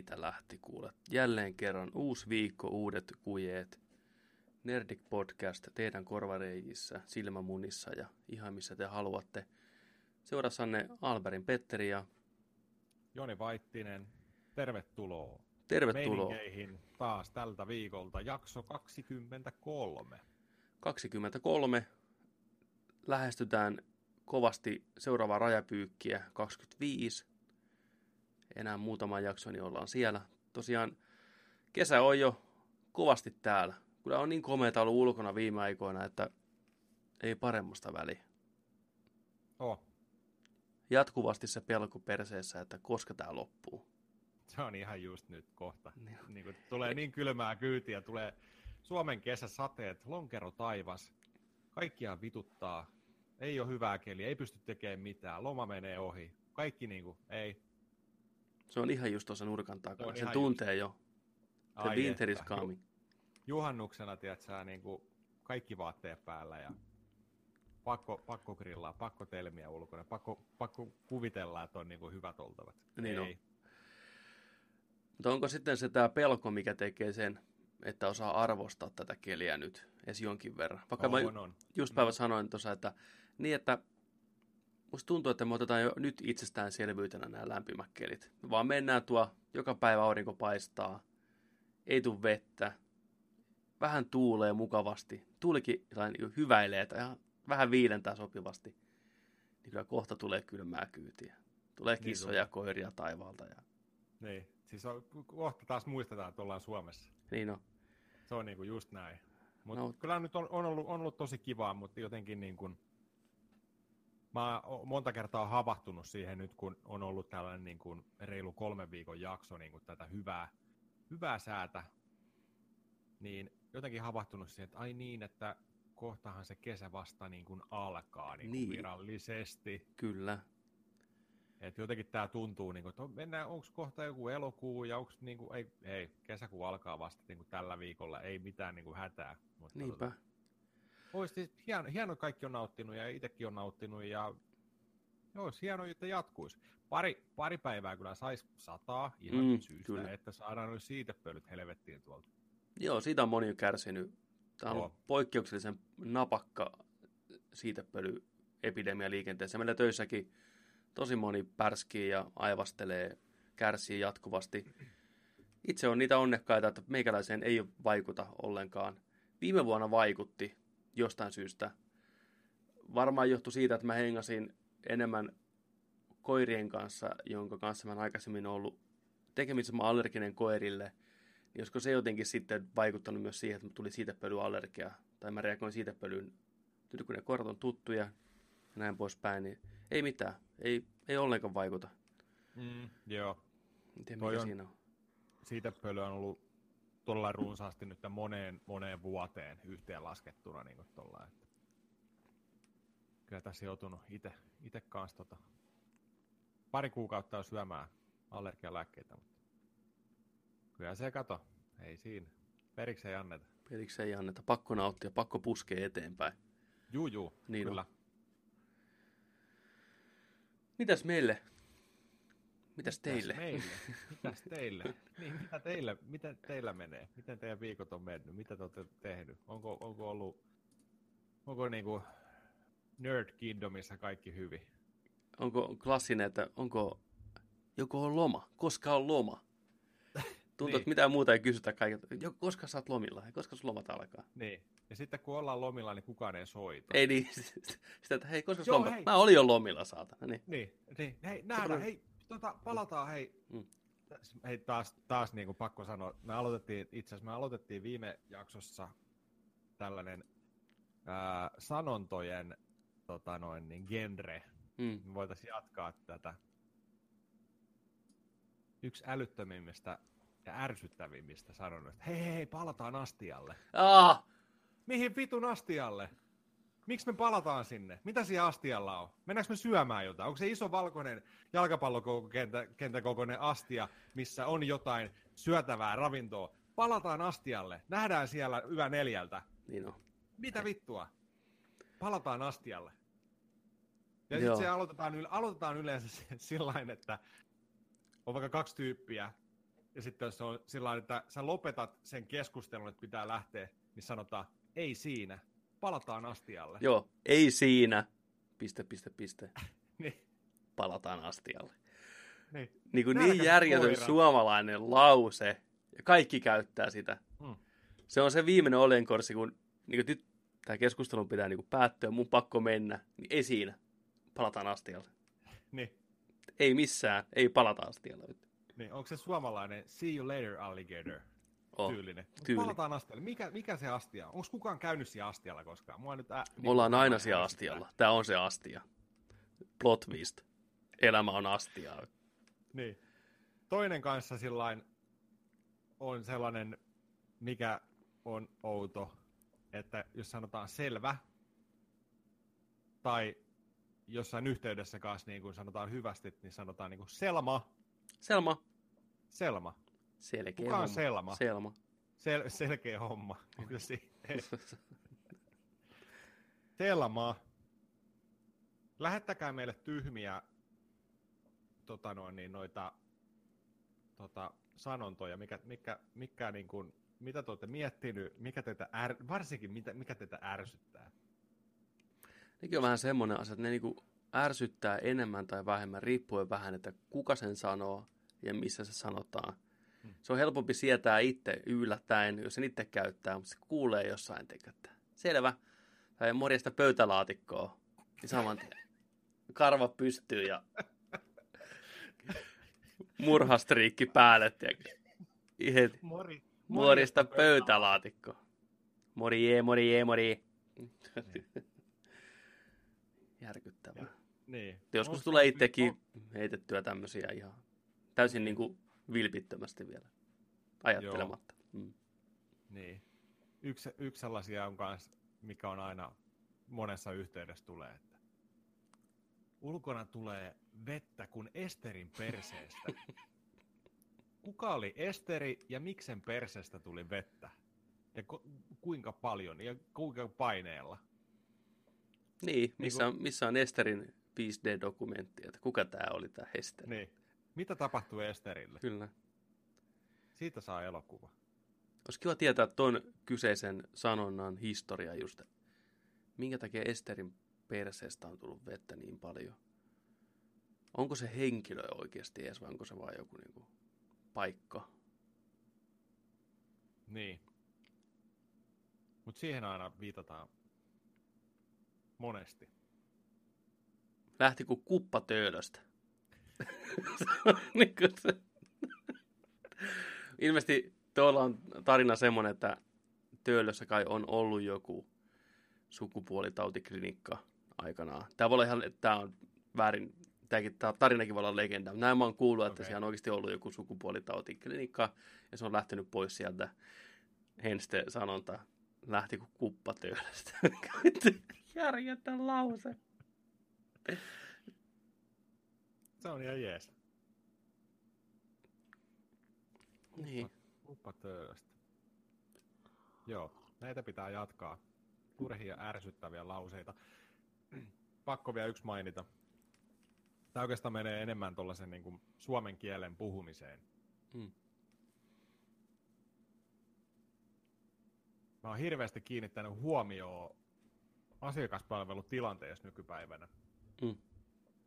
Siitä lähti kuulet. Jälleen kerran uusi viikko, uudet kujeet. Nerdik Podcast teidän korvareijissä, silmämunissa ja ihan missä te haluatte. Seurassanne Alberin Petteri ja Joni Vaittinen, tervetuloa. tervetuloa. Meininkeihin taas tältä viikolta, jakso 23. 23. Lähestytään kovasti seuraavaa rajapyykkiä 25. Enää muutama jakso, niin ollaan siellä. Tosiaan kesä on jo kovasti täällä. Kyllä on niin komeata ollut ulkona viime aikoina, että ei paremmasta väliä. Oh, Jatkuvasti se pelko perseessä, että koska tämä loppuu. se on ihan just nyt kohta. Niin. Niin kuin tulee niin kylmää kyytiä, tulee Suomen kesäsateet, lonkero taivas, kaikkia vituttaa, ei ole hyvää keliä, ei pysty tekemään mitään, loma menee ohi, kaikki niin kuin, ei. Se on ihan just tuossa nurkan takana. on Sen tuntee jo. The Ai winter is että. coming. Juhannuksena, tiedät sä, niin kuin kaikki vaatteet päällä ja pakko, pakko grillaa, pakko telmiä ulkona, pakko, pakko kuvitella, että on niin kuin hyvät oltavat. Niin on. ei. Mutta onko sitten se tämä pelko, mikä tekee sen, että osaa arvostaa tätä keliä nyt edes jonkin verran? Vaikka mä on, on. just päivä sanoin tuossa, että niin, että musta tuntuu, että me otetaan jo nyt itsestäänselvyytenä nämä lämpimät kelit. Me vaan mennään tuo, joka päivä aurinko paistaa, ei tule vettä, vähän tuulee mukavasti, tuulikin jotain niin hyväilee tai ihan vähän viilentää sopivasti, niin kyllä kohta tulee kylmää kyytiä. Tulee Niin kissoja ja koiria taivaalta. Ja... Niin. Siis on, kohta taas muistetaan, että ollaan Suomessa. Niin on. Se on niinku just näin. No. no. kyllä nyt on, on, ollut, on ollut tosi kivaa, mutta jotenkin niin kuin, mä oon monta kertaa havahtunut siihen nyt, kun on ollut tällainen niin kuin reilu kolmen viikon jakso niin kuin tätä hyvää, hyvää säätä, niin jotenkin havahtunut siihen, että ai niin, että kohtahan se kesä vasta niin kuin alkaa niin kuin Niin. virallisesti. Kyllä. Et jotenkin tämä tuntuu, niin kuin, että mennään, onko kohta joku elokuu ja onko niin kuin, ei, ei, kesäkuu alkaa vasta niin kuin tällä viikolla, ei mitään niin kuin hätää. Mutta Niinpä. Olisi siis hieno, hieno, kaikki on nauttinut ja itsekin on nauttinut ja joo, olisi hienoa, että jatkuisi. Pari, pari päivää kyllä saisi sataa ihan Mm, syystä, kyllä. että saadaan noin siitepölyt helvettiin tuolta. Joo, siitä on moni kärsinyt. Tämä on Joo. ollut poikkeuksellisen napakka siitepölyepidemia liikenteessä. Meillä töissäkin tosi moni pärskii ja aivastelee, kärsii jatkuvasti. Itse on niitä onnekkaita, että meikäläiseen ei vaikuta ollenkaan. Viime vuonna vaikutti jostain syystä. Varmaan johtui siitä, että mä hengasin enemmän koirien kanssa, jonka kanssa mä aikaisemmin ollut tekemisissä mä allerginen koirille, niin josko se jotenkin sitten vaikuttanut myös siihen, että tuli siitepölyallergia, tai mä reagoin siitepölyyn, nyt kun ne koirat on tuttuja ja näin poispäin, niin ei mitään, ei, ei ollenkaan vaikuta. Mm, joo, En tiedä, mikä on- siinä on. siitepöly on ollut todella runsaasti nyt moneen, moneen vuoteen yhteenlaskettuna. Niin tolla, että kyllä tässä joutunut itse kanssa tota, pari kuukautta on syömään allergialääkkeitä, mutta kyllä se kato, ei siinä. Periksi ei anneta. Periksi ei anneta, pakko nauttia, pakko puskea eteenpäin. Juu, juu, Niin on. kyllä. Mitäs meille? Mitäs teille? Mitäs meille? Mitäs teille? Niin, mitä teille, mitä teillä menee? Miten teidän viikot on mennyt? Mitä te olette tehnyt? Onko, onko ollut, onko niinku Nerd Kingdomissa kaikki hyvin? Onko klassinen, että onko, joko on loma, koska on loma? Tuntuu, Niin. että mitään muuta ei kysytä kaikilta. Koska sä oot lomilla ja koska sun lomat alkaa? Niin. Ja sitten kun ollaan lomilla, niin kukaan ei soita. Ei niin, sitä, että hei, koska Joo, hei. Mä olin jo lomilla, saatana. Niin. Niin, niin. Hei, nähdään, hei, tota, palataan, hei. Mm. Hei, taas, taas niin kuin pakko sanoa, me aloitettiin, itse asiassa me aloitettiin viime jaksossa tällainen ää, sanontojen tota noin, niin genre. Mm. Me voitaisiin jatkaa tätä. Yksi älyttömimmistä ja ärsyttävimmistä sanonnoista. Hei, hei, hei, palataan astialle. Ah! Mihin vitun astialle? Miksi me palataan sinne? Mitä siellä astialla on? Mennäänkö me syömään jotain? Onko se iso valkoinen jalkapallokentän kokoinen astia, missä on jotain syötävää ravintoa? Palataan astialle. Nähdään siellä yö neljältä. Niin on. Mitä vittua? Palataan astialle. Ja sitten se aloitetaan, aloitetaan yleensä sillä että on vaikka kaksi tyyppiä, Ja sitten jos on sillä että sä lopetat sen keskustelun, että pitää lähteä, niin sanotaan, ei siinä, palataan astialle. Joo, ei siinä, piste, piste, piste, niin. palataan astialle. Niin. Niin, kuin niin järjetön koirat. suomalainen lause, ja kaikki käyttää sitä. Mm. Se on se viimeinen olenkorsi, kun niin kuin nyt tämä keskustelu pitää niin kuin päättyä, mun pakko mennä, niin ei siinä, palataan astialle. Niin. Ei missään, ei palata astialle. niin. Onko se suomalainen see you later alligator Oh. tyylinen? Tyyli. Palataan astialle. Mikä, mikä se astia on? Onko kukaan käynyt siellä astialla koskaan? Mua nyt, ä, niin Ollaan kuin aina siellä astialla. Tämä on se astia. Plot twist. Elämä on astiaa. Niin. Toinen kanssa sillain on sellainen, mikä on outo, että jos sanotaan selvä, tai jossain yhteydessä kanssa niin kun sanotaan hyvästi, niin sanotaan niin kuin Selma, Selma. Selma. Selkeä Kuka on homma. Selma? Selma. Sel- selkeä homma. Selma. Lähettäkää meille tyhmiä tota noin, niin noita tota, sanontoja, mikä, mikä, mikä niin kuin, mitä te olette miettinyt, mikä teitä är, varsinkin mitä, mikä teitä ärsyttää. Nekin on vähän semmoinen asia, että ne niinku ärsyttää enemmän tai vähemmän, riippuen vähän, että kuka sen sanoo ja missä se sanotaan. Hmm. Se on helpompi sietää itse yllättäen, jos sen itse käyttää, mutta se kuulee jossain teköttä. Selvä. Tai morjesta pöytälaatikkoa. Niin saman tien. Karva pystyy ja murhastriikki päälle. Heti. Mori. Morjesta pöytälaatikko. Morjee, morjee, morjee. Järkyttävää. Niin. Joskus tulee itsekin heitettyä tämmöisiä ihan täysin niin kuin vilpittömästi vielä ajattelematta. Mm. Niin. Yksi, yksi sellaisia on kans, mikä on aina monessa yhteydessä tulee, että ulkona tulee vettä kuin Esterin perseestä. Kuka oli Esteri ja miksen perseestä tuli vettä? Ja ku, kuinka paljon ja kuinka paineella? Niin, missä on, missä on Esterin 5D-dokumentti, että kuka tämä oli tämä Ester. Niin. Mitä tapahtui Esterille? Kyllä. Siitä saa elokuva. Olisi kiva tietää tuon kyseisen sanonnan historia just. Minkä takia Esterin perseestä on tullut vettä niin paljon? Onko se henkilö oikeasti edes vai onko se vain joku niinku paikka? Niin. Mutta siihen aina viitataan monesti. Lähti kuin kuppa töölöstä. Niin kuin se. Ilmeisesti tuolla on tarina semmoinen, että töölössä kai on ollut joku sukupuolitautiklinikka aikanaan. Tämä voi olla ihan, tämä on väärin, tämäkin, tämä tarinakin voi olla legenda. Näin mä oon kuullut, että Okei. siellä on oikeasti ollut joku sukupuolitautiklinikka ja se on lähtenyt pois sieltä. Henste sanonta lähti kuin kuppa töölöstä. Järjetön lause. Se on ihan jees. Niin. Uppa töölöstä. Joo, näitä pitää jatkaa. Turhia ärsyttäviä lauseita. Pakko vielä yksi mainita. Tämä oikeastaan menee enemmän tuollaisen niin kuin suomen kielen puhumiseen. Mm. Mä oon hirveästi kiinnittänyt huomioon asiakaspalvelutilanteessa nykypäivänä. Mm.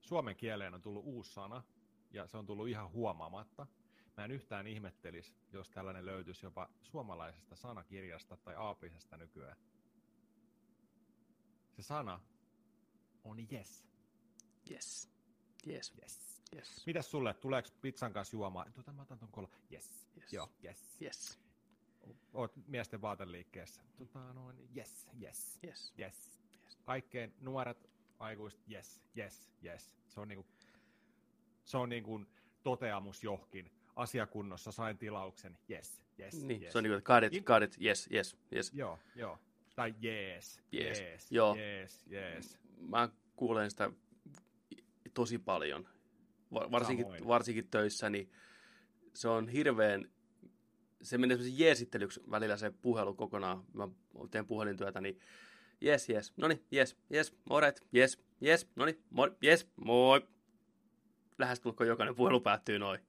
Suomen kieleen on tullut uusi sana, ja se on tullut ihan huomaamatta. Mä en yhtään ihmettelisi, jos tällainen löytyisi jopa suomalaisesta sanakirjasta tai aapisesta nykyään. Se sana on yes. Yes. Yes. yes. Yes. Mitäs sulle? Tuleeko pizzan kanssa juomaan? Tuota, mä otan ton kolla. Yes. Yes. Joo, yes. Yes. Oot miesten vaateliikkeessä. Tota, noin, yes, yes, Yes. yes. Kaikkein nuoret aikuiset, yes, yes, yes. Se on niinku, se on niinku toteamus johonkin. Asiakunnossa sain tilauksen, yes, yes, Niin, yes. se on niin kuin, got it, got it, yes, yes, yes. Joo, joo. Tai jees, Jees, jees, joo. jees, jees. Mä kuulen sitä tosi paljon. Va- varsinkin, Samoin. varsinkin töissä, niin se on hirveän, se menee semmoisen jeesittelyksi välillä se puhelu kokonaan. Mä teen puhelintyötä, niin yes, yes, no niin, yes, yes, alright, yes, yes, no niin, moi, yes, moi. Lähestulkoon jokainen puhelu päättyy noin.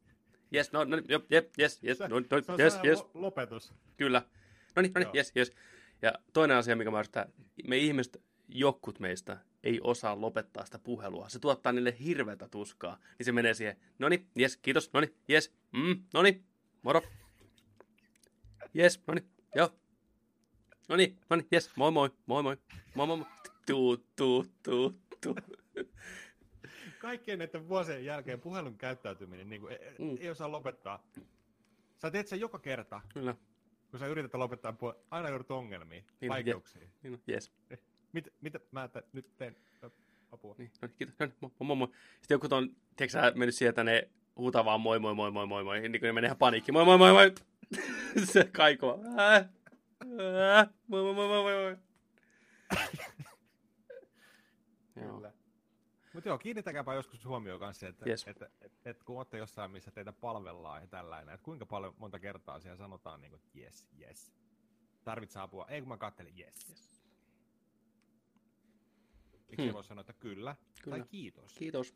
jes, no, no, jep, jes, jes, Se- no, no, Se jes, lo- lopetus. kyllä. No niin, no niin, jes, jes. Ja toinen asia, mikä mä yritän, me ihmiset, jokkut meistä, ei osaa lopettaa sitä puhelua. Se tuottaa niille hirveätä tuskaa. Niin se menee siihen, no niin, jes, kiitos, no niin, jes, mm, no niin, moro. Jes, no niin, joo. No niin, no niin, jes, moi moi, moi moi, moi moi, moi. tuu, tuu, tuu, tuu. Kaikkien näiden vuosien jälkeen puhelun käyttäytyminen niin kuin, ei, Mm. ei osaa lopettaa. Sä teet sen joka kerta, Kyllä, kun sä yrität lopettaa puhelun. Aina joudut ongelmiin, Niin, vaikeuksiin. niin, jes. Mitä, mitä mä te, nyt teen? Apua. Niin, no niin, kiitos. No niin, moi, moi, moi. Sitten joku on, tiedätkö sä, mennyt siihen, että ne huutaa vaan moi, moi, moi, moi, moi, moi. Niin kuin ne menee ihan paniikki. Moi, moi, moi, moi. Se kaikoo. Ää, Kyllä. Mutta joo, kiinnittäkääpä joskus huomioon kanssa, että Yes. et, et, et, et, kun olette jossain, missä teitä palvellaan ja tällainen, että kuinka paljon monta kertaa siellä sanotaan niin kuin, yes, yes. Tarvitset apua? Ei, kun mä kattelin, yes. yes. Miksi Hmm. voi sanoa, että kyllä, Kyllä. tai kiitos. Kiitos.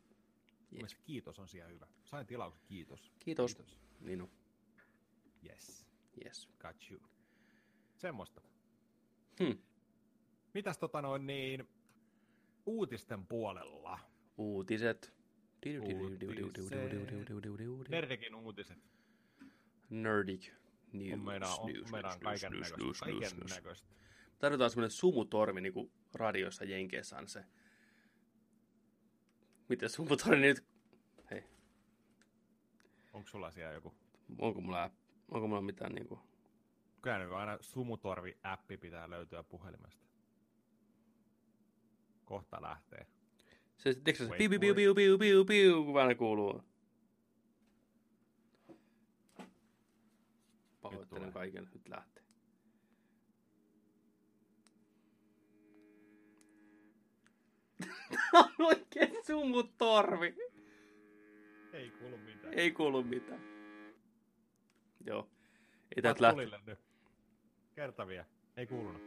Yes. Yes. kiitos on siellä hyvä. Sain tilauksen, kiitos. Kiitos. kiitos. Niin on. Yes, Yes. got you. Semmoista. Hmm. Mitäs tota noin niin, uutisten puolella? Uutiset. Nerdikin uutiset. Nerdic news. On meinaa, on, news, kaiken näköistä. Kaiken näköistä. Tarvitaan semmoinen sumutormi, niin kuin radioissa Jenkeissä on se. Miten sumutormi nyt? Hei, Onko sulla siellä joku? onko mulla, onko mulla mitään niinku... Kyllä nyt aina Sumutorvi-appi pitää löytyä puhelimesta. Kohta lähtee. Se, tiedätkö se, piu, piu, piu, piu, piu, piu, piu, kun vähän kuuluu. Pahoittelen kaiken, nyt lähtee. Tää on oikein sumutorvi. Ei kuulu mitään. Ei kuulu mitään. Joo. Ei täältä lähteä. tulille nyt. Kerta vielä. Ei kuulunut.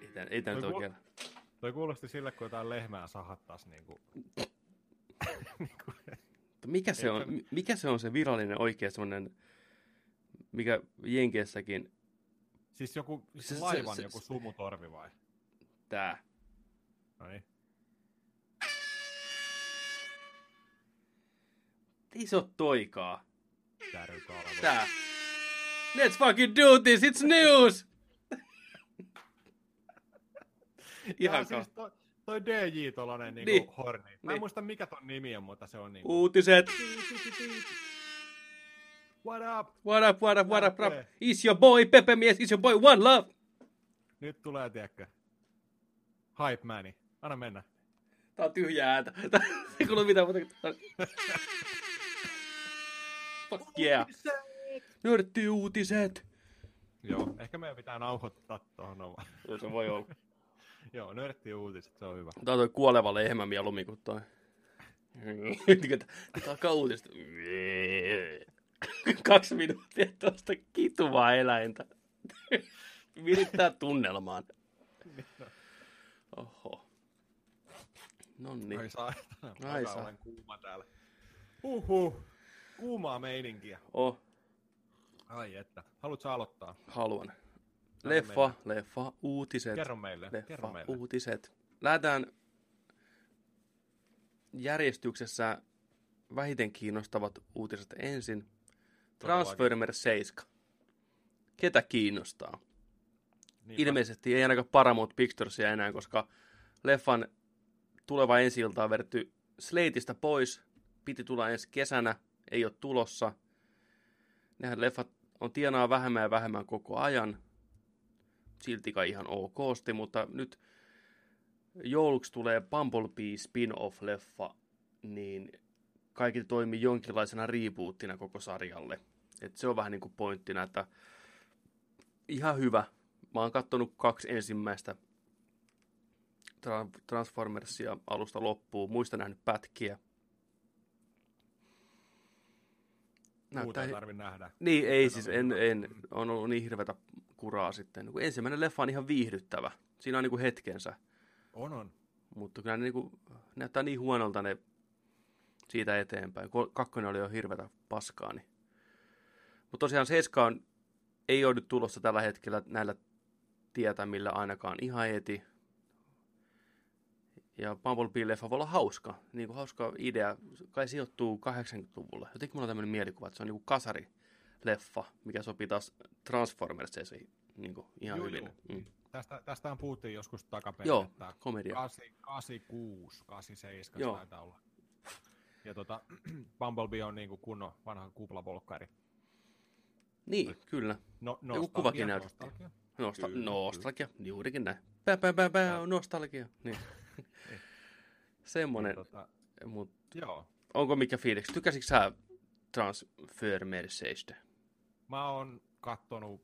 Ei tää, ei tää nyt Toi ku- oikein. Toi kuulosti sille, kun jotain lehmää sahattas niinku. niinku Mutta Mikä se, on, mikä se on se virallinen oikea semmonen, mikä Jenkeissäkin, siis joku siis se- laivan se- joku se- sumutorvi vai? tää. No niin. Ei se oo toikaa. Tää. Let's fucking do this, it's news! Ihan siis toi, toi DJ tollanen niinku Niin. horni. Mä en Niin. muista mikä ton nimi on, mutta se on niinku... Uutiset. What up? What up, what up, what up, what up? Is your boy Pepe Mies, is your boy One Love? Nyt tulee, tiedätkö? Hype mani. Anna mennä. Tää on tyhjää ääntä. Tää ei kuulu mitään muuta. Fuck yeah. Nörtti uutiset. Joo, ehkä meidän pitää nauhoittaa tuohon omaan. Se voi olla. Joo, nörtti uutiset, se on hyvä. Tää on toi kuoleva lehmä mieluummin kuin toi. Tää alkaa uutista. Kaksi minuuttia tuosta kituvaa eläintä. Virittää tunnelmaan. Oho. Nonni. Ai saa. Ai Ai saa. Olen kuuma täällä. Huhhuh. Kuumaa meininkiä. Oh, Ai että. Haluatko aloittaa? haluan. Leffa, leffa, uutiset. Kerro meille. leffa, Kerro meille. uutiset. Lähdetään järjestyksessä vähiten kiinnostavat uutiset ensin. Transformers 7. Ketä kiinnostaa? Niinpä. Ilmeisesti ei ainakaan Paramount Picturesia enää, koska leffan tuleva ensi on vedetty Slateista pois. Piti tulla ensi kesänä, ei ole tulossa. Nehän leffat on tienaa vähemmän ja vähemmän koko ajan. Silti kai ihan okosti, mutta nyt jouluksi tulee Bumblebee spin-off-leffa, niin kaikki toimii jonkinlaisena rebootina koko sarjalle. Et se on vähän niin kuin pointtina, että ihan hyvä. Mä oon kattonut kaksi ensimmäistä Tra- Transformersia alusta loppuun. Muista nähnyt pätkiä. Muuta ei tarvi nähdä. Niin, ei Se siis, on en, en, on ollut niin hirveätä kuraa sitten. Kun ensimmäinen leffa on ihan viihdyttävä. Siinä on niin kuin hetkensä. On, on. Mutta kyllä ne niin kuin, näyttää niin huonolta ne siitä eteenpäin. Kakkonen oli jo hirveätä paskaa. Niin. Mutta tosiaan Seiska on, ei ole nyt tulossa tällä hetkellä näillä tietämillä ainakaan ihan eti. Ja Bumblebee-leffa voi olla hauska. Niin kuin hauska idea. Kai sijoittuu 80-luvulle. Jotenkin mulla on tämmöinen mielikuva, että se on niin kuin kasari-leffa, mikä sopii taas Transformerseihin niin kuin ihan Juu, hyvin. juu. Mm. Tästä, tästähän puhuttiin joskus takaperin, Joo, että komedia. 8, 86, 87 Joo. taitaa olla. Ja tota, Bumblebee on niinku kunnon vanha kuplavolkkari. Niin, kyllä. No, Joku kuvakin nostalgia. Nosta- Kyllä, nostalgia, juurikin näin. Pää, pää, pää, pää, nostalgia. Niin. Semmonen, Tota, mut joo. onko mikä fiiliksi? Tykäsitkö sä Transformerseista? Mä oon kattonut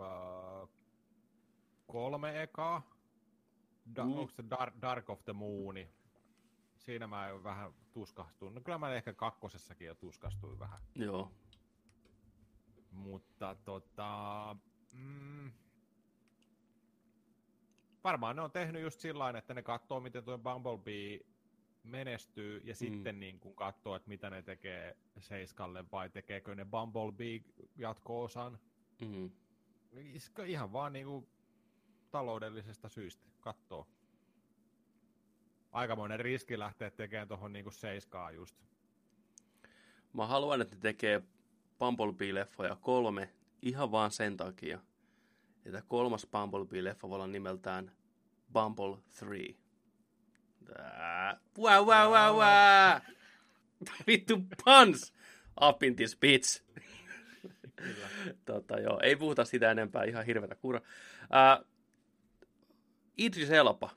äh, kolme ekaa. Da, Mm. Onko se Dark, Dark of the Mooni? Siinä mä vähän tuskastuin. No kyllä mä ehkä kakkosessakin jo tuskastuin vähän. Joo. Mutta tota... Mm, varmaan ne on tehnyt just sillä että ne katsoo, miten tuo Bumblebee menestyy, ja sitten niin kun katsoo, että mitä ne tekee Seiskalle, vai tekeekö ne Bumblebee jatko-osan. Mm. Ihan vaan niinku taloudellisesta syystä kattoo. Aikamoinen riski lähteä tekemään tuohon niinku seiskaa just. Mä haluan, että ne tekee Bumblebee-leffoja kolme ihan vaan sen takia, että kolmas Bumblebee-leffa voi olla nimeltään Bumble 3. Tää. Wow, wow, wow, wow. Vittu puns up in this bitch. Kyllä. tota, joo, ei puhuta sitä enempää, ihan hirveätä kura. Ää, Idris Elba.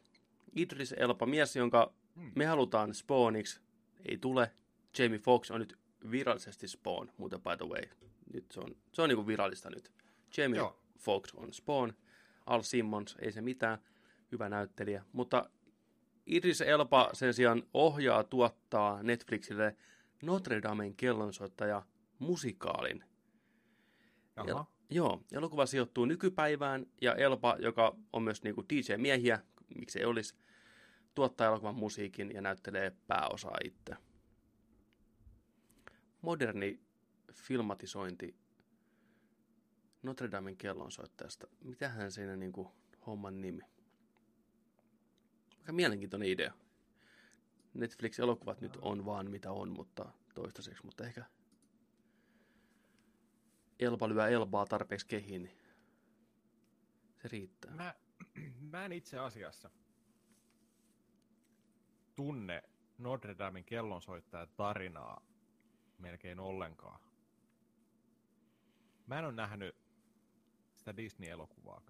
Idris Elba, mies, jonka Hmm. me halutaan Spawniksi, ei tule. Jamie Foxx on nyt virallisesti Spawn, muuten by the way. Nyt se on, se on niinku virallista nyt. Jamie Joo. Foxx on Spawn. Al Simmons, ei se mitään. Hyvä näyttelijä. Mutta Idris Elba sen sijaan ohjaa, tuottaa Netflixille Notre Damen kellonsoittaja musikaalin. Jaha. Joo, elokuva sijoittuu nykypäivään ja Elba, joka on myös niinku DJ-miehiä, miksei olisi, tuottaa elokuvan musiikin ja näyttelee pääosaa itse. Moderni filmatisointi Notre Damen kellonsoittajasta. Mitähän siinä niinku homman nimi? Aika mielenkiintoinen idea. Netflix-elokuvat nyt on vaan mitä on, mutta toistaiseksi, mutta ehkä Elba lyö Elbaa tarpeeksi kehiin, niin se riittää. Mä, mä en itse asiassa tunne Notre Damen kellonsoittajan tarinaa melkein ollenkaan. Mä en ole nähnyt sitä Disney-elokuvaa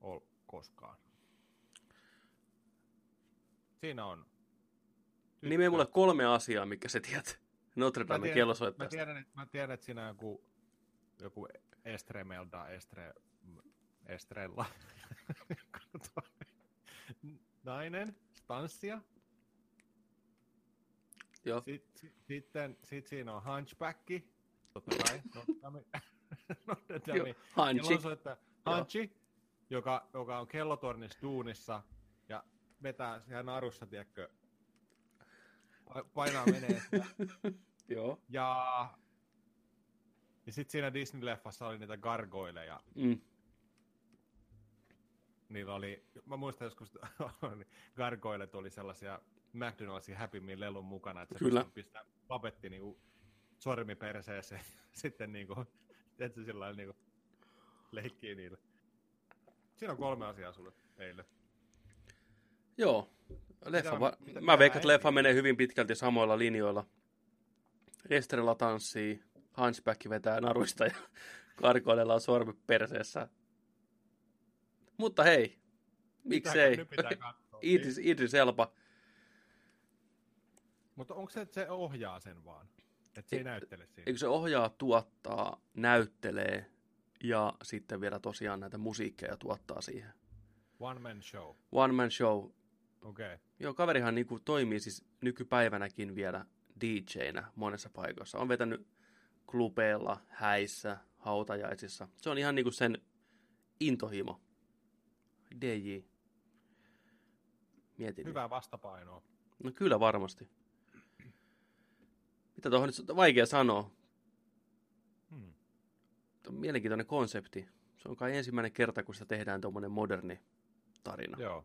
Ol, koskaan. Siinä on... tyttö. Nime mulle kolme asiaa, mikä sä tiedät Notre Mä Damen tiedän- Mä kellosoittajasta. tiedän, että, mä tiedän, että siinä on joku, joku Estremelda, Estre, Estrella. Nainen, stanssia. Joo, Sitten, sitten sit siinä on Hunchback. Totta kai. Notre Dame-. Hanchi. Kellonsoittaja Hanchi, joka, joka on kellotornissa duunissa ja vetää siellä narussa, tiedätkö, pa- painaa menee. Joo. Ja, ja sitten siinä Disney-leffassa oli niitä gargoileja. Mm. Niillä oli, mä muistan joskus, gargoilet oli sellaisia McDonaldsin Happy Meal lelun mukana, että se Kyllä. pistää papetti niinku sormi perseeseen. Sitten tiedätkö, sillä lailla niinku leikkii niille. Siinä on kolme asiaa sulle eilen. Joo. Leffa, Mitä- va- mitä- mä veikkaan, että leffa menee hyvin pitkälti samoilla linjoilla. Estrella tanssii, Hunchback vetää naruista ja karkoilella on sormi perseessä. Mutta hei, miksei? Idris, Idris Elba. Mutta onko se, että se ohjaa sen vaan? Että se ei Ei- näyttele siinä? Eikö se ohjaa, tuottaa, näyttelee ja sitten vielä tosiaan näitä musiikkeja tuottaa siihen. One man show. One man show. Okei. Okay. Joo, kaverihan niinku toimii siis nykypäivänäkin vielä DJ-nä monessa paikoissa. On vetänyt klubeilla, häissä, hautajaisissa. Se on ihan niinku sen intohimo. DJ. Mietin. Hyvää vastapainoa. No kyllä varmasti. Mitä tuohon nyt vaikea sanoa. Hmm. Tuo on mielenkiintoinen konsepti. Se on kai ensimmäinen kerta, kun sitä tehdään tuommoinen moderni tarina. Joo.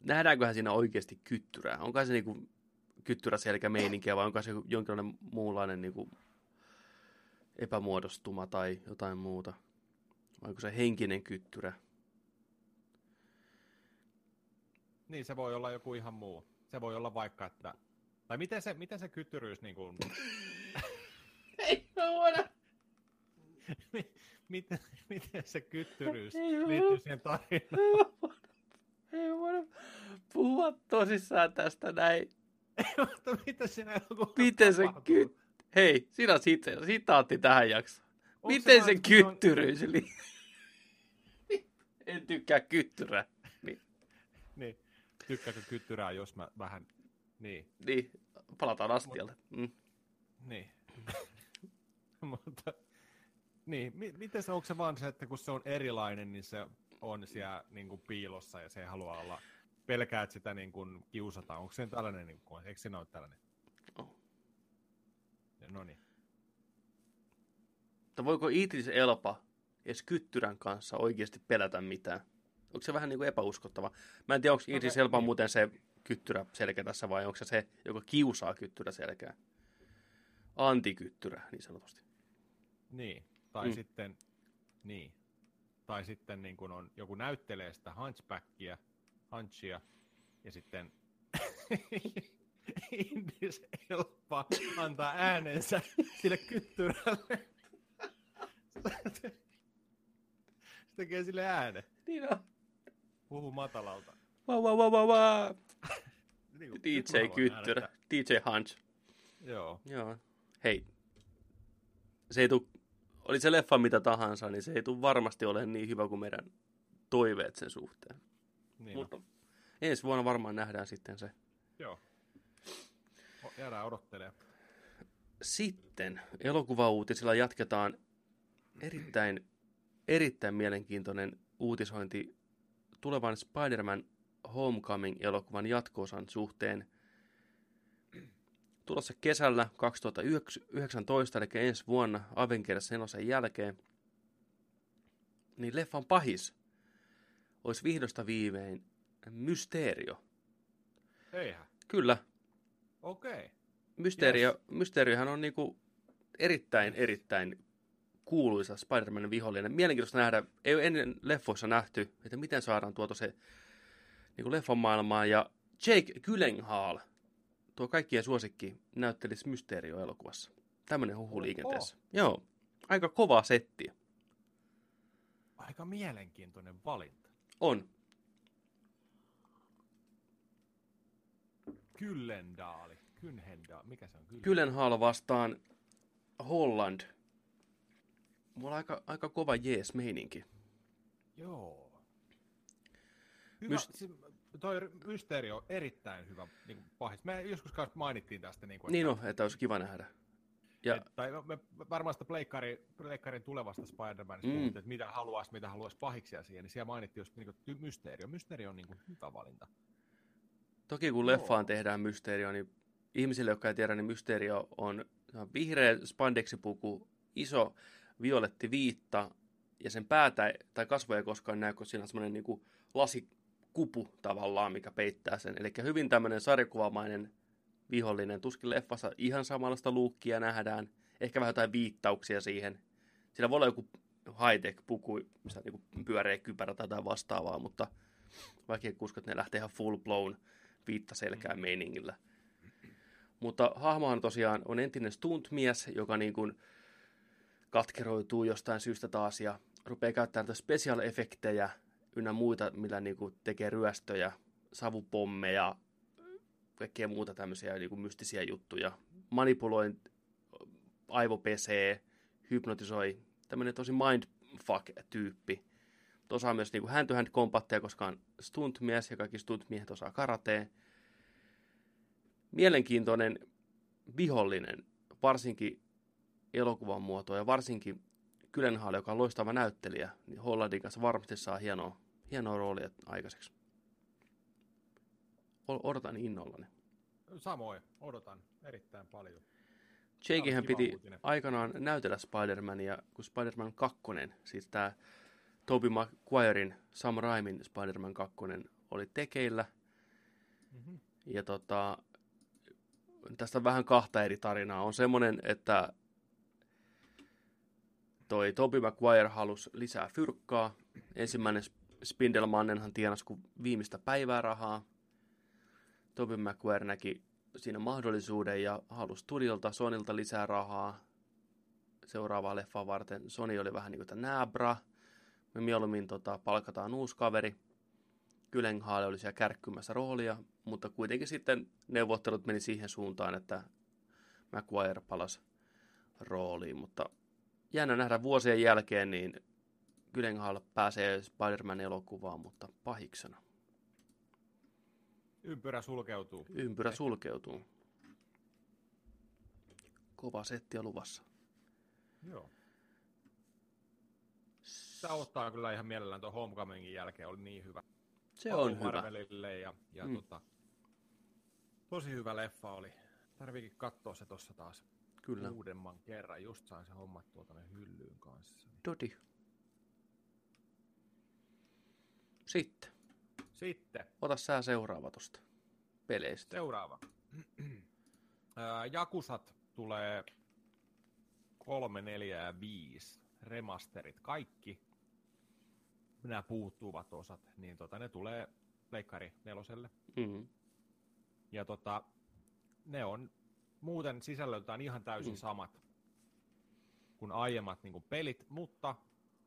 Nähdäänköhän siinä oikeasti kyttyrää? Onko se niinku kyttyräselkä meininkiä vai onko se jonkinlainen muunlainen niinku epämuodostuma tai jotain muuta? Vai onko se henkinen kyttyrä? Niin, se voi olla joku ihan muu. Se voi olla vaikka, että... Tai miten se, miten se kyttyryys niin kuin... Ei voida. miten, miten se kyttyryys Ei liittyy siihen tarinaan? Ei voida puhua tosissaan tästä näin. Mutta mitä siinä elokuvassa Miten se tapahtuu? ky... Hei, siinä on sit, sitaatti tähän jaksoon. Onko Miten se se on- kyttyryys li... En tykkää kyttyrää. Tykkääkö kyttyrää, jos mä vähän... Niin. niin palataan astialle. Mm. Niin. Mutta... Niin, mi- miten se, onko se vaan se, että kun se on erilainen, niin se on siellä niin kuin piilossa ja se ei halua olla, pelkää, että sitä niin kuin kiusataan. Onko se tällainen, niin kuin, eikö se ole tällainen? On. No niin. Mutta voiko Idris Elba edes kyttyrän kanssa oikeasti pelätä mitään? Onko se vähän niin kuin epäuskottava? Mä en tiedä, onko se- Elba niin. muuten se kyttyrä selkä tässä vai onko se se, joka kiusaa kyttyrä selkää? Antikyttyrä, niin sanotusti. Niin. Tai Mm. sitten, niin. Tai sitten niin kuin on, joku näyttelee sitä hunchbackia, hunchia, ja sitten Indis Elba antaa äänensä sille kyttyrälle. Se tekee sille äänen. Niin on. Puhu matalalta. Wow. Niin kuin- nyt mä DJ haluan Kyttyrä. DJ Hunch. Joo. Joo. Hei, se ei tuu, oli se leffa mitä tahansa, niin se ei tule varmasti ole niin hyvä kuin meidän toiveet sen suhteen. Niin Mutta ensi vuonna varmaan nähdään sitten se. Joo. O- Jäädään odottelemaan. Sitten elokuvauutisilla jatketaan erittäin, erittäin mielenkiintoinen uutisointi tulevan Spider-Man Homecoming-elokuvan jatkoosan suhteen. Tulossa kesällä 2019, eli ensi vuonna Avengers 4 jälkeen, niin leffan pahis olisi vihdosta viimein Mysterio. Eihän. Kyllä, Okei. Okay. Mysteerio, yes. Mysteeriohan on niinku erittäin, erittäin kuuluisa Spider-Manin vihollinen. Mielenkiintoista nähdä, ei ole ennen leffoissa nähty, että miten saadaan tuotu se niinku leffan maailmaan. Ja Jake Gyllenhaal, tuo kaikkien suosikki, näyttelisi Mysteerio-elokuvassa. Tämmöinen huhu Oho. liikenteessä. Joo, aika kova setti. Aika mielenkiintoinen valinta. On. Kyllendaali. Kynhendaali. Mikä se on? Kyllen... Gyllenhaal vastaan Holland. Mulla on aika, aika kova jees meininki. Joo. Hyvä. Myst- Myst- toi mysteeri on erittäin hyvä niin kuin pahis. Me joskus kanssa mainittiin tästä. Niin, kuin, Niin on, että olisi kiva nähdä. Ja Et, tai me varmaan sitä pleikkari, pleikkarin tulevasta Spider-Manista Mm. puhuttiin, että mitä haluaisi, mitä haluaisi pahiksia siihen, niin siellä mainittiin just niin kuin, mysteeri. Mysteeri on niin kuin, hyvä valinta. Toki kun Joo. leffaan tehdään Mysterio, niin ihmisille, jotka ei tiedä, niin on se on vihreä spandexipuku, iso violetti viitta, ja sen päätä tai kasvoja koskaan näe, kun siinä on semmoinen niin lasikupu tavallaan, mikä peittää sen. Eli hyvin tämmöinen sarjakuvamainen vihollinen. Tuskin leffassa ihan samanlaista luukkia nähdään. Ehkä vähän jotain viittauksia siihen. Sillä voi olla joku high-tech puku, mistä niin pyöreä kypärä tai jotain vastaavaa, mutta usko, että ne lähtee ihan full blown viittaselkään meiningillä. Mutta hahmohan tosiaan on entinen stuntmies, joka niin kuin katkeroituu jostain syystä taas ja rupeaa käyttämään näitä special-efektejä ynnä muita, millä niin kuin tekee ryöstöjä, savupommeja, kaikkea muuta tämmöisiä niin kuin mystisiä juttuja. Manipuloi aivopesee, hypnotisoi, tämmöinen tosi mindfuck-tyyppi. Osaa myös niin hand-to-hand kombatteja, koska on stuntmies ja kaikki stuntmiehet osaa karatea. Mielenkiintoinen vihollinen, varsinkin elokuvan muotoa ja varsinkin Kylenhaali, joka on loistava näyttelijä, niin Hollandin kanssa varmasti saa hienoa, hienoa roolia aikaiseksi. Odotan innollani. Samoin, odotan erittäin paljon. Jakehän piti uutinen. aikanaan näytellä Spider-Mania, kun Spider-Man 2, siis tämä Tobey Maguirein Sam Raimin Spider-Man 2 oli tekeillä. Mm-hmm. Ja tota, tästä vähän kahta eri tarinaa. On semmoinen, että toi Tobey Maguire halusi lisää fyrkkaa. Ensimmäinen Spindelmannenhan tienasi kuin viimeistä päivää rahaa. Tobey Maguire näki siinä mahdollisuuden ja halusi studiolta Sonilta lisää rahaa seuraavaa leffaa varten. Sony oli vähän niin kuin nääbra. Me mieluummin tota, palkataan uusi kaveri. Kylenhaale oli siellä kärkkymässä roolia, mutta kuitenkin sitten neuvottelut meni siihen suuntaan, että Maguire palasi rooliin, mutta jännä nähdä vuosien jälkeen, niin Gyllenhaal pääsee Spider-Man elokuvaan, mutta pahiksena. Ympyrä sulkeutuu. Ympyrä sulkeutuu. Kova setti on luvassa. Joo. Tämä ottaa kyllä ihan mielellään tuon Homecomingin jälkeen, oli niin hyvä. Se on hyvä. Marvelille ja, ja Mm. mm. tota, tosi hyvä leffa oli. Tarviikin katsoa se tuossa taas Kyllä. uudemman kerran. Just sain se hommattua tuonne hyllyyn kanssa. Dodi. Sitten. Sitten Ota sä seuraava tosta peleistä. seuraava. Jakusat tulee kolme, neljä ja viisi remasterit, kaikki nämä puuttuvat osat, niin tota, ne tulee Pleikkari neloselle. Mm. Ja tota, ne on muuten sisällöltään ihan täysin Mm. samat kuin aiemmat niin kuin pelit, mutta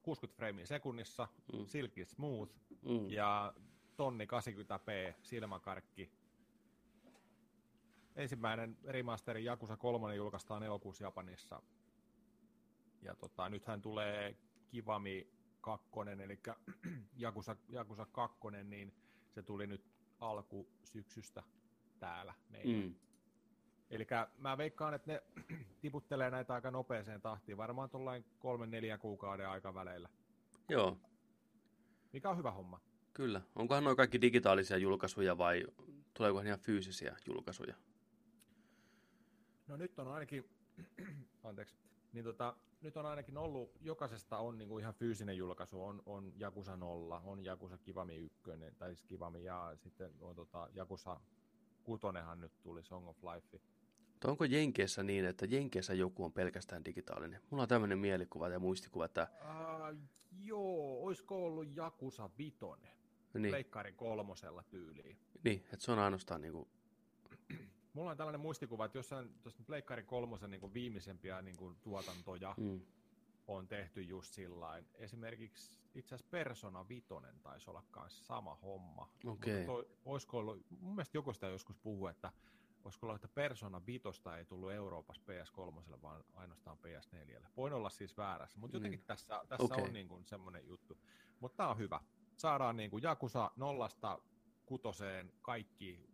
60 freimiä sekunnissa, Mm. mm. silky smooth Mm. ja tonni 80p silmäkarkki. Ensimmäinen remasteri Jakusa 3 julkaistaan elokuussa Japanissa. Ja tota, nythän tulee Kivami 2, eli Jakusa, Jakusa 2, niin se tuli nyt alkusyksystä täällä meillä. Mm. Eli mä veikkaan, että ne tiputtelee näitä aika nopeeseen tahtiin, varmaan tuollain kolmen neljän kuukauden aikaväleillä, Joo, mikä on hyvä homma. kyllä. Onkohan noin kaikki digitaalisia julkaisuja vai tuleeko ihan fyysisiä julkaisuja? No nyt on ainakin, anteeksi, niin tota, nyt on ainakin ollut, jokaisesta on niinku ihan fyysinen julkaisu, on, on Jakusa 0, on Jakusa Kivami 1, tai siis Kivami ja sitten on tota, Jakusa 6 nyt tuli, Song of Life. Tai onko Jenkeissä niin, että Jenkeissä joku on pelkästään digitaalinen? Mulla on tämmöinen mielikuva ja muistikuva, että Uh, joo, olisiko ollut Jakusa 5, niin, Leikkarin kolmosella tyyliin. niin että se on ainoastaan niinku, Mulla on tällainen muistikuva, että jossain tuossa Pleikkarin kolmosen niin viimeisempiä niin kuin, tuotantoja mm, on tehty just sillain. Esimerkiksi itse asiassa Persona Vitonen taisi olla kanssa sama homma. Okei. Mutta toi, olisiko ollut, mun mielestä joku sitä joskus puhuu, että olisiko ollut, että Persona Vitosta ei tullut Euroopassa PS3, vaan ainoastaan PS4. Voin olla siis väärässä, mutta jotenkin Niin. tässä, tässä Okei. on niin kuin semmoinen juttu. Mutta tämä on hyvä. Saadaan niin kuin Jakusa nollasta kutoseen kaikki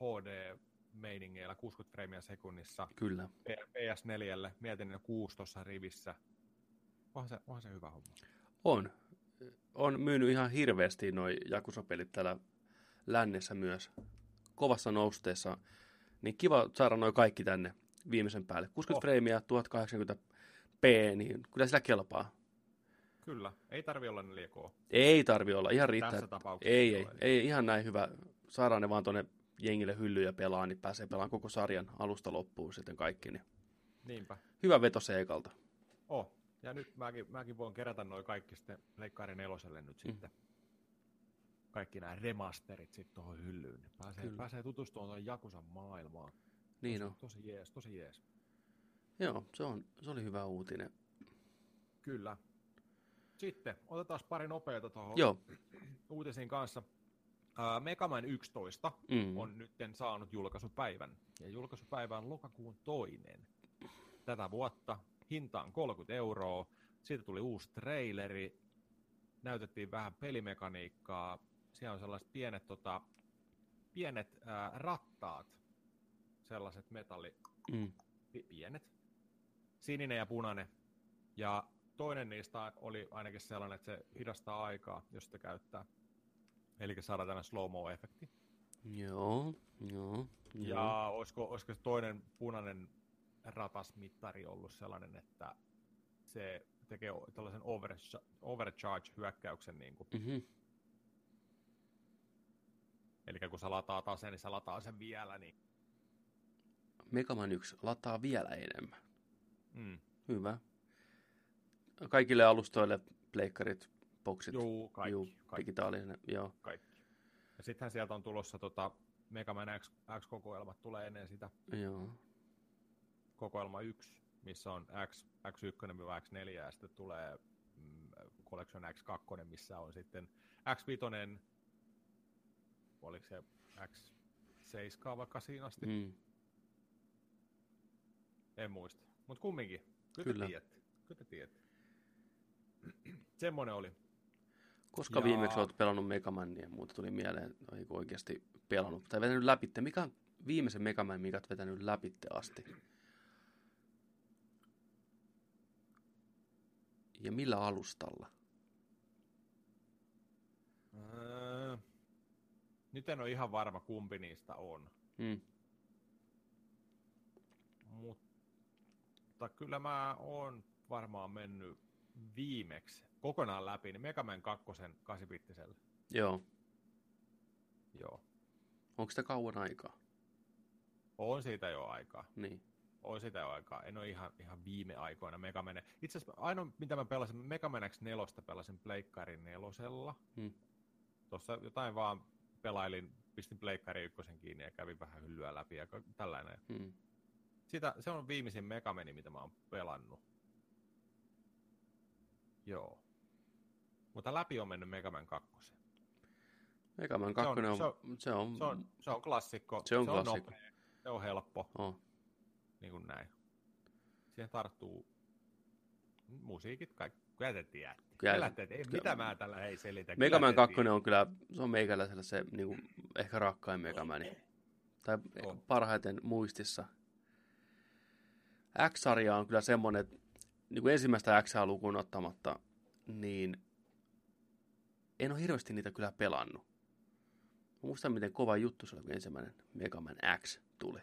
HD meiningeillä 60 freimiä sekunnissa kyllä. PS4, mietin ne kuusi tuossa rivissä. Onhan se, onhan se hyvä homma. On. On myynyt ihan hirveästi noi Jakusa-pelit täällä lännessä myös. Kovassa nousteessa. Niin kiva saada noi kaikki tänne viimeisen päälle. 60 Oh. freimiä, 1080p, niin kyllä sitä kelpaa. Kyllä, ei tarvi olla 4K. Ei tarvi olla, ihan riittää. Tässä tapauksessa Ei, ei, ole. ei, ihan näin hyvä. Saadaan ne vaan tuonne jengille hyllyyn ja pelaa, niin pääsee pelaamaan koko sarjan alusta loppuun sitten kaikki. Niin Niinpä. hyvä veto Seikalta. Oh. Ja nyt mäkin, mäkin voin kerätä noin kaikki sitten Leikkari neloselle nyt Mm. Kaikki nämä remasterit sitten tuohon hyllyyn. Niin Pääsee, Kyllä. pääsee tutustumaan tuon Jakusan maailmaan. Niin tosi, on. Tosi jees, tosi jees. Joo, se, on, se oli hyvä uutinen. Kyllä. Sitten otetaan pari nopeata tuohon Joo. uutisiin kanssa. Uh, Megaman 11 Mm. on nyt saanut julkaisupäivän. Ja julkaisupäivä on lokakuun toinen. Tätä vuotta hinta on 30 euroa. Siitä tuli uusi traileri. Näytettiin vähän pelimekaniikkaa. Siellä on sellaiset pienet, tota, pienet ää, rattaat. Sellaiset metalli, Mm. pi- pienet. Sininen ja punainen. Ja toinen niistä oli ainakin sellainen, että se hidastaa aikaa, jos sitä käyttää. Eli saadaan tämmöinen slow-mo-efekti. Joo, joo. Ja joo. olisiko, olisiko toinen punainen ratasmittari ollut sellainen, että se tekee tällaisen overcha- overcharge-hyökkäyksen. Niin kuin. Mm-hmm. Eli kun sä lataa taas niin se lataa sen vielä. Niin... Megaman 1 lataa vielä enemmän. Mm. Hyvä. Kaikille alustoille, pleikkarit, boksit, Juu, kaikki. juu, kaikki, digitaalinen, joo. kaikki. Ja sittenhän sieltä on tulossa tota, Mega Man X, X-kokoelmat tulee ennen sitä joo. kokoelma 1, missä on X, X1-X4 ja sitten tulee mm, Collection X2, missä on sitten X5, oliko se X7 vai 8 asti, mm. En muista. Mutta kumminkin, kyllä, Kyllä. te tiedätte. Kyllä te tiedätte. Semmoinen oli. Koska Ja- viimeksi olet pelannut Megamania, muuta tuli mieleen, oliko oikeasti pelannut, tai vetänyt läpi. Mikä on viimeisen Megaman, mikä olet vetänyt läpi asti? Ja millä alustalla? Öö, nyt en ole ihan varma, kumpi niistä on. Mm. Mutta kyllä mä oon varmaan mennyt viimeksi kokonaan läpi, niin Mega Man 2 8-bittisellä. Joo. Joo. Onko sitä kauan aikaa? On siitä jo aikaa. Niin. On siitä jo aikaa. En ole ihan, ihan viime aikoina Mega Man. Itse asiassa ainoa, mitä mä pelasin, Mega Man X4 pelasin Pleikkarin nelosella. Hmm. Tuossa jotain vaan pelailin, pistin Pleikkari ykkösen kiinni ja kävin vähän hyllyä läpi ja tällainen. Mm. Sitä, se on viimeisin Mega Man, mitä mä oon pelannut. Joo. Mutta läpi on mennyt Mega Man 2. Megaman Se on- 2 on, se on, se on, Se on, se on klassikko. Se on se klassikko. on nopea. Se on helppo, oh. niin kuin näin. Siihen tarttuu musiikit, kaikki. Kyllä te tiedätte. Kyllä- Kyllä te, ei, mitä mä tällä hei selitän. Kyllä Megaman te 2 tiedätte. on kyllä, se on meikäläisellä se niin kuin, ehkä rakkain Megamani. Tai On. parhaiten muistissa. X-sarja on kyllä semmoinen, että niin kuin ensimmäistä x lukuun ottamatta, niin en ole hirveästi niitä kyllä pelannut. Mä muistan, miten kova juttu se oli, kun ensimmäinen Megaman X tuli.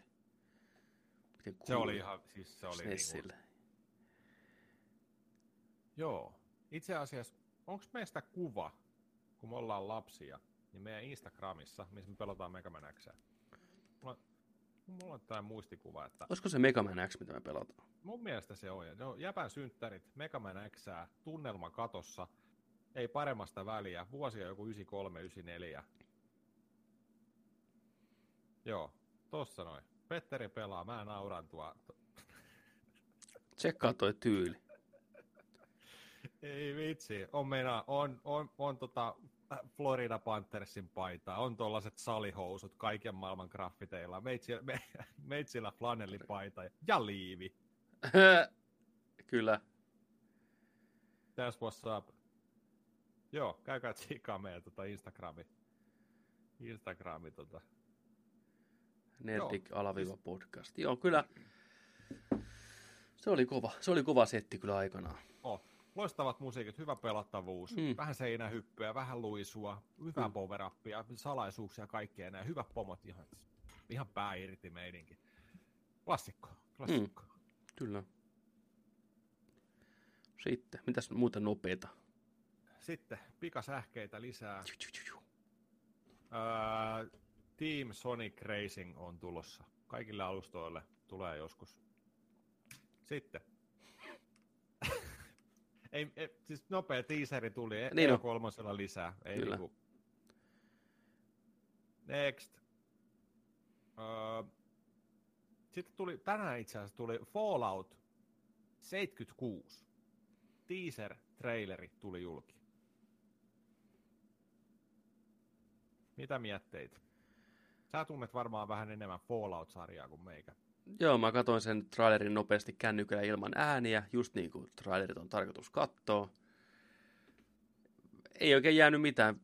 Miten Se oli ihan, siis se oli niin kuin. Joo. Itse asiassa, onko meistä kuva, kun me ollaan lapsia, niin meidän Instagramissa, missä me pelataan Mega Man X. Mulla, mulla on tämä muistikuva, että Olisiko se Megaman X, mitä me pelataan? mun mielestä se on. Ne on Jäpän synttärit, Mega Man X, tunnelma katossa, ei paremmasta väliä, vuosia joku 93, 94. Joo, tossa noin. Petteri pelaa, mä nauran tuo. Tsekkaa toi tyyli. Ei vitsi, on meina, on, on, on tota Florida Panthersin paita, on tuollaiset salihousut kaiken maailman graffiteilla, meitsillä, me, meitsillä flanellipaita ja liivi. kyllä. That's what's up. Joo, käykää tsiikaa meidän tota Instagrami. Instagrami tota. Nerdik Joo, alaviiva podcast. Joo, kyllä. Se oli kova. Se oli kova setti kyllä aikanaan. Oh, loistavat musiikit, hyvä pelattavuus, Mm. vähän seinähyppyä, vähän luisua, hyvää Mm. power salaisuuksia kaikkea näin, hyvät pomot, ihan, ihan pää irti meidinkin. Klassikko, klassikko. Mm. Kyllä. Sitten, mitäs muuta nopeita? Sitten pikasähkeitä lisää. Öö, Team Sonic Racing on tulossa. Kaikille alustoille tulee joskus. Sitten. Ei, ei, siis nopea teaseri tuli, Niin niin on. kolmosella lisää. Ei Kyllä. Niinku... Next. Öö, sitten tuli, tänään itse asiassa tuli Fallout 76. Teaser, traileri tuli julki. Mitä mietteit? Sä tunnet varmaan vähän enemmän Fallout-sarjaa kuin meikä. Joo, mä katsoin sen trailerin nopeasti kännykällä ilman ääniä, just niin kuin trailerit on tarkoitus katsoa. Ei oikein jäänyt mitään.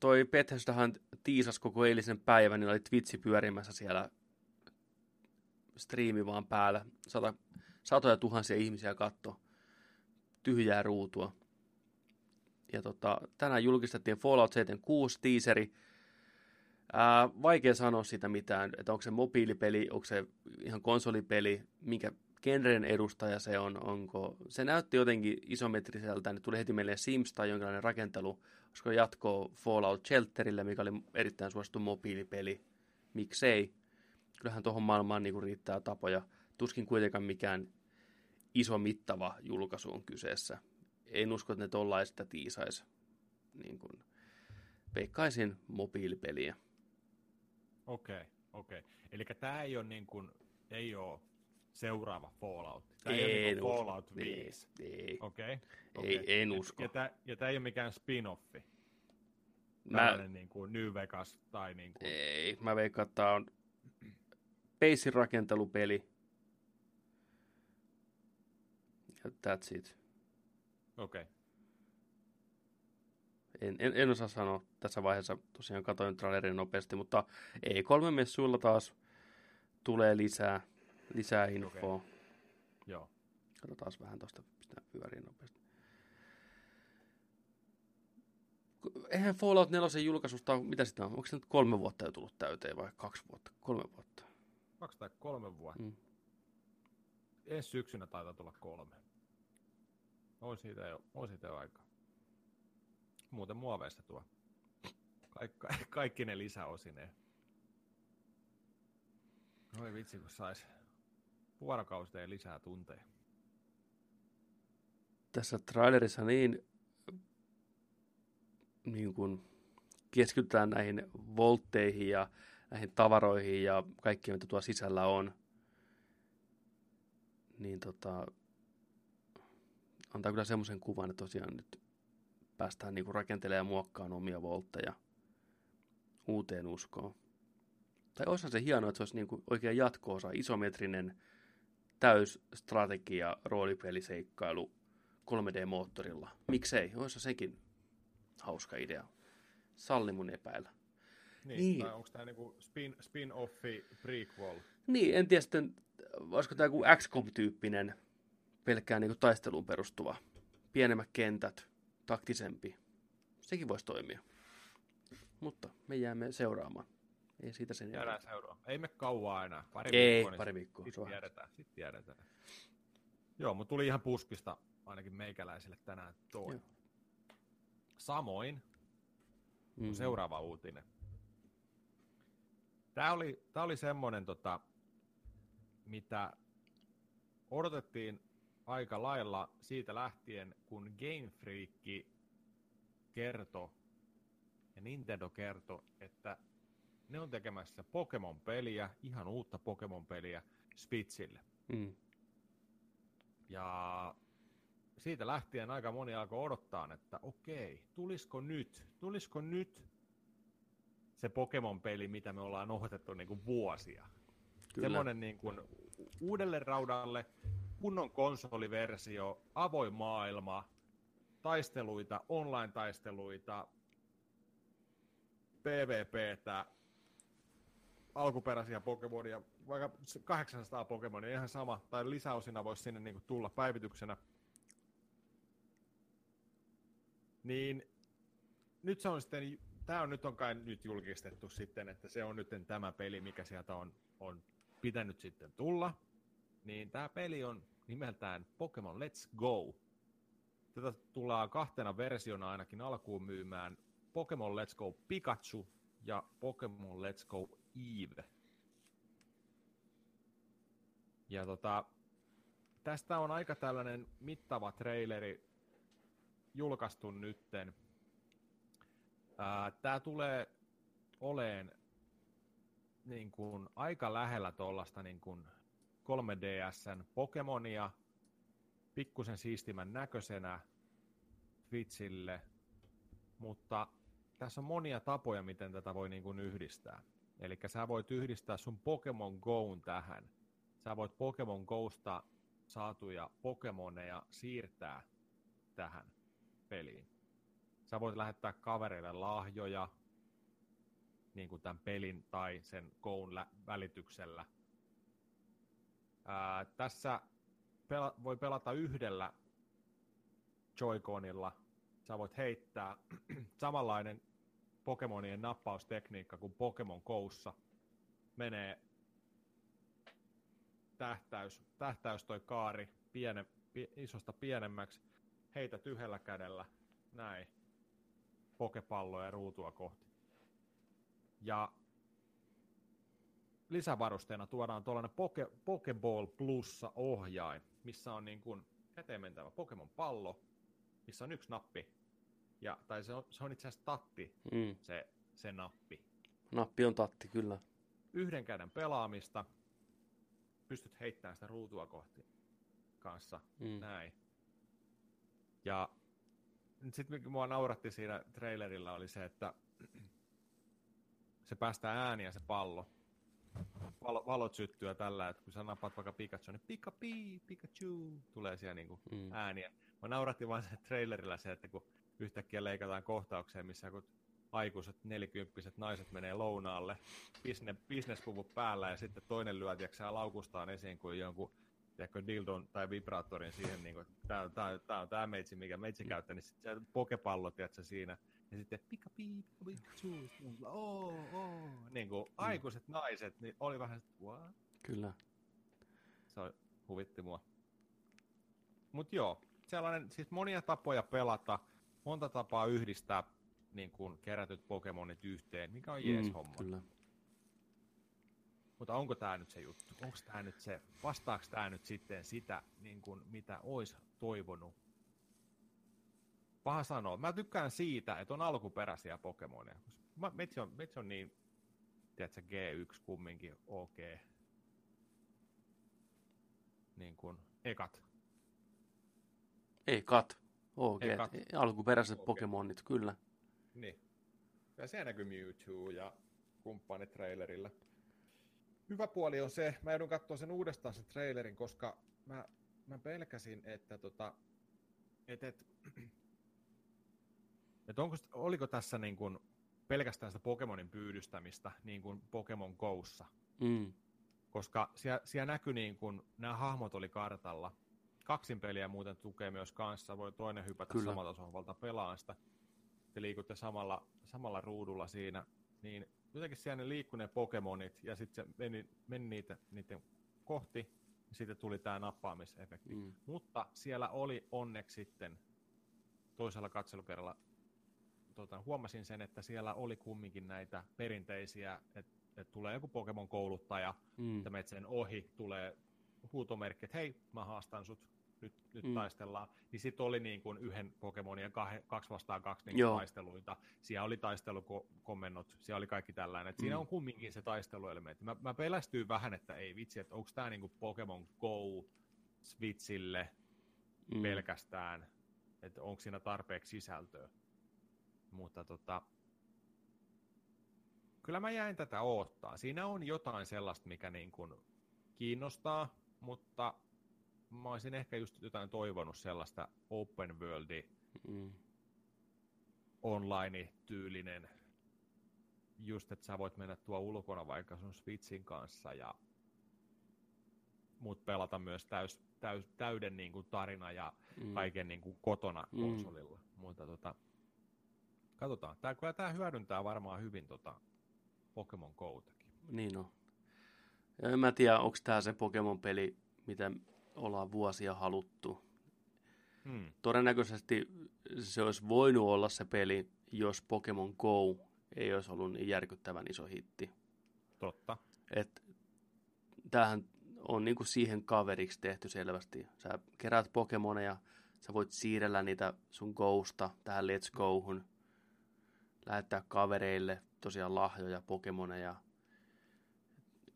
Toi Bethesdahan tiisas koko eilisen päivän, niin oli Twitchi pyörimässä siellä striimi vaan päällä. Sata, satoja tuhansia ihmisiä katto. tyhjää ruutua. Ja tota, tänään julkistettiin Fallout 76 teaseri. Ää, vaikea sanoa sitä mitään, että onko se mobiilipeli, onko se ihan konsolipeli, minkä genren edustaja se on, onko... Se näytti jotenkin isometriseltä, niin tuli heti meille Sims tai jonkinlainen rakentelu, koska jatkoa Fallout Shelterille, mikä oli erittäin suosittu mobiilipeli. Miksei? Kyllähän tuohon maailmaan niin riittää tapoja. Tuskin kuitenkaan mikään iso mittava julkaisu on kyseessä. En usko, että ne tollaista tiisaisi. Niin kuin, veikkaisin mobiilipeliä. Okei, okay, okei. Okay. Eli tämä ei ole, niin kuin, ei ole seuraava Fallout. Tämä ei, ei ole niin Fallout 5. Ei, ei. Okei. Okay, okay. Ei, en usko. Ja, tämä, ja tämä ei ole mikään spin-offi. Mä... niin kuin New Vegas tai niin kuin... Ei, mä veikkaan, että tämä on peisin rakentelupeli. Ja that's it. Okei. Okay. En, en, en osaa sanoa tässä vaiheessa, tosiaan katoin trailerin nopeasti, mutta E3-messuilla taas tulee lisää, lisää infoa. Okay. Joo. Katsotaan vähän tuosta, pistää pyöriin nopeasti. Eihän Fallout 4 julkaisusta, mitä sitä on? Onko se nyt kolme vuotta jo tullut täyteen vai kaksi vuotta? Kolme vuotta. Kaksi tai kolme vuotta. Mm. Ensi syksynä taitaa tulla kolme. On siitä jo, on siitä jo aikaa. Muuten muoveista tuo. Kaik, ka, kaikki ne lisäosineen. Oi vitsi, kun sais vuorokausiteen lisää tunteja. Tässä trailerissa niin, niin kuin keskitytään näihin voltteihin ja näihin tavaroihin ja kaikki, mitä tuo sisällä on, niin tota, antaa kyllä semmoisen kuvan, että tosiaan nyt päästään niin rakentelemaan ja muokkaamaan omia voltteja uuteen uskoon. Tai olisihan se hienoa, että se olisi niin kuin oikein jatko-osa, isometrinen täysstrategia, roolipeliseikkailu 3D-moottorilla. Miksei? Olisi sekin hauska idea. Salli mun epäillä. Niin, niin. onko tämä niinku spin, spin-offi prequel? Niin, en tiedä sitten, olisiko tämä joku XCOM-tyyppinen pelkkään niin taisteluun perustuva. Pienemmät kentät, taktisempi. Sekin voisi toimia. Mutta me jäämme seuraamaan. Ei siitä sen Jäädään seuraa. Ei me kauaa enää. Pari Ei, viikkoa, niin pari viikkoa. Sitten tiedetään, sitten tiedetään. Joo, mutta tuli ihan puskista ainakin meikäläisille tänään toi. Joo. Samoin mm. seuraava uutinen. Tämä oli, tämä oli semmoinen, tota, mitä odotettiin aika lailla siitä lähtien, kun Game Freak kertoi ja Nintendo kertoi, että ne on tekemässä Pokemon-peliä, ihan uutta Pokemon-peliä Switchille. Mm. Ja siitä lähtien aika moni alkoi odottaa, että okei, tulisiko nyt, tulisiko nyt se Pokemon-peli, mitä me ollaan odotettu niin kuin vuosia. Kyllä. Semmoinen niin kuin uudelle raudalle, kunnon konsoliversio, avoin maailma, taisteluita, online-taisteluita, PvPtä, alkuperäisiä Pokemonia, vaikka 800 Pokemonia, ihan sama, tai lisäosina voisi sinne niin tulla päivityksenä. Niin nyt se on sitten, tämä on nyt on kai nyt julkistettu sitten, että se on nyt tämä peli, mikä sieltä on, on pitänyt sitten tulla niin tämä peli on nimeltään Pokemon Let's Go. Tätä tullaan kahtena versiona ainakin alkuun myymään. Pokemon Let's Go Pikachu ja Pokemon Let's Go Eve. Ja tota, tästä on aika tällainen mittava traileri julkaistu nytten. Tämä tulee oleen niin kuin aika lähellä tuollaista niin kuin 3DSn Pokemonia pikkusen siistimän näköisenä Twitchille, mutta tässä on monia tapoja, miten tätä voi niin kuin yhdistää. Eli sä voit yhdistää sun Pokemon Goon tähän. Sä voit Pokemon Gosta saatuja Pokemoneja siirtää tähän peliin. Sä voit lähettää kavereille lahjoja, niin kuin tämän pelin tai sen Goon välityksellä – Ää, tässä pela- voi pelata yhdellä Joy-Conilla sä voit heittää samanlainen Pokemonien nappaustekniikka kuin Pokemon Koussa. Menee tähtäys, tähtäys toi kaari piene, pie, isosta pienemmäksi, heität yhdellä kädellä, näin, pokepalloja ruutua kohti. Ja lisävarusteena tuodaan tuollainen Poke, Pokeball Plussa ohjain, missä on niin kuin eteen mentävä Pokemon pallo, missä on yksi nappi, ja, tai se on, se on itse asiassa tatti, mm. se, se nappi. Nappi on tatti, kyllä. Yhden käden pelaamista, pystyt heittämään sitä ruutua kohti kanssa, mm. näin. Ja sitten mikä mua nauratti siinä trailerilla oli se, että se päästää ääniä se pallo. Valo, valot syttyä tällä, että kun sä napaat vaikka Pikachu, niin Pika Pi, Pikachu, tulee siellä niinku mm. ääniä. Mä nauratti vaan se trailerilla se, että kun yhtäkkiä leikataan kohtaukseen, missä kun aikuiset nelikymppiset naiset menee lounaalle, business, businesspuvut päällä ja sitten toinen lyö tiiäksä, laukustaan esiin kuin jonkun tiedätkö, dildon tai vibraattorin siihen, niin kuin, tää, on, tää, tää on tämä meitsi, mikä meitsi mm. käyttää, niin sitten se pokepallo, tiedätkö, siinä, ja sitten pika piip, pika oh, oh. niin kuin, mm. aikuiset naiset, niin oli vähän, what? Kyllä. Se huvitti mua. Mutta joo, sellainen, siis monia tapoja pelata, monta tapaa yhdistää niin kuin kerätyt Pokemonit yhteen, mikä on jees mm, homma. Kyllä. Mutta onko tämä nyt se juttu? Onko tämä nyt se, vastaako tämä nyt sitten sitä, niin kuin, mitä olisi toivonut? Paha sanoa. Mä tykkään siitä, että on alkuperäisiä Pokemoneja. Metsi on, metsi on niin, tiedätkö, G1 kumminkin OK. Niin kuin ekat. Ekat. OK. Ekat. Alkuperäiset okay. Pokemonit, kyllä. Niin. Ja se näkyy Mewtwo ja kumppanit trailerilla hyvä puoli on se, mä joudun katsoa sen uudestaan sen trailerin, koska mä, mä pelkäsin, että tota, et, et, et onko, oliko tässä niin kuin pelkästään sitä Pokemonin pyydystämistä niin kuin Pokemon Goussa. Mm. Koska siellä, siellä näkyi niin kuin, nämä hahmot oli kartalla. Kaksin peliä muuten tukee myös kanssa. Voi toinen hypätä Kyllä. samalta sohvalta pelaan sitä. Te liikutte samalla, samalla ruudulla siinä. Niin jotenkin siellä ne liikkui ne Pokemonit ja sitten se meni, meni niitä, niiden kohti ja sitten tuli tämä nappaamisefekti. Mm. Mutta siellä oli onneksi sitten toisella katselukerralla tota, huomasin sen, että siellä oli kumminkin näitä perinteisiä, että et tulee joku Pokemon-kouluttaja, mm. että menet sen ohi, tulee huutomerkki, että hei, mä haastan sut, nyt, nyt mm. taistellaan, niin sitten oli niin kuin yhden Pokemonin ja kah, kaksi vastaan kaksi niin taisteluita. Siellä oli taistelukomennot, siellä oli kaikki tällainen. Et mm. Siinä on kumminkin se taisteluelementti. Mä, mä pelästyin vähän, että ei vitsi, että onko tämä niin Pokemon Go Switchille mm. pelkästään, että onko siinä tarpeeksi sisältöä. Mutta tota, kyllä mä jäin tätä odottaa. Siinä on jotain sellaista, mikä niin kuin kiinnostaa, mutta mä olisin ehkä just jotain toivonut sellaista open worldi mm. online-tyylinen, just että sä voit mennä tuo ulkona vaikka sun Switchin kanssa ja mut pelata myös täys, täys, täyden niin kuin tarina ja mm. kaiken niin kuin kotona mm. konsolilla. Mutta tota, katsotaan. Tää, kyllä tämä hyödyntää varmaan hyvin tota Pokemon Go-takin. Niin on. Ja en mä tiedä, onko tämä se Pokemon-peli, mitä ollaan vuosia haluttu. Hmm. Todennäköisesti se olisi voinut olla se peli, jos Pokemon Go ei olisi ollut niin järkyttävän iso hitti. Totta. Et, tämähän on niinku siihen kaveriksi tehty selvästi. Sä keräät Pokemoneja, sä voit siirrellä niitä sun Gosta tähän Let's Gohun, lähettää kavereille tosiaan lahjoja, Pokemoneja.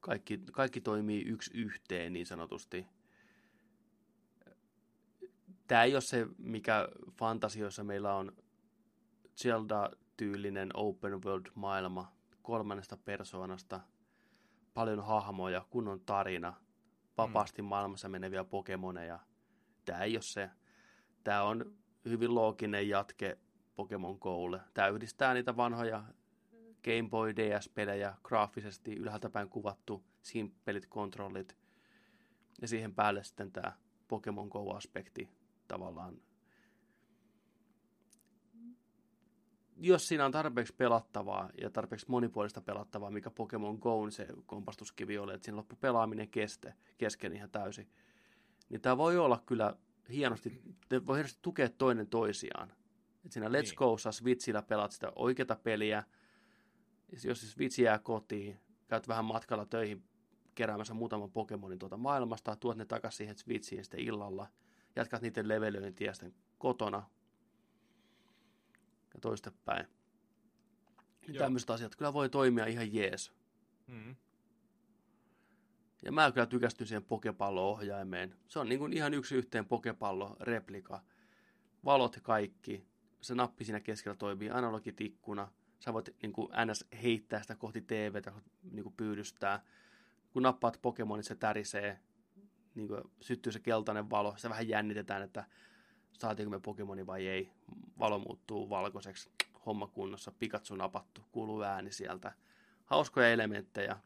Kaikki, kaikki toimii yksi yhteen niin sanotusti – tämä ei ole se, mikä fantasioissa meillä on Zelda-tyylinen open world-maailma kolmannesta persoonasta, paljon hahmoja, kunnon tarina, vapaasti mm. maailmassa meneviä pokemoneja. Tämä ei ole se. Tämä on hyvin looginen jatke Pokemon Go'lle. Tämä yhdistää niitä vanhoja Game Boy DS-pelejä graafisesti ylhäältä päin kuvattu, simppelit kontrollit ja siihen päälle sitten tämä Pokemon Go-aspekti tavallaan jos siinä on tarpeeksi pelattavaa ja tarpeeksi monipuolista pelattavaa, mikä Pokemon Go se kompastuskivi oli, että siinä loppu pelaaminen keste, kesken ihan täysin, niin tämä voi olla kyllä hienosti, voi hienosti tukea toinen toisiaan. Et siinä Let's niin. Go'ssa Switchillä pelaat sitä oikeata peliä, jos se Switch jää kotiin, käyt vähän matkalla töihin keräämässä muutaman Pokemonin tuota maailmasta, tuot ne takaisin siihen Switchiin sitten illalla, jatkat niiden levelöintiä sitten kotona ja toistepäin. Tämmöiset asiat kyllä voi toimia ihan jees. Mm. Ja mä kyllä tykästyn siihen pokepallo-ohjaimeen. Se on niin kuin ihan yksi yhteen pokepallo-replika. Valot kaikki. Se nappi siinä keskellä toimii analogitikkuna. Sä voit niin kuin ns. heittää sitä kohti TVtä, niin kuin pyydystää. Kun nappaat Pokemonit, se tärisee. Niin kuin syttyy se keltainen valo. Se vähän jännitetään, että saatiinko me Pokemoni vai ei. Valo muuttuu valkoiseksi. Homma kunnossa. Pikachu napattu. Kuuluu ääni sieltä. Hauskoja elementtejä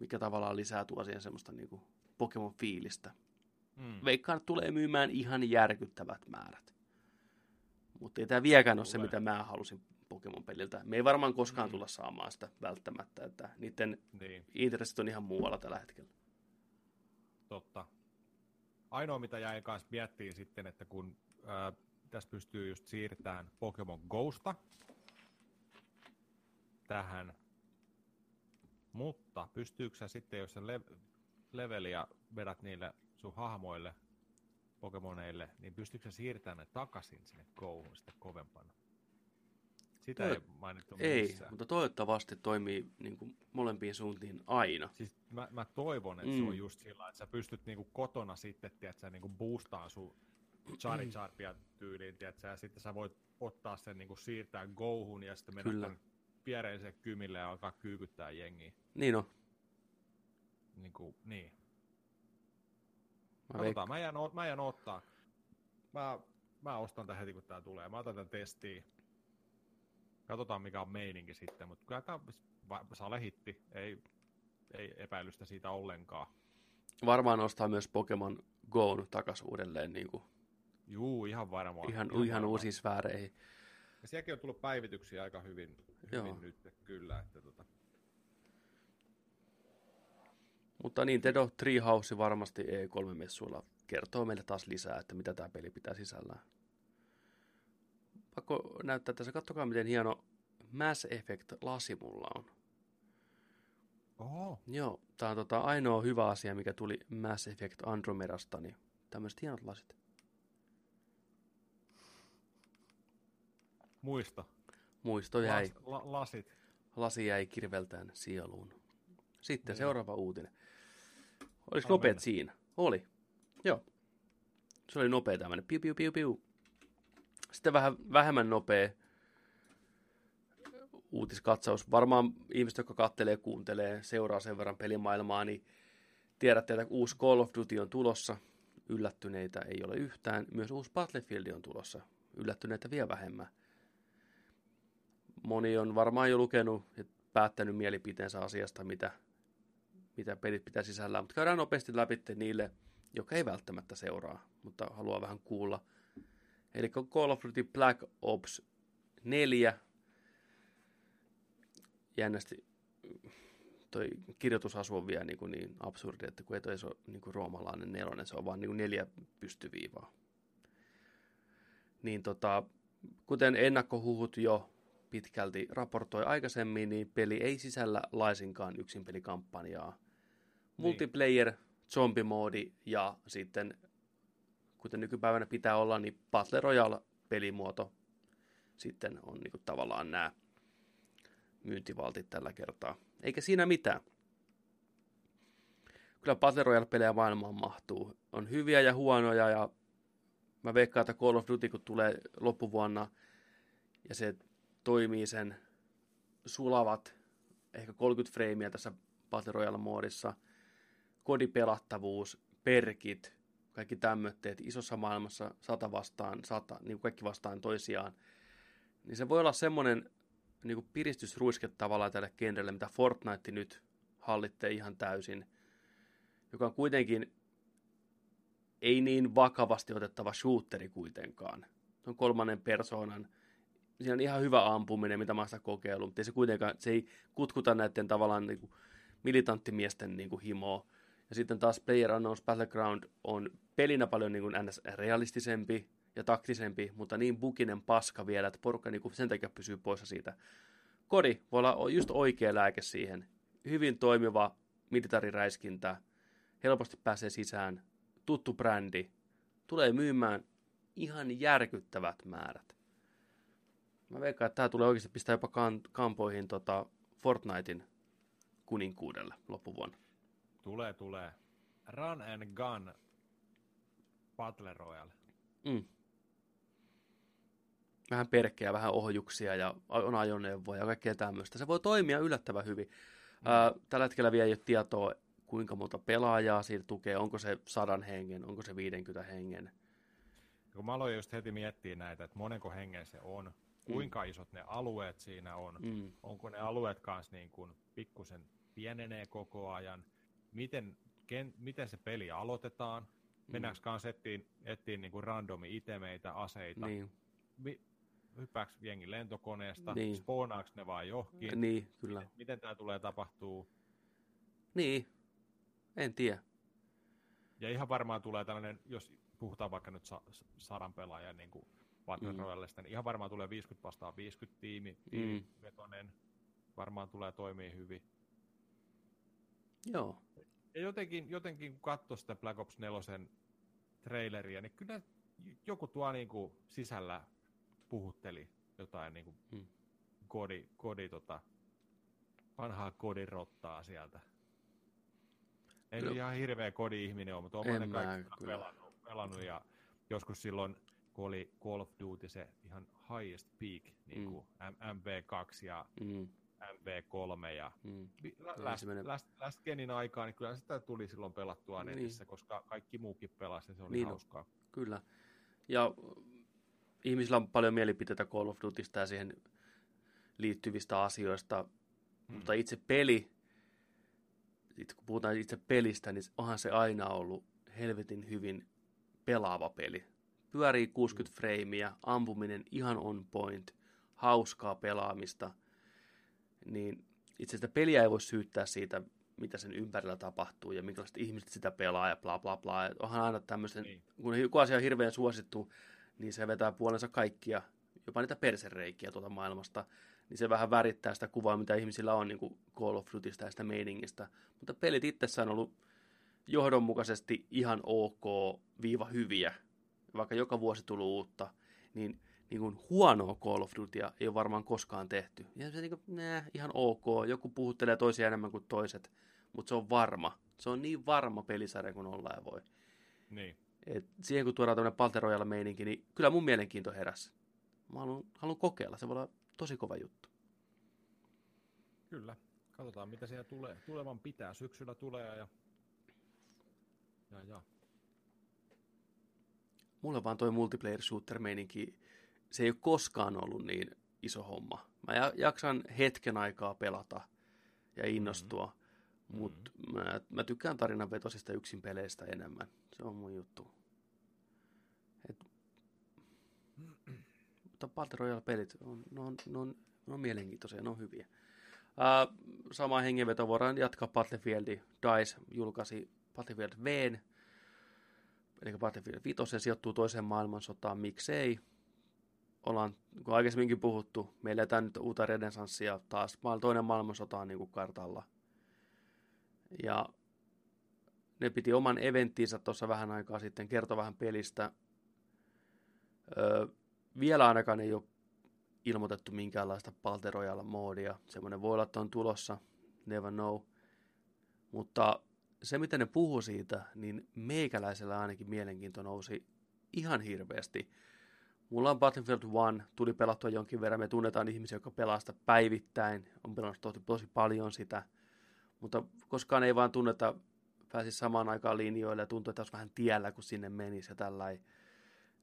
mikä tavallaan lisää tuo siihen semmoista niin Pokemon-fiilistä. Mm. Veikkaan, tulee myymään ihan järkyttävät määrät. Mutta ei tämä vieläkään ole se, mitä mä halusin Pokemon-peliltä. Me ei varmaan koskaan mm. tulla saamaan sitä välttämättä, että niiden niin. intressit on ihan muualla tällä hetkellä. Totta. Ainoa, mitä jäin kanssa miettiin sitten, että kun ää, tässä pystyy just siirtämään Pokemon Ghosta tähän mutta pystyykö sä sitten, jos sä le- leveliä vedät niille sun hahmoille, Pokemoneille, niin pystyykö siirtämään ne takaisin sinne kouhun sitten kovempana? Sitä Toi, ei mainittu Ei, missään. mutta toivottavasti toimii niin kuin molempiin suuntiin aina. Siis mä, mä toivon, että mm. se on mm. just sillä, että sä pystyt niin kuin kotona sitten, että sä niin kuin boostaan sun Charizardia tyyliin, tiedätkö, ja sitten sä voit ottaa sen niin kuin siirtää Gohun ja sitten mennä piereiselle kymille ja alkaa kyykyttää jengiä. Niin on. Niin kuin, niin. Mä, Katsotaan, mä, jään, mä jään ottaa. Mä, mä ostan tämän heti, kun tää tulee. Mä otan tämän testiin. Katsotaan, mikä on meininki sitten, mutta kyllä tämä saa lehitti. Ei, ei epäilystä siitä ollenkaan. Varmaan ostaa myös Pokemon Go takas uudelleen. Niin kuin Juu, ihan varmaan. Ihan, ihan, ihan uusiin sfääreihin. Ja sielläkin on tullut päivityksiä aika hyvin, hyvin Joo. nyt, kyllä. Että tota. Mutta niin, Tedo Treehouse varmasti E3-messuilla kertoo meille taas lisää, että mitä tämä peli pitää sisällään. Pakko näyttää tässä, kattokaa miten hieno Mass Effect-lasi mulla on. Oho. Joo, tämä on tota ainoa hyvä asia, mikä tuli Mass Effect Andromedasta, niin tämmöiset hienot lasit. Muisto. Muisto jäi. Las, la, lasit. Lasi jäi kirveltään sieluun. Sitten niin. seuraava uutinen. Oliko nopeat siinä? Oli. Joo. Se oli nopea tämmöinen. Piu, piu, piu, piu. Sitten vähän vähemmän nopea uutiskatsaus. Varmaan ihmiset, jotka kattelee, kuuntelee, seuraa sen verran pelimaailmaa, niin tiedätte, että uusi Call of Duty on tulossa. Yllättyneitä ei ole yhtään. Myös uusi Battlefield on tulossa. Yllättyneitä vielä vähemmän moni on varmaan jo lukenut ja päättänyt mielipiteensä asiasta, mitä, mitä pelit pitää sisällään. Mutta käydään nopeasti läpi niille, jotka ei välttämättä seuraa, mutta haluaa vähän kuulla. Eli Call of Duty Black Ops 4. Jännästi toi kirjoitusasu on vielä niin, kuin niin absurdi, että kun ei se ole niin kuin roomalainen nelonen, se on vaan niin kuin neljä pystyviivaa. Niin tota, kuten ennakkohuhut jo pitkälti raportoi aikaisemmin, niin peli ei sisällä laisinkaan yksin pelikampanjaa. Niin. Multiplayer, zombimoodi ja sitten, kuten nykypäivänä pitää olla, niin Battle Royale pelimuoto sitten on niin kuin tavallaan nämä myyntivaltit tällä kertaa. Eikä siinä mitään. Kyllä Battle Royale-pelejä maailmaan mahtuu. On hyviä ja huonoja ja mä veikkaan, että Call of Duty kun tulee loppuvuonna ja se toimii sen sulavat ehkä 30 freimiä tässä Battle Royale-moodissa, kodipelattavuus, perkit, kaikki tämmöitteet isossa maailmassa sata vastaan sata, niin kaikki vastaan toisiaan, niin se voi olla semmoinen niin kuin piristysruiske tavallaan tälle genrelle, mitä Fortnite nyt hallittee ihan täysin, joka on kuitenkin ei niin vakavasti otettava shooteri kuitenkaan. Se on kolmannen persoonan siinä on ihan hyvä ampuminen, mitä mä oon sitä kokeillut, mutta ei se kuitenkaan, se ei kutkuta näiden tavallaan niin kuin militanttimiesten niin kuin himoa. Ja sitten taas Player Unknowns Battleground on pelinä paljon niin kuin ns. realistisempi ja taktisempi, mutta niin bukinen paska vielä, että porukka niin kuin sen takia pysyy poissa siitä. Kodi voi olla just oikea lääke siihen. Hyvin toimiva militariräiskintä, helposti pääsee sisään, tuttu brändi, tulee myymään ihan järkyttävät määrät. Mä veikkaan, että tämä tulee oikeasti pistää jopa kampoihin tota Fortnitein kuninkuudelle loppuvuonna. Tulee, tulee. Run and Gun Battle Royale. Mm. Vähän perkkeä, vähän ohjuksia ja on ajoneuvoja ja kaikkea tämmöistä. Se voi toimia yllättävän hyvin. Mm. Ää, tällä hetkellä vielä ei ole tietoa, kuinka monta pelaajaa siitä tukee, onko se sadan hengen, onko se 50 hengen. Kun mä aloin just heti miettiä näitä, että monenko hengen se on, mm. kuinka mm. isot ne alueet siinä on, mm. onko ne alueet kanssa niin kuin pikkusen pienenee koko ajan, miten, ken, miten se peli aloitetaan, mm. mennäänkö kanssa etsiin, etsiin niin kuin randomi itemeitä, aseita, niin. Mi, hyppääkö jengi lentokoneesta, niin. spoonaako ne vai johonkin, niin, kyllä. miten, miten tämä tulee tapahtuu. Niin, en tiedä. Ja ihan varmaan tulee tällainen, jos puhutaan vaikka nyt sa- sadan pelaajan niin kuin Battle mm. Royalesta, niin ihan varmaan tulee 50 vastaan 50 tiimi, tiimi mm. vetonen, varmaan tulee toimii hyvin. Joo. Ja jotenkin, jotenkin kun katsoo sitä Black Ops 4 traileria, niin kyllä joku tuo niin kuin sisällä puhutteli jotain niin kuin hmm. kodi, kodi tota, vanhaa kodirottaa sieltä. En no. ihan hirveä kodi-ihminen ole, mutta olen kaikki pelannut, pelannut, ja joskus silloin, kun oli Call of Duty se ihan highest peak, niin kuin mm. MV2 ja mm. MV3 ja mm. last, last, last, Genin aikaan, niin kyllä sitä tuli silloin pelattua niin. netissä, koska kaikki muukin pelasi, se oli niin hauskaa. Kyllä. Ja ihmisillä on paljon mielipiteitä Call of Dutysta ja siihen liittyvistä asioista, mm. mutta itse peli, kun puhutaan itse pelistä, niin onhan se aina ollut helvetin hyvin pelaava peli. Pyörii 60 mm. freimiä, ampuminen ihan on point, hauskaa pelaamista – niin itse asiassa peliä ei voi syyttää siitä, mitä sen ympärillä tapahtuu ja minkälaiset ihmiset sitä pelaa ja bla bla bla. Et onhan aina tämmöisen, niin. kun joku asia on hirveän suosittu, niin se vetää puolensa kaikkia, jopa niitä persereikiä tuolta maailmasta, niin se vähän värittää sitä kuvaa, mitä ihmisillä on niin kuin Call of Dutysta ja sitä meiningistä. Mutta pelit itsessään on ollut johdonmukaisesti ihan ok, viiva hyviä, vaikka joka vuosi tullut uutta, niin niin kuin huonoa Call of Dutya ei ole varmaan koskaan tehty. Ja se niin kuin, nää, ihan ok, joku puhuttelee toisia enemmän kuin toiset, mutta se on varma. Se on niin varma pelisarja kuin olla ja voi. Niin. Et siihen kun tuodaan tämmöinen Palterojalla meininki, niin kyllä mun mielenkiinto heräsi. Mä haluan, haluan kokeilla, se voi olla tosi kova juttu. Kyllä. Katsotaan, mitä siellä tulee. Tulevan pitää. Syksyllä tulee ja... ja, ja. Mulle vaan toi multiplayer shooter meininki se ei ole koskaan ollut niin iso homma. Mä jaksan hetken aikaa pelata ja innostua, mm-hmm. mutta mä, mä tykkään tarinanvetoisista yksin peleistä enemmän. Se on mun juttu. Et, mutta Battle Royale-pelit, on, ne, on, ne, on, ne on mielenkiintoisia, ne on hyviä. Uh, sama hengenveto voidaan jatkaa Battlefieldi. DICE julkaisi Battlefield V, eli Battlefield 5 sijoittuu toiseen maailmansotaan, miksei ollaan, kun aikaisemminkin puhuttu, meillä eletään nyt uutta renesanssia taas. Toinen maailmansota on niin kuin kartalla. Ja ne piti oman eventtinsä tuossa vähän aikaa sitten, kertoa vähän pelistä. Öö, vielä ainakaan ei ole ilmoitettu minkäänlaista Battle Royale-moodia. Semmoinen voi olla, että on tulossa, never know. Mutta se, mitä ne puhuu siitä, niin meikäläisellä ainakin mielenkiinto nousi ihan hirveästi. Mulla on Battlefield 1, tuli pelattua jonkin verran, me tunnetaan ihmisiä, jotka pelaa sitä päivittäin, on pelannut tosi, tosi paljon sitä, mutta koskaan ei vaan tunneta, pääsi samaan aikaan linjoille ja tuntuu, että olisi vähän tiellä, kun sinne menisi ja tällainen,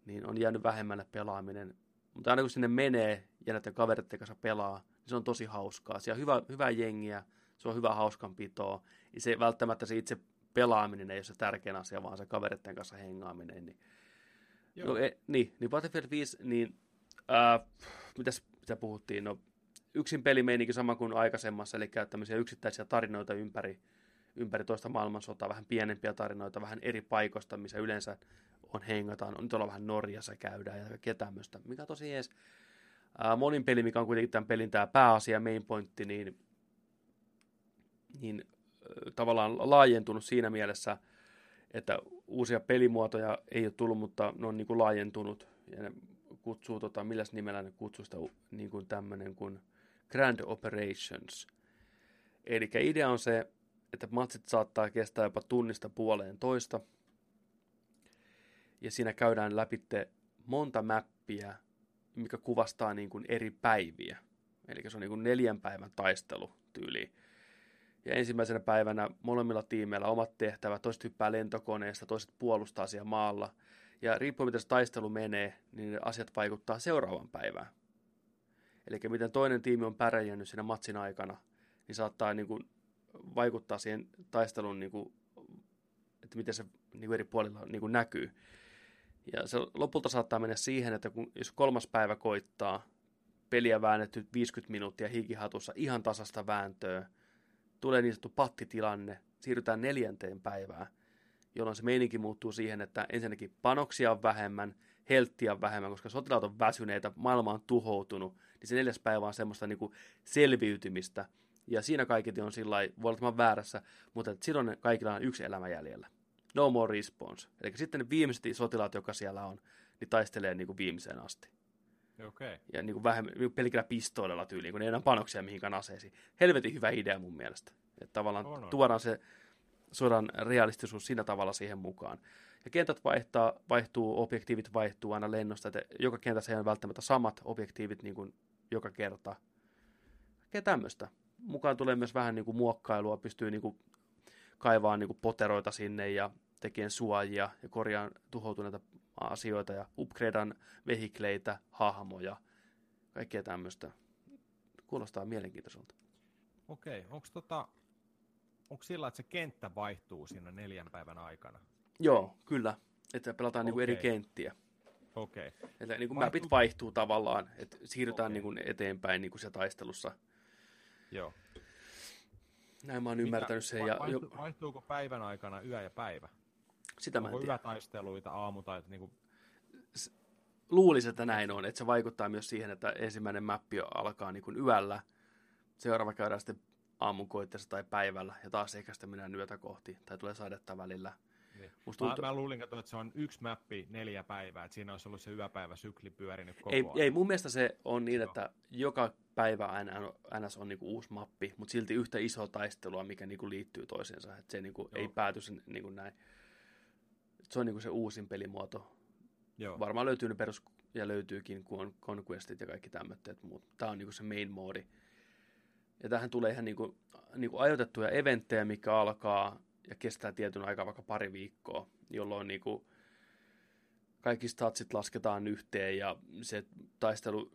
niin on jäänyt vähemmälle pelaaminen. Mutta aina kun sinne menee ja näiden kavereiden kanssa pelaa, niin se on tosi hauskaa. Siellä on hyvä, hyvä jengiä, se on hyvä hauskanpitoa. Ja se välttämättä se itse pelaaminen ei ole se tärkein asia, vaan se kavereiden kanssa hengaaminen. Niin No, e, niin, niin Battlefield 5, niin äh, mitäs mitä puhuttiin, no yksin peli meininki sama kuin aikaisemmassa, eli tämmöisiä yksittäisiä tarinoita ympäri, ympäri toista maailmansotaa, vähän pienempiä tarinoita, vähän eri paikoista, missä yleensä on hengataan, on tuolla vähän Norjassa käydään ja kaikkea tämmöistä, mikä on tosi ees. Ää, monin peli, mikä on kuitenkin tämän pelin tämä pääasia, main pointti, niin, niin äh, tavallaan laajentunut siinä mielessä, että uusia pelimuotoja ei ole tullut, mutta ne on niin kuin laajentunut ja ne kutsuu, tota, milläs nimellä ne kutsuu sitä niin kuin tämmöinen kuin Grand Operations. Eli idea on se, että matsit saattaa kestää jopa tunnista puoleen toista. Ja siinä käydään läpi monta mäppiä, mikä kuvastaa niin kuin eri päiviä. Eli se on niin kuin neljän päivän taistelu tyyli. Ja ensimmäisenä päivänä molemmilla tiimeillä omat tehtävät, toiset hyppää lentokoneesta, toiset puolustaa siellä maalla. Ja riippuen miten se taistelu menee, niin asiat vaikuttaa seuraavan päivään. Eli miten toinen tiimi on pärjännyt siinä matsin aikana, niin saattaa niin kuin vaikuttaa siihen taistelun, niin kuin, että miten se niin kuin eri puolilla niin kuin näkyy. Ja se lopulta saattaa mennä siihen, että kun, jos kolmas päivä koittaa, peliä väännetty 50 minuuttia hikihatussa, ihan tasasta vääntöä, tulee niin sanottu pattitilanne, siirrytään neljänteen päivään, jolloin se meininki muuttuu siihen, että ensinnäkin panoksia on vähemmän, helttiä on vähemmän, koska sotilaat on väsyneitä, maailma on tuhoutunut, niin se neljäs päivä on semmoista niin kuin selviytymistä. Ja siinä kaikki on sillä voi olla väärässä, mutta silloin kaikilla on yksi elämä jäljellä. No more response. Eli sitten ne viimeiset sotilaat, jotka siellä on, niin taistelee niin kuin viimeiseen asti. Okay. Ja niin kuin vähemmän, niin pelkillä pistoolilla tyyliin, kun ei enää panoksia mihinkään aseisiin. Helvetin hyvä idea mun mielestä. Että tavallaan on, on. tuodaan se sodan realistisuus siinä tavalla siihen mukaan. Ja kentät vaihtaa, vaihtuu, objektiivit vaihtuu aina lennosta, että joka kentässä ei ole välttämättä samat objektiivit niin kuin joka kerta. Ja tämmöistä. Mukaan tulee myös vähän niin kuin muokkailua, pystyy niin kuin kaivaa niin kuin poteroita sinne ja tekemään suojia ja korjaan tuhoutuneita asioita ja upgradean vehikleitä, hahmoja, kaikkea tämmöistä. Kuulostaa mielenkiintoiselta. Okei, onko tota, onko sillä, että se kenttä vaihtuu siinä neljän päivän aikana? Joo, kyllä. Että pelataan okay. niin eri kenttiä. Okei. Okay. Että niin kuin vaihtuu... mapit vaihtuu tavallaan, että siirrytään okay. niin kuin eteenpäin niin kuin se taistelussa. Joo. Näin mä oon Mitä, ymmärtänyt sen. Ja, vaihtu, vaihtuuko päivän aikana yö ja päivä? Sitä mä en tiedä. yötaisteluita, aamu tai niin kuin... Luulisin, että näin on. Että se vaikuttaa myös siihen, että ensimmäinen mappi alkaa niin kuin yöllä. Seuraava käydään sitten aamun koitteessa tai päivällä. Ja taas ehkä sitten mennään yötä kohti. Tai tulee sadetta välillä. Niin. Musta tuntuu... mä, luulin, että se on yksi mappi neljä päivää, että siinä olisi ollut se yöpäivä sykli pyörinyt koko ei, ajan. Ei, mun mielestä se on niin, että joka päivä NS on niinku uusi mappi, mutta silti yhtä iso taistelua, mikä niinku liittyy toisiinsa. Että se niinku ei pääty sen, niinku näin. Se on niinku se uusin pelimuoto. Joo. Varmaan löytyy ne perus ja löytyykin Conquestit ja kaikki tämmöiset, mutta tämä on niinku se main moodi. Ja tähän tulee ihan niinku, niinku ajoitettuja eventtejä, mikä alkaa ja kestää tietyn aikaa vaikka pari viikkoa, jolloin niin kuin kaikki statsit lasketaan yhteen ja se taistelu,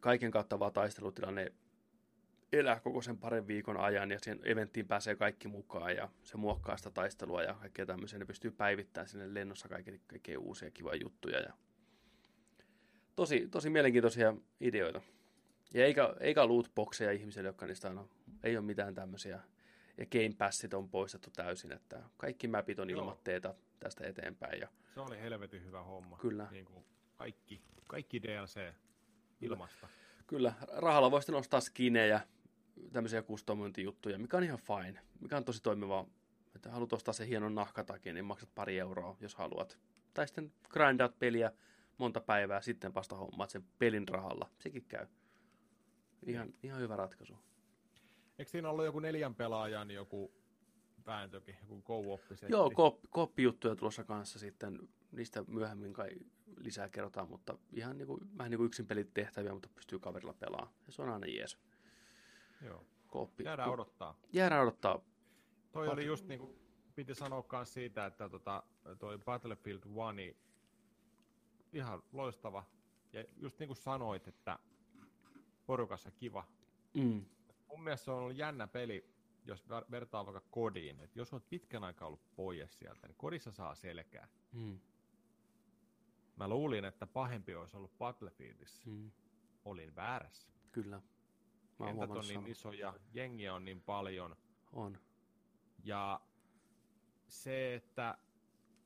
kaiken kattava taistelutilanne elää koko sen parin viikon ajan ja siihen eventtiin pääsee kaikki mukaan ja se muokkaa sitä taistelua ja kaikkea tämmöisiä. Ne pystyy päivittämään sinne lennossa kaikkea, kaikkea uusia kivoja juttuja ja tosi, tosi mielenkiintoisia ideoita. Ja eikä, eikä lootboxeja ihmisille, jotka niistä on, ei ole mitään tämmöisiä ja Game Passit on poistettu täysin, että kaikki mapit on ilmatteita tästä eteenpäin. Ja... Se oli helvetin hyvä homma. Kyllä. Niin kuin kaikki, kaikki DLC ilmasta. Kyllä, rahalla voisi nostaa skinejä, tämmöisiä kustomointijuttuja, mikä on ihan fine, mikä on tosi toimiva. Että haluat ostaa se hienon nahkatakin, niin maksat pari euroa, jos haluat. Tai sitten grindaat peliä monta päivää, sitten vasta hommaat sen pelin rahalla. Sekin käy. Ihan, niin. ihan hyvä ratkaisu. Eikö siinä ollut joku neljän pelaajan joku vääntökin, joku co Joo, koppijuttuja tulossa kanssa sitten. Niistä myöhemmin kai lisää kerrotaan, mutta ihan niin kuin, vähän niin kuin yksin pelit tehtäviä, mutta pystyy kaverilla pelaamaan. Ja se on aina jees. Joo. Koppi. Jäädään odottaa. Jäädään odottaa. Toi Pat- oli just niin kuin, piti sanoa myös siitä, että tota, toi Battlefield 1 ihan loistava. Ja just niin kuin sanoit, että porukassa kiva. Mm mun mielestä se on ollut jännä peli, jos vertaa vaikka kodiin. että jos olet pitkän aikaa ollut pois sieltä, niin kodissa saa selkää. Mm. Mä luulin, että pahempi olisi ollut Battlefieldissa. Mm. olin väärässä. Kyllä. Mä Kentät on niin isoja, jengiä on niin paljon, On. ja se, että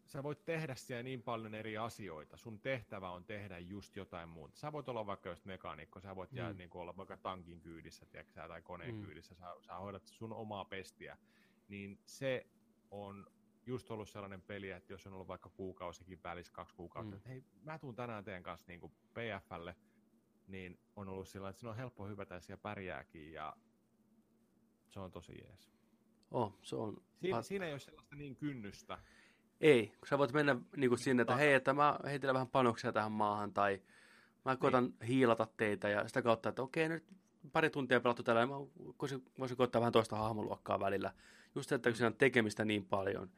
sä voit tehdä siellä niin paljon eri asioita. Sun tehtävä on tehdä just jotain muuta. Sä voit olla vaikka just mekaanikko, sä voit jää, Mm. niin olla vaikka tankin kyydissä tiedätkö, tai koneen Mm. kyydissä, sä, sä hoidat sun omaa pestiä. Niin se on just ollut sellainen peli, että jos on ollut vaikka kuukausikin välissä, kaksi kuukautta, Mm. että hei, mä tuun tänään teidän kanssa niin PFlle, niin on ollut sillä, että siinä on helppo hyvätä ja pärjääkin, ja se on tosi jees. Oh, se on. Siinä, siinä ei ole sellaista niin kynnystä. Ei, kun sä voit mennä niin kuin sinne, että Ta- hei, että mä heitelen vähän panoksia tähän maahan, tai mä koitan niin. hiilata teitä, ja sitä kautta, että okei, nyt pari tuntia pelattu tällä, ja mä voisin, voisin koittaa vähän toista hahmoluokkaa välillä. Just se, että kun siinä on tekemistä niin paljon,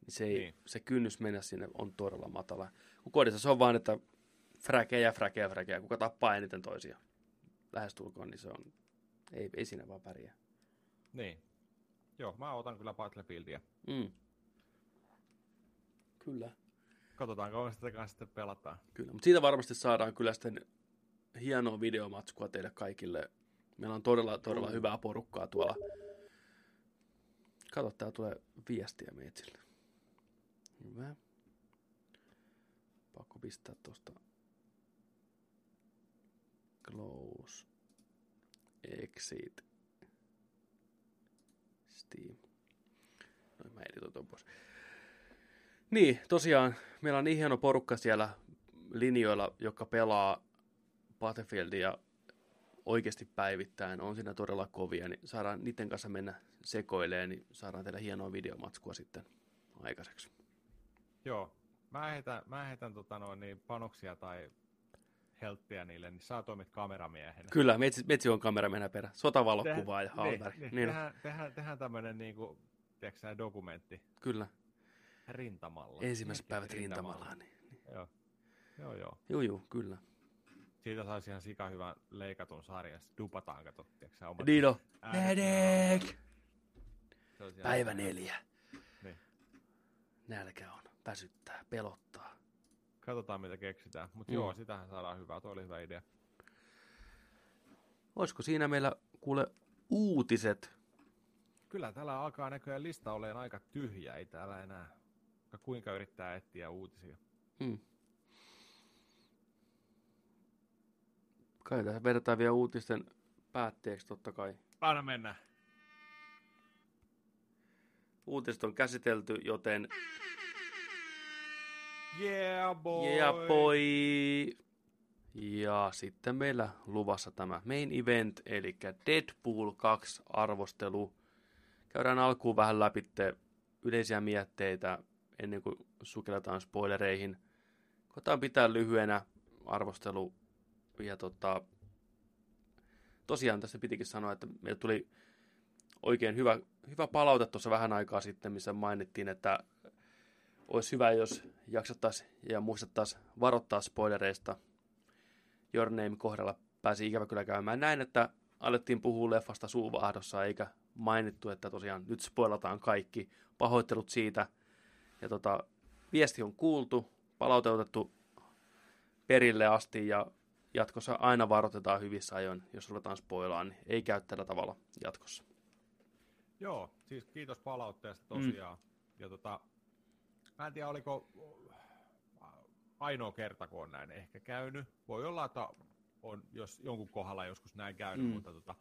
niin se, ei, niin. Niin. se kynnys mennä sinne on todella matala. Kun kodissa se on vaan, että fräkejä, fräkejä, fräkejä, kuka tappaa eniten toisia lähestulkoon, niin se on, ei, ei siinä vaan pärjää. Niin. Joo, mä otan kyllä Battlefieldia. Mm. Kyllä. Katsotaan, kauan sitä kanssa sitten pelataan. Kyllä, mutta siitä varmasti saadaan kyllä sitten hienoa videomatskua teille kaikille. Meillä on todella, todella hyvää porukkaa tuolla. Kato, täällä tulee viestiä meitsille. Hyvä. Pakko pistää tuosta close exit Steam. Noin mä editoin pois. Niin, tosiaan, meillä on niin hieno porukka siellä linjoilla, joka pelaa Battlefieldia oikeasti päivittäin, on siinä todella kovia, niin saadaan niiden kanssa mennä sekoileen, niin saadaan teille hienoa videomatskua sitten aikaiseksi. Joo, mä heitän, mä heitän tota noin, niin panoksia tai helppiä niille, niin saa toimit kameramiehenä. Kyllä, metsi, metsi on kameramiehenä perä. Sotavalokuvaa ja Niin, Haalberg. niin, Niin, tehdään, tehdään, tehdään tämmöinen niin kuin, tiedätkö, sä, dokumentti kyllä, rintamalla. ensimmäiset päivät rintamalla. Niin. Joo, joo, joo. Juu, juu, kyllä. Siitä saisi ihan sika hyvän leikatun sarjan. Dupataan, kato, tiedätkö, sä, omat olisi ihan- Päivä neljä. Niin. Nälkä on, väsyttää, pelottaa. Katsotaan, mitä keksitään. Mutta Mm. mm. joo, sitähän saadaan hyvää. Tuo oli hyvä idea. Olisiko siinä meillä kuule uutiset? Kyllä täällä alkaa näköjään lista olemaan aika tyhjä. Ei täällä enää kuinka yrittää etsiä uutisia. Hmm. Kai tässä vedetään vielä uutisten päätteeksi totta kai. Anna mennä. Uutiset on käsitelty, joten Yeah, boy! yeah boy! Ja sitten meillä luvassa tämä main event, eli Deadpool 2 arvostelu. Käydään alkuun vähän läpi yleisiä mietteitä ennen kuin sukelletaan spoilereihin. Koetaan pitää lyhyenä arvostelu. Ja tota, tosiaan tässä pitikin sanoa, että meillä tuli oikein hyvä, hyvä palaute tuossa vähän aikaa sitten, missä mainittiin, että olisi hyvä, jos jaksattaisiin ja muistettaisiin varoittaa spoilereista. Your Name kohdalla pääsi ikävä kyllä käymään näin, että alettiin puhua leffasta suuvahdossa, eikä mainittu, että tosiaan nyt spoilataan kaikki. Pahoittelut siitä. Ja tota, viesti on kuultu, palautettu perille asti ja jatkossa aina varoitetaan hyvissä ajoin, jos ruvetaan spoilaan, niin ei käy tällä tavalla jatkossa. Joo, siis kiitos palautteesta tosiaan. Mm. Ja tota, mä en tiedä oliko ainoa kerta, kun on näin ehkä käynyt. Voi olla, että on jos jonkun kohdalla joskus näin käynyt, Mm. mutta tota,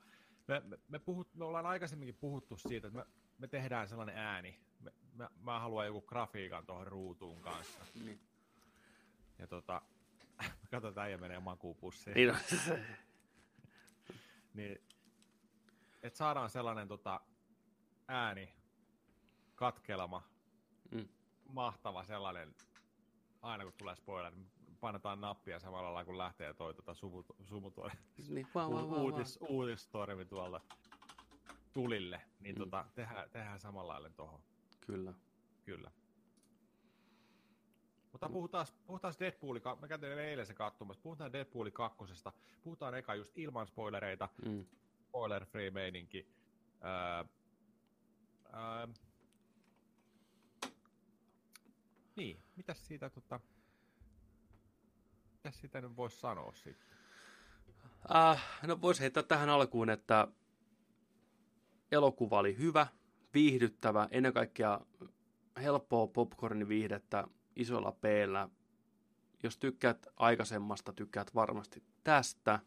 me, me, me, puhut, me ollaan aikaisemminkin puhuttu siitä, että me, me tehdään sellainen ääni. Me, mä, mä haluan joku grafiikan tuohon ruutuun kanssa. Niin. Ja tota, katsotaan ja menee makuupussiin. Niin niin, että saadaan sellainen tota, ääni, katkelma. Mahtava sellainen, aina kun tulee spoiler, niin painetaan nappia samalla lailla kun lähtee toi tota, sumu, sumutuoli, niin, uutis, uutistormi tuolta tulille, niin Mm. tota, tehdään, tehdään samalla lailla tohon, Kyllä. kyllä. Mutta puhutaan, puhutaan Deadpooli, me käytiin eilen se katsomassa, puhutaan Deadpooli kakkosesta, puhutaan eka just ilman spoilereita, Mm. spoiler free meininki. Öö, öö, niin, mitäs siitä tota, mitäs siitä nyt voisi sanoa sitten? Äh, no voisi heittää tähän alkuun, että elokuva oli hyvä, viihdyttävä, ennen kaikkea helppoa popcornin viihdettä isolla p Jos tykkäät aikaisemmasta, tykkäät varmasti tästä.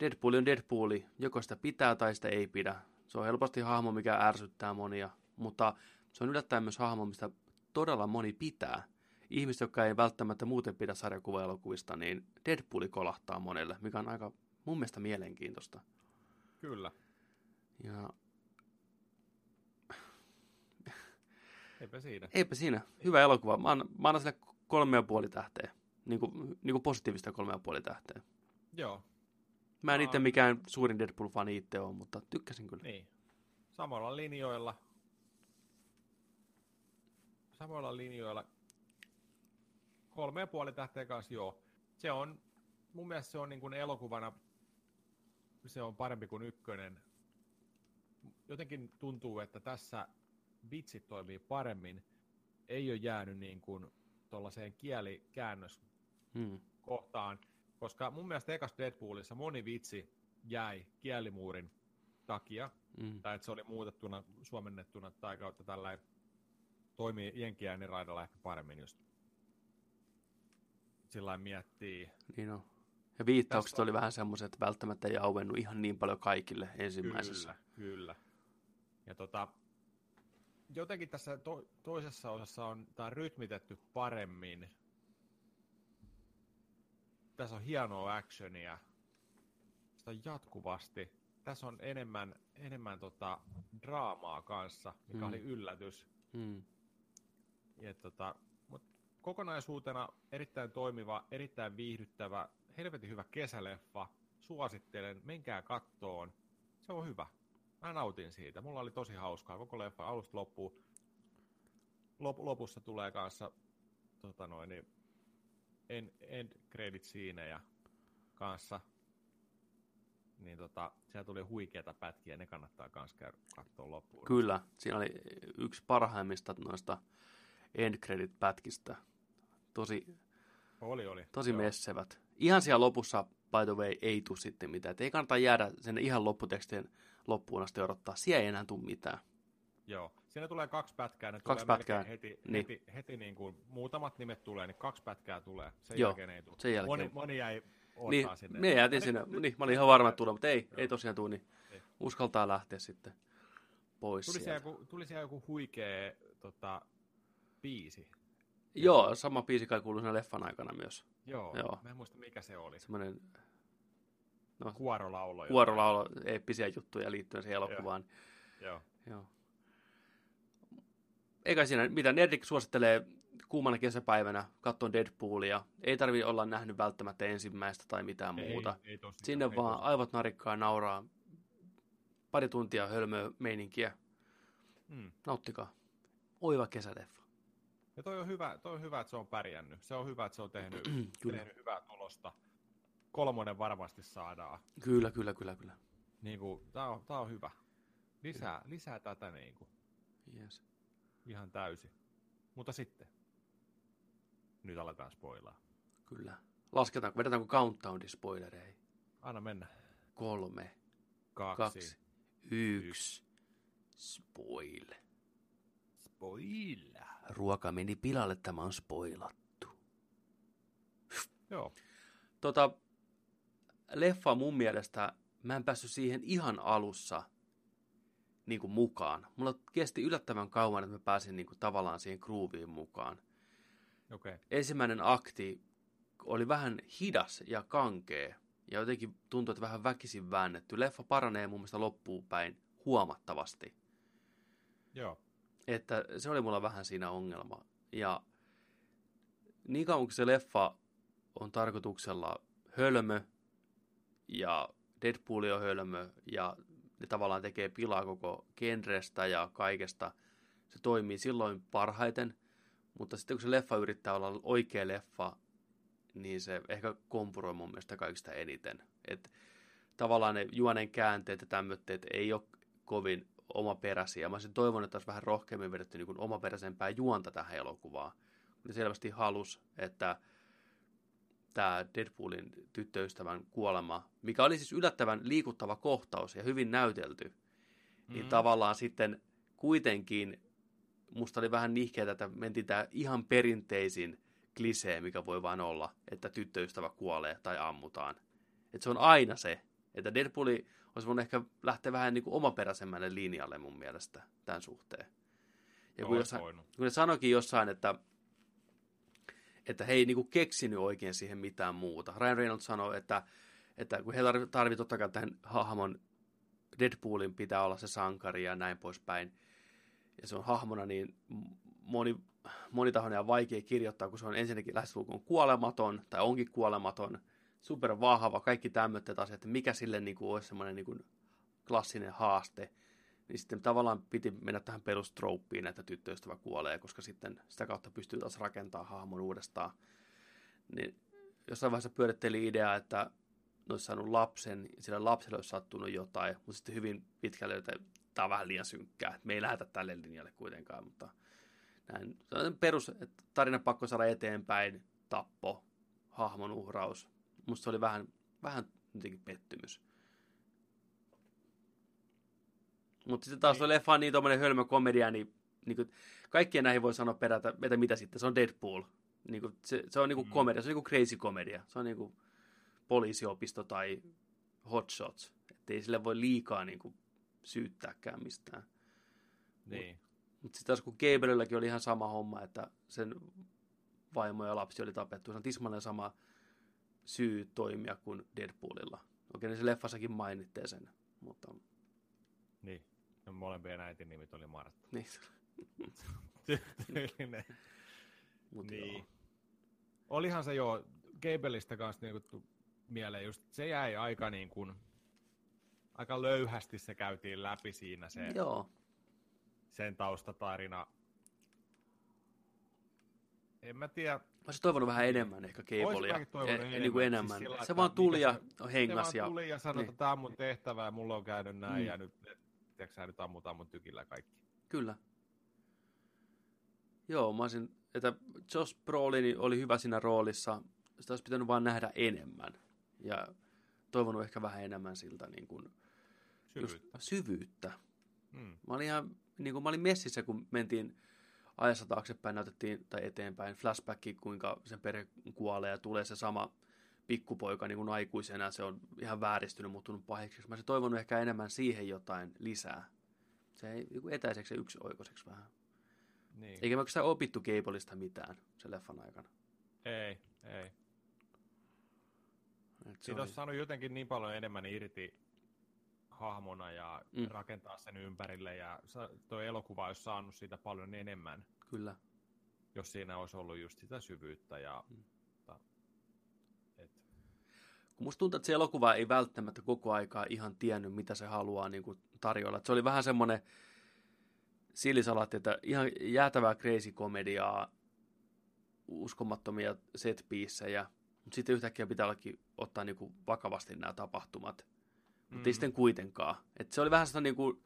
Deadpool on Deadpooli, joko sitä pitää tai sitä ei pidä. Se on helposti hahmo, mikä ärsyttää monia, mutta se on yllättäen myös hahmo, mistä todella moni pitää. Ihmiset, jotka ei välttämättä muuten pidä sarjakuvaelokuvista, niin Deadpooli kolahtaa monelle, mikä on aika mun mielestä mielenkiintoista. Kyllä. Ja Eipä siinä. Eipä siinä. Hyvä elokuva. Mä annan, mä annan sille kolme ja puoli tähteä. Niin kuin, niin kuin positiivista kolme ja puoli tähteä. Joo. Mä en itse mikään suurin Deadpool-fani itse ole, mutta tykkäsin kyllä. Niin. Samoilla linjoilla. Samoilla linjoilla. Kolme ja puoli tähteä kanssa, joo. Se on, mun mielestä se on niin kuin elokuvana, se on parempi kuin ykkönen. Jotenkin tuntuu, että tässä vitsit toimii paremmin, ei ole jäänyt niin kuin tuollaiseen kielikäännös hmm. kohtaan, koska mun mielestä ekas Deadpoolissa moni vitsi jäi kielimuurin takia, hmm. tai että se oli muutettuna, suomennettuna tai kautta tällä toimii jenkiääniraidalla ehkä paremmin just sillä miettii. Niin on. Ja viittaukset Tästä... oli vähän semmoiset, että välttämättä ei auennut ihan niin paljon kaikille ensimmäisessä. Kyllä, kyllä. Ja tota, jotenkin tässä to, toisessa osassa on tämä rytmitetty paremmin. Tässä on hienoa actionia. Sitä on jatkuvasti. Tässä on enemmän, enemmän tota draamaa kanssa, mikä mm. oli yllätys. Mm. Ja tota, mut kokonaisuutena erittäin toimiva, erittäin viihdyttävä, helvetin hyvä kesäleffa. Suosittelen, menkää kattoon. Se on hyvä mä nautin siitä. Mulla oli tosi hauskaa koko leffa alusta loppuun. Lop, lopussa tulee kanssa tota noin, niin end, end credit siinä ja kanssa niin tota, siellä tuli huikeita pätkiä, ne kannattaa myös käydä katsoa loppuun. Kyllä, siinä oli yksi parhaimmista noista end credit pätkistä. Tosi, oli, oli. tosi messevät. Ihan siellä lopussa, by the way, ei tule sitten mitään. Et ei kannata jäädä sen ihan lopputekstien loppuun asti odottaa. Siellä ei enää tule mitään. Joo. Siinä tulee kaksi pätkää. Ne kaksi tulee pätkää. Heti, niin. heti, heti niin kuin muutamat nimet tulee, niin kaksi pätkää tulee. Sen Joo, jälkeen ei tule. Sen jälkeen. Moni, moni jäi niin, sinne. Me jäätiin sinne. Niin, mä olin ihan varma, että tulee, mutta ei, ei tosiaan tule, niin ei. uskaltaa lähteä sitten pois tuli sieltä. Siellä joku, tuli siellä joku huikea tota, biisi. Joo, sama biisi kai kuului siinä leffan aikana myös. Joo, Joo. mä en muista mikä se oli. Semmoinen No, kuorolaulo. Kuorolaulo, eeppisiä juttuja liittyen siihen elokuvaan. Joo. Joo. Eikä siinä mitä. Nerdik suosittelee kuumana kesäpäivänä katsoa Deadpoolia. Ei tarvi olla nähnyt välttämättä ensimmäistä tai mitään ei, muuta. Ei tosiaan, Sinne ei vaan tosiaan. aivot narikkaa nauraa. Pari tuntia hölmöä meininkiä. Hmm. Nauttikaa. Oiva kesäleffa. Ja toi on, hyvä, toi on hyvä, että se on pärjännyt. Se on hyvä, että se on tehnyt, tehnyt hyvää tulosta kolmonen varmasti saadaan. Kyllä, kyllä, kyllä, kyllä. Niin kuin, tää, on, tää on hyvä. Lisää, lisää tätä niin kuin. Yes. Ihan täysi. Mutta sitten, nyt aletaan spoilaa. Kyllä. Lasketaanko, vedetäänkö countdownin spoilereihin? Anna mennä. Kolme, kaksi, kaksi yksi. yksi. Spoil. Spoil. Ruoka meni pilalle, tämä on spoilattu. Joo. Tota, leffa mun mielestä, mä en päässyt siihen ihan alussa niin kuin mukaan. Mulla kesti yllättävän kauan, että mä pääsin niin kuin tavallaan siihen grooviin mukaan. Okay. Ensimmäinen akti oli vähän hidas ja kankea. Ja jotenkin tuntui, että vähän väkisin väännetty. Leffa paranee mun mielestä loppuun päin huomattavasti. Joo. Että se oli mulla vähän siinä ongelma. Ja niin kauan kuin se leffa on tarkoituksella hölmö ja Deadpool on hölmö ja ne tavallaan tekee pilaa koko genrestä ja kaikesta. Se toimii silloin parhaiten, mutta sitten kun se leffa yrittää olla oikea leffa, niin se ehkä kompuroi mun mielestä kaikista eniten. Et tavallaan ne juonen käänteet ja tämmöitteet ei ole kovin omaperäisiä. Mä olisin toivonut, että olisi vähän rohkeammin vedetty niin omaperäisempää juonta tähän elokuvaan. Ne selvästi halus, että tämä Deadpoolin tyttöystävän kuolema, mikä oli siis yllättävän liikuttava kohtaus ja hyvin näytelty, mm. niin tavallaan sitten kuitenkin musta oli vähän nihkeä, että mentiin tämä ihan perinteisin klisee, mikä voi vain olla, että tyttöystävä kuolee tai ammutaan. Että se on aina se, että Deadpooli olisi voinut ehkä lähteä vähän niin kuin omaperäisemmälle linjalle mun mielestä tämän suhteen. Ja kun, jossain, kun ne sanoikin jossain, että, että he ei niin kuin keksinyt oikein siihen mitään muuta. Ryan Reynolds sanoi, että, että kun he tarvitsevat totta kai tähän hahmon Deadpoolin pitää olla se sankari ja näin poispäin, ja se on hahmona niin moni, monitahoinen ja vaikea kirjoittaa, kun se on ensinnäkin lähestulkoon kuolematon, tai onkin kuolematon, super vahva, kaikki tämmöiset asiat, että mikä sille niin kuin olisi semmoinen niin klassinen haaste, niin sitten tavallaan piti mennä tähän perustrouppiin, että tyttöystävä kuolee, koska sitten sitä kautta pystyy taas rakentamaan hahmon uudestaan. Niin jossain vaiheessa pyöritteli idea, että ne olisi saanut lapsen, ja sillä lapselle olisi sattunut jotain, mutta sitten hyvin pitkälle, että tämä on vähän liian synkkää. Me ei lähetä tälle linjalle kuitenkaan, mutta näin. Perus, että tarina pakko saada eteenpäin, tappo, hahmon uhraus. Musta se oli vähän, vähän jotenkin pettymys. Mutta sitten taas niin. leffa on niin tuommoinen hölmö komedia, niin, niin kuin, kaikkien näihin voi sanoa perätä, että mitä sitten, se on Deadpool. Niin kuin, se, se on niin kuin mm. komedia, se on niin kuin crazy komedia. Se on niin kuin poliisiopisto tai hot shots. Että ei sille voi liikaa niin kuin, syyttääkään mistään. Niin. Mutta sitten taas kun Gabrielilläkin oli ihan sama homma, että sen vaimo ja lapsi oli tapettu. Se on tismalleen sama syy toimia kuin Deadpoolilla. Okei, niin se leffassakin mainittee sen, mutta... Niin, no, molempien äitin nimit oli Martta. Niin. Tyylinen. Mut niin. Joo. Olihan se jo Gabelista kanssa niin mieleen just, se jäi aika niin kuin, aika löyhästi se käytiin läpi siinä se, Joo. sen taustatarina. En mä tiedä. Mä olisin toivonut vähän enemmän ehkä Cableia. E- enemmän. Niin kuin enemmän. Siis sillä, se vaan tuli ja hengas. Se vaan tuli ja sanoi, niin. että tämä on mun tehtävä ja mulla on käynyt näin mm. ja nyt, tiedätkö nyt ammutaan mun tykillä kaikki. Kyllä. Joo, mä olisin, että Josh Brolin oli hyvä siinä roolissa. Sitä olisi pitänyt vaan nähdä enemmän. Ja toivonut ehkä vähän enemmän siltä niin kuin, Syvyyttä. Just, syvyyttä. Hmm. Mä olin ihan, niin kuin mä olin messissä, kun mentiin ajassa taaksepäin, näytettiin, tai eteenpäin, flashbacki, kuinka sen perhe kuolee ja tulee se sama pikkupoika niin kuin aikuisena, se on ihan vääristynyt, muuttunut pahiksi. Mä olisin toivonut ehkä enemmän siihen jotain lisää. Se ei niin etäiseksi ja yksioikoiseksi vähän. Niin. Eikä me oikeastaan opittu Gableista mitään sen leffan aikana. Ei, ei. Siitä olisi saanut jotenkin niin paljon enemmän irti hahmona ja mm. rakentaa sen ympärille. Ja tuo elokuva olisi saanut siitä paljon enemmän. Kyllä. Jos siinä olisi ollut just sitä syvyyttä. Ja, mm. ta, et. Kun musta tuntuu, että se elokuva ei välttämättä koko aikaa ihan tiennyt, mitä se haluaa niin kuin tarjolla. Et se oli vähän semmoinen sillisalatti, että ihan jäätävää crazy komediaa, uskomattomia set mutta sitten yhtäkkiä pitää ollakin ottaa niin kuin vakavasti nämä tapahtumat mutta ei mm. sitten kuitenkaan. Et se oli vähän sitä niin kuin...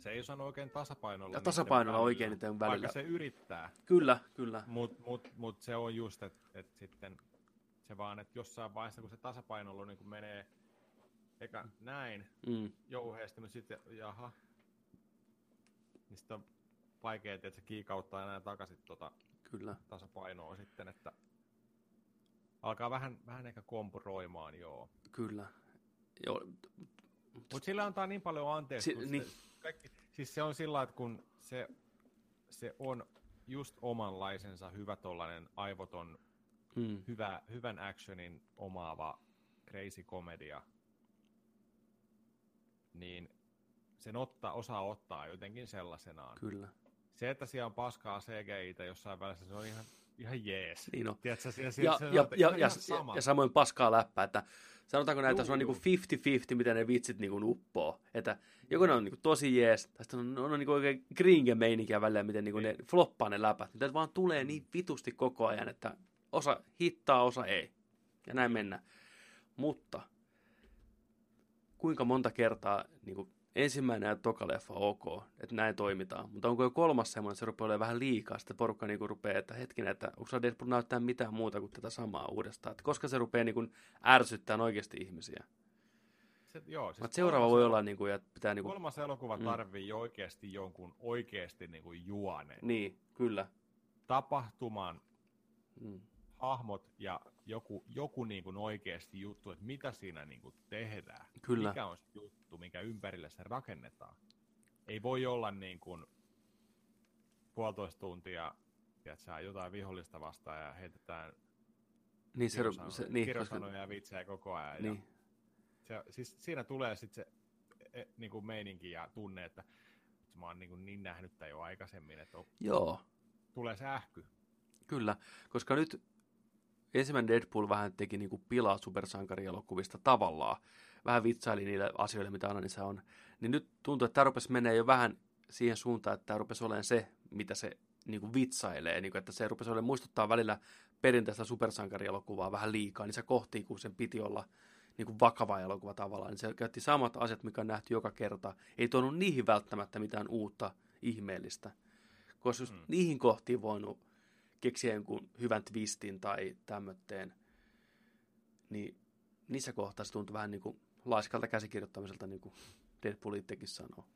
Se ei osannut oikein tasapainolla. Ja tasapainolla oikein niiden välillä. Vaikka se yrittää. Kyllä, kyllä. Mutta mut, mut se on just, että et sitten se vaan, että jossain vaiheessa, kun se tasapainolla niin menee eka näin mm. jouheesti, mutta sitten jaha, niin sitten on vaikea, että se kiikauttaa enää takaisin tota Kyllä. tasapainoa sitten, että alkaa vähän, vähän ehkä kompuroimaan, joo. Kyllä. Joo. Mutta sillä antaa niin paljon anteeksi. Si- niin. se, kaikki, siis se on sillä että kun se, se on just omanlaisensa hyvä tollainen aivoton, mm. hyvä, hyvän actionin omaava crazy komedia, niin sen ottaa, osaa ottaa jotenkin sellaisenaan. Kyllä. Se, että siellä on paskaa CGI jossain välissä, se on ihan, ihan jees. Niin on. Tiedätkö, siellä, ja, se, ja, ja, ja, ja, ja, samoin paskaa läppää, että sanotaanko näitä, se on niinku 50-50, miten ne vitsit niinku uppoo. Että joko ne on niinku tosi jees, tai sitten on, on, on niinku oikein gringe meininkiä välillä, miten niinku ne floppaa ne läpät. Niitä vaan tulee niin vitusti koko ajan, että osa hittaa, osa ei. Ja näin mennään. Mutta kuinka monta kertaa niinku ensimmäinen ja toka leffa ok, että näin toimitaan. Mutta onko jo kolmas semmoinen, että se rupeaa olemaan vähän liikaa, sitten porukka niinku rupeaa, että hetkinen, että onko Deadpool näyttää mitään muuta kuin tätä samaa uudestaan. Että koska se rupeaa niinku ärsyttämään oikeasti ihmisiä. Se, joo, siis seuraava voi olla, niinku, että pitää... Niinku, kolmas elokuva mm. tarvii oikeasti jonkun oikeasti niinku juonen. Niin, kyllä. Tapahtuman, mm. hahmot ja joku, joku niin kuin oikeasti juttu, että mitä siinä niin kuin tehdään. Kyllä. Mikä on se juttu, mikä ympärille se rakennetaan. Ei voi olla niin kuin puolitoista tuntia, että saa jotain vihollista vastaan ja heitetään niin, se, se, niin, koska... ja vitsejä koko ajan. Niin. Ja se, siis siinä tulee sitten se e, niin kuin meininki ja tunne, että, että mä oon niin, kuin niin nähnyt tämän jo aikaisemmin, että on, Joo. tulee se ähky. Kyllä, koska nyt ensimmäinen Deadpool vähän teki niin kuin pilaa supersankarielokuvista tavallaan. Vähän vitsaili niille asioille, mitä aina niissä on. Niin nyt tuntuu, että tämä rupesi menee jo vähän siihen suuntaan, että tämä rupesi olemaan se, mitä se niin kuin vitsailee. Niin kuin, että se rupesi olemaan muistuttaa välillä perinteistä supersankarielokuvaa vähän liikaa, niin se kohti, kun sen piti olla niin kuin vakava elokuva tavallaan. Niin se käytti samat asiat, mikä on nähty joka kerta. Ei tuonut niihin välttämättä mitään uutta ihmeellistä. Koska mm. niihin kohtiin voinut keksiä jonkun hyvän twistin tai tämmötteen, niin niissä kohtaa se tuntuu vähän niin kuin laiskalta käsikirjoittamiselta, niin kuin Deadpool itsekin sanoo.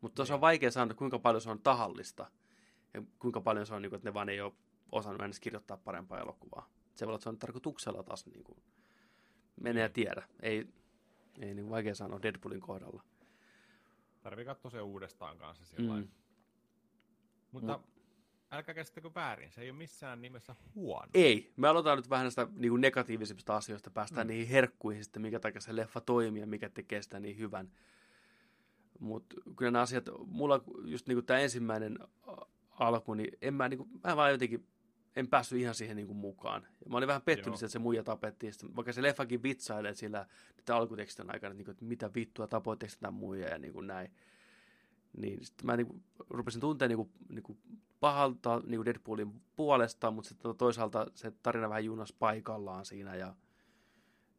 Mutta tuossa on niin. vaikea sanoa, kuinka paljon se on tahallista ja kuinka paljon se on, niin kuin, että ne vaan ei ole osannut edes kirjoittaa parempaa elokuvaa. Se voi olla, että se on tarkoituksella taas niin kuin, menee ja niin. tiedä. Ei, ei niin vaikea sanoa Deadpoolin kohdalla. Tarvii katsoa se uudestaan kanssa sillä mm. Mutta mm älkää käsittäkö väärin, se ei ole missään nimessä huono. Ei, me aloitetaan nyt vähän näistä niin negatiivisista asioista, päästään mm. niihin herkkuihin sitten, mikä takia se leffa toimii ja mikä tekee sitä niin hyvän. Mutta kyllä nämä asiat, mulla just niin tämä ensimmäinen alku, niin en mä, niin kuin, mä vaan jotenkin en päässyt ihan siihen niin kuin mukaan. Ja mä olin vähän pettynyt, että se muija tapettiin. Sitten, vaikka se leffakin vitsailee sillä alkutekstin aikana, että, niin kuin, että mitä vittua tapoitteko sitä muija ja niin kuin näin. Niin sitten mä niinku rupesin tuntea niinku, niinku pahalta niinku Deadpoolin puolesta, mutta sitten toisaalta se tarina vähän junas paikallaan siinä. Ja,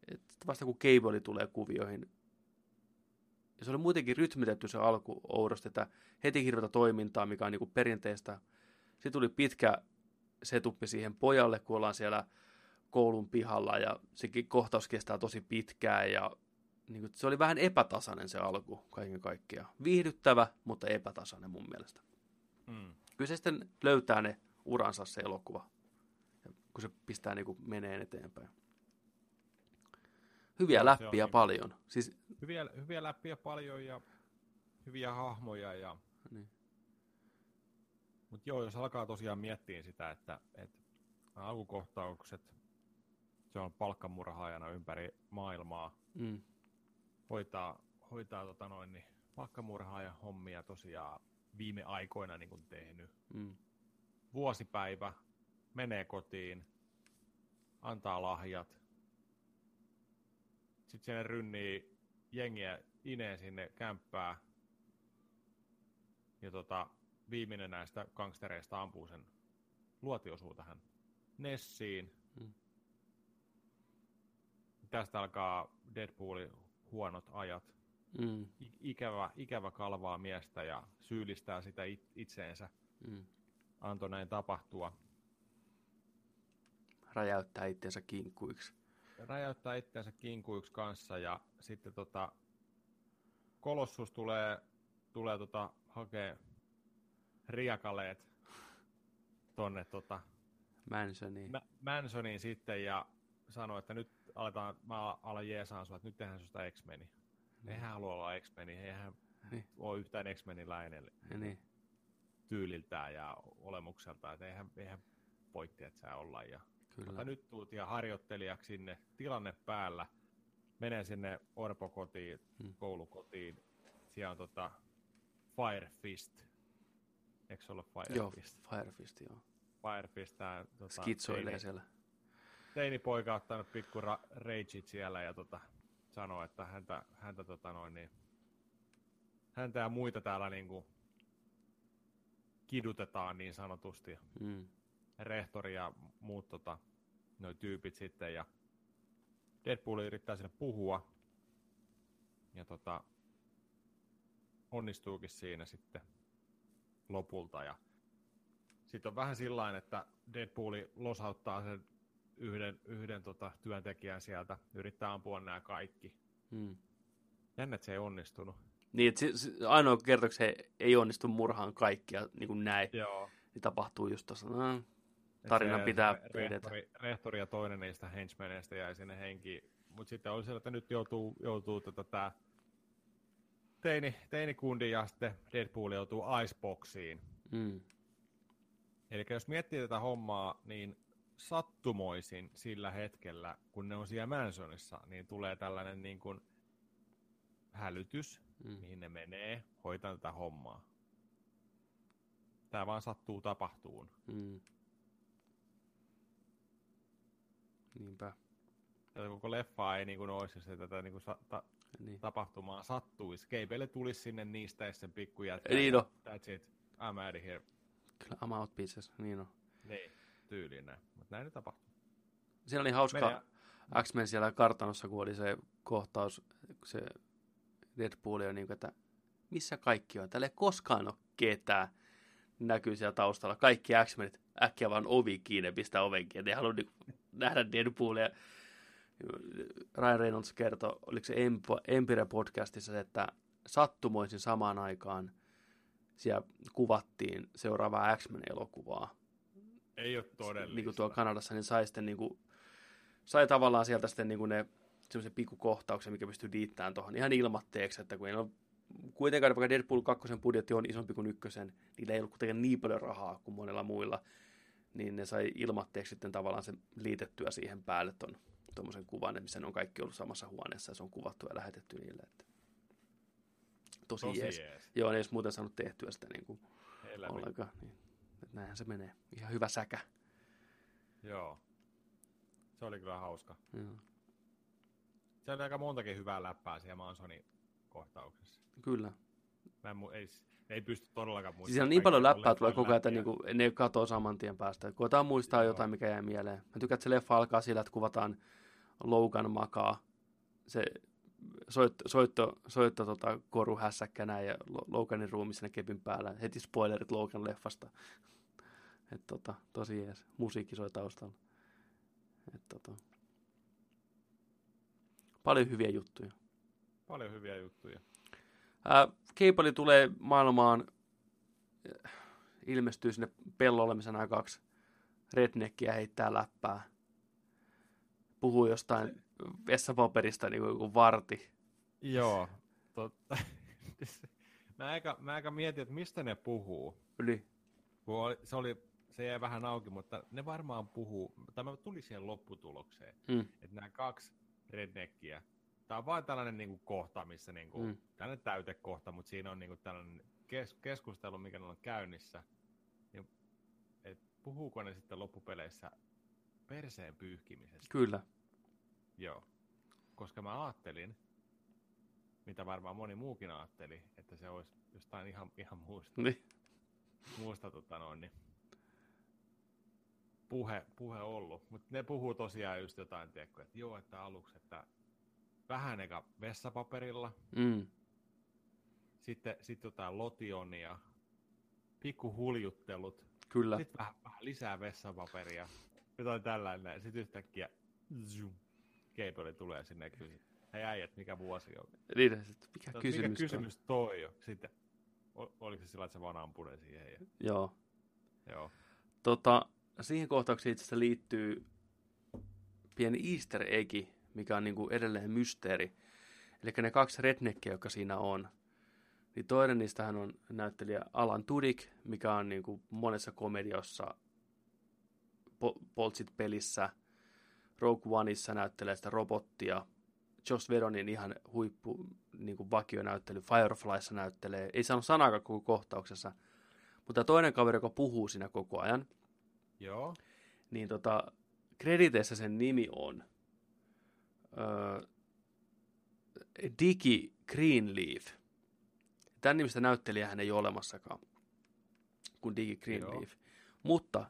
et vasta kun Cable tulee kuvioihin, ja se oli muutenkin rytmitetty se alku oudosti, että heti hirveätä toimintaa, mikä on niinku perinteistä. Sitten tuli pitkä setuppi siihen pojalle, kun ollaan siellä koulun pihalla ja sekin kohtaus kestää tosi pitkään ja niin kuin, se oli vähän epätasainen se alku kaiken kaikkiaan. Viihdyttävä, mutta epätasainen mun mielestä. Mm. Kyllä se sitten löytää ne uransa se elokuva, kun se pistää niin kuin meneen eteenpäin. Hyviä no, läppiä niin, paljon. Siis... Hyviä, hyviä läppiä paljon ja hyviä hahmoja. Ja... Niin. Mutta joo, jos alkaa tosiaan miettiä sitä, että, että alkukohtaukset, se on palkkamurhaajana ympäri maailmaa, mm hoitaa, hoitaa tota noin, niin palkkamurhaa ja hommia tosiaan viime aikoina niin kuin tehnyt. Mm. Vuosipäivä, menee kotiin, antaa lahjat. Sitten sinne rynnii jengiä ineen sinne kämppää. Ja tota, viimeinen näistä gangstereista ampuu sen luotiosuu tähän Nessiin. Mm. Tästä alkaa Deadpoolin huonot ajat. Mm. Ikävä, ikävä kalvaa miestä ja syyllistää sitä itseensä. Mm. Antoi näin tapahtua. Räjäyttää itseensä kinkkuiksi. Räjäyttää itseensä kinkuiksi kanssa ja sitten tota, Kolossus tulee, tulee tota, hakee riakaleet tonne tota, Mansoniin. Mä, Mansoniin sitten ja sanoo, että nyt aletaan, mä alan jeesaan sua, että nyt tehdään susta X-Meni. Mm. Eihän halua olla X-Meni, eihän niin. ole yhtään X-Meniläinen niin. tyyliltään ja olemukseltaan, että eihän, eihän että sä olla. Ja, Kyllä. Mutta nyt tuut ja harjoittelijaksi sinne, tilanne päällä, menee sinne orpokotiin, hmm. koulukotiin, siellä on tota Fire Fist. Eikö se ole Fire joo, Fist? Fire Fist, joo. Fire Fist, tää, tota, Skitsoilee siellä teinipoika ottanut pikku ra- rageit siellä ja tota, sanoo, että häntä, häntä, tota noin, niin, häntä ja muita täällä niin kuin, kidutetaan niin sanotusti. Mm. Rehtori ja muut tota, noi tyypit sitten ja Deadpool yrittää sinne puhua. Ja tota, onnistuukin siinä sitten lopulta. Ja sitten on vähän sillä että Deadpooli losauttaa sen yhden, yhden tota, työntekijän sieltä, yrittää ampua nämä kaikki. Hmm. Jännä, että se ei onnistunut. Niin, että se, se, ainoa kerta, kun se ei onnistu murhaan kaikkia, niin kuin näin, Joo. niin tapahtuu just tuossa, no, tarinan se, pitää se, rehtori, rehtori, ja toinen niistä henchmaneista jäi sinne henkiin. Mutta sitten oli siellä, että nyt joutuu, joutuu tota, tämä teini, teinikundi ja sitten Deadpool joutuu Iceboxiin. Mm. Eli jos miettii tätä hommaa, niin sattumoisin sillä hetkellä, kun ne on siellä Mansonissa, niin tulee tällainen niin kuin hälytys, mm. mihin ne menee, hoitaa tätä hommaa. Tämä vaan sattuu tapahtuun. Mm. Niinpä. Tätä koko leffa ei niin kuin olisi, jos tätä niin kuin sa- ta- niin. tapahtumaa sattuisi. Keipeille tulisi sinne niistä sen pikkujätkä. Niin no. That's it. I'm out of here. Kyllä, I'm out pieces. Niin on. Niin, tyyliin näin. Näin ne tapahtuu. Siinä oli hauska X-Men siellä kartanossa, kun oli se kohtaus, se Deadpool on niin kuin, että missä kaikki on. Täällä ei koskaan ole ketään näkyy siellä taustalla. Kaikki X-Menit äkkiä vaan ovi kiinni ja pistää oven kiinni. Ei halua niin nähdä Deadpoolia. Ryan Reynolds kertoi, oliko se Empire-podcastissa, että sattumoisin samaan aikaan siellä kuvattiin seuraavaa X-Men-elokuvaa. Ei ole todellista. Niin kuin tuolla Kanadassa, niin sai sitten niin kuin, sai tavallaan sieltä sitten niin kuin ne semmoisen pikkukohtauksen, mikä pystyy liittämään tuohon ihan ilmatteeksi, että kun ei ole kuitenkaan, vaikka Deadpool 2 budjetti on isompi kuin ykkösen, niillä ei ollut kuitenkaan niin paljon rahaa kuin monella muilla, niin ne sai ilmatteeksi sitten tavallaan sen liitettyä siihen päälle ton tuommoisen kuvan, missä ne on kaikki ollut samassa huoneessa ja se on kuvattu ja lähetetty niille. Että tosi, tosi jees. jees. Joo, ne ei muuten saanut tehtyä sitä niin kuin ollenkaan. Niin, että näinhän se menee. Ihan hyvä säkä. Joo. Se oli kyllä hauska. Joo. Se oli aika montakin hyvää läppää siellä Mansonin kohtauksessa. Kyllä. Mä en, ei, ei pysty todellakaan muistamaan. Siis on niin paljon läppää tulee koko ajan, että niinku, ne katoo saman tien päästä. Koetaan muistaa Joo. jotain, mikä jää mieleen. Mä tykkään, että se leffa alkaa sillä, että kuvataan Logan makaa. Se soitto, soitto, soitto tota, koru hässäkkänä ja Loganin ruumi sinne kepin päällä. Heti spoilerit Logan leffasta. Et, tota, tosi jees. Musiikki soi taustalla. Et, tota, paljon hyviä juttuja. Paljon hyviä juttuja. Ää, Keipali tulee maailmaan, ilmestyy sinne pellolle, missä nämä kaksi redneckiä heittää läppää. Puhuu jostain vessapaperista niin kuin joku varti. Joo, totta. mä, aika, mä aika mietin, että mistä ne puhuu. Yli. Oli, se, oli, se jäi vähän auki, mutta ne varmaan puhuu, tai mä tulin siihen lopputulokseen, mm. että nämä kaksi redneckiä Tämä on vain tällainen niin kuin, kohta, missä niin kuin, mm. tällainen täytekohta, mutta siinä on niin kuin, tällainen kes- keskustelu, mikä on käynnissä. Niin, et puhuuko ne sitten loppupeleissä perseen pyyhkimisestä? Kyllä. Joo. Koska mä ajattelin, mitä varmaan moni muukin ajatteli, että se olisi jostain ihan, ihan muusta. Niin. Muusta tota noin, niin puhe, puhe ollut. Mutta ne puhuu tosiaan just jotain, tiedätkö, että joo, että aluksi, että vähän eka vessapaperilla, mm. sitten sit jotain lotionia, pikku huljuttelut, Kyllä. sitten vähän, vähän lisää vessapaperia, jotain tällainen, sitten yhtäkkiä zoom, keipeli tulee sinne ja kysyy, hei äijät, mikä vuosi on? Niin, mikä Tätä, kysymys, mikä kysymys toi on? Sitten, oliko se sillä, että se vaan ampui siihen? Ja... Joo. Joo. Tota, siihen kohtaukseen itse asiassa liittyy pieni easter eggi, mikä on niin kuin edelleen mysteeri. Eli ne kaksi redneckia, jotka siinä on, niin toinen niistähän on näyttelijä Alan Tudyk, mikä on niin kuin monessa komediossa, Poltsit pelissä, Rogue Oneissa näyttelee sitä robottia, Josh Veronin ihan huippu niin kuin vakionäyttely, Fireflyssa näyttelee, ei sano sanakaan koko kohtauksessa, mutta toinen kaveri, joka puhuu siinä koko ajan, Joo. niin tota, krediteissä sen nimi on uh, Digi Greenleaf. Tämän nimistä näyttelijähän ei ole olemassakaan kuin Digi Greenleaf. Joo. Mutta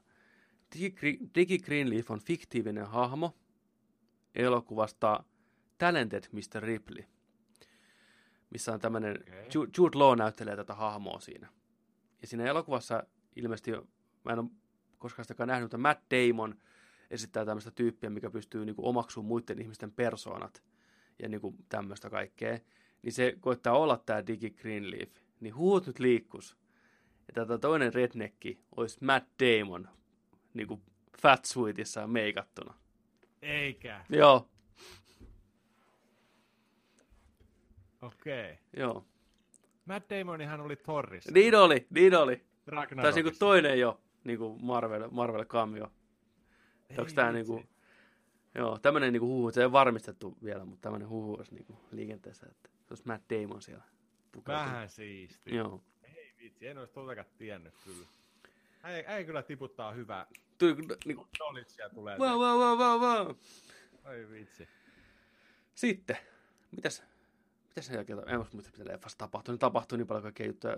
Digi, Digi Greenleaf on fiktiivinen hahmo elokuvasta Talented Mr. Ripley. missä on tämmöinen. Ju- Jude Law näyttelee tätä hahmoa siinä. Ja siinä elokuvassa ilmeisesti, mä en ole koskaan sitäkään nähnyt, mutta Matt Damon esittää tämmöistä tyyppiä, mikä pystyy niin kuin omaksumaan muiden ihmisten persoonat ja niin kuin tämmöistä kaikkea. Niin se koittaa olla tämä Digi Greenleaf. Niin huut nyt liikkus. Ja tätä toinen rednecki olisi Matt Damon niin kuin fat suitissa meikattuna. Eikä. Joo, Okei. Okay. joo. Matt Damonihan oli Torrissa. Niin oli, niin oli. Tai Ragnarokissa. niinku toinen jo, niinku Marvel, Marvel cameo. Ei Onko tää vitsi. niinku, joo, tämmönen niinku huhu, se ei ole varmistettu vielä, mutta tämmönen huhu olisi niinku liikenteessä, että se olisi Matt Damon siellä. pukeutunut. Vähän siisti. Joo. Ei vitsi, en olisi totakaan tiennyt kyllä. Äi, äi kyllä tiputtaa hyvää. Tuli, niinku, Knowledgea tulee. wow, wow, wow, wow, wow. Ai vitsi. Sitten, mitäs, mitäs sen jälkeen, en muista mitä leffassa tapahtui, ne tapahtui niin paljon kaikkea juttuja.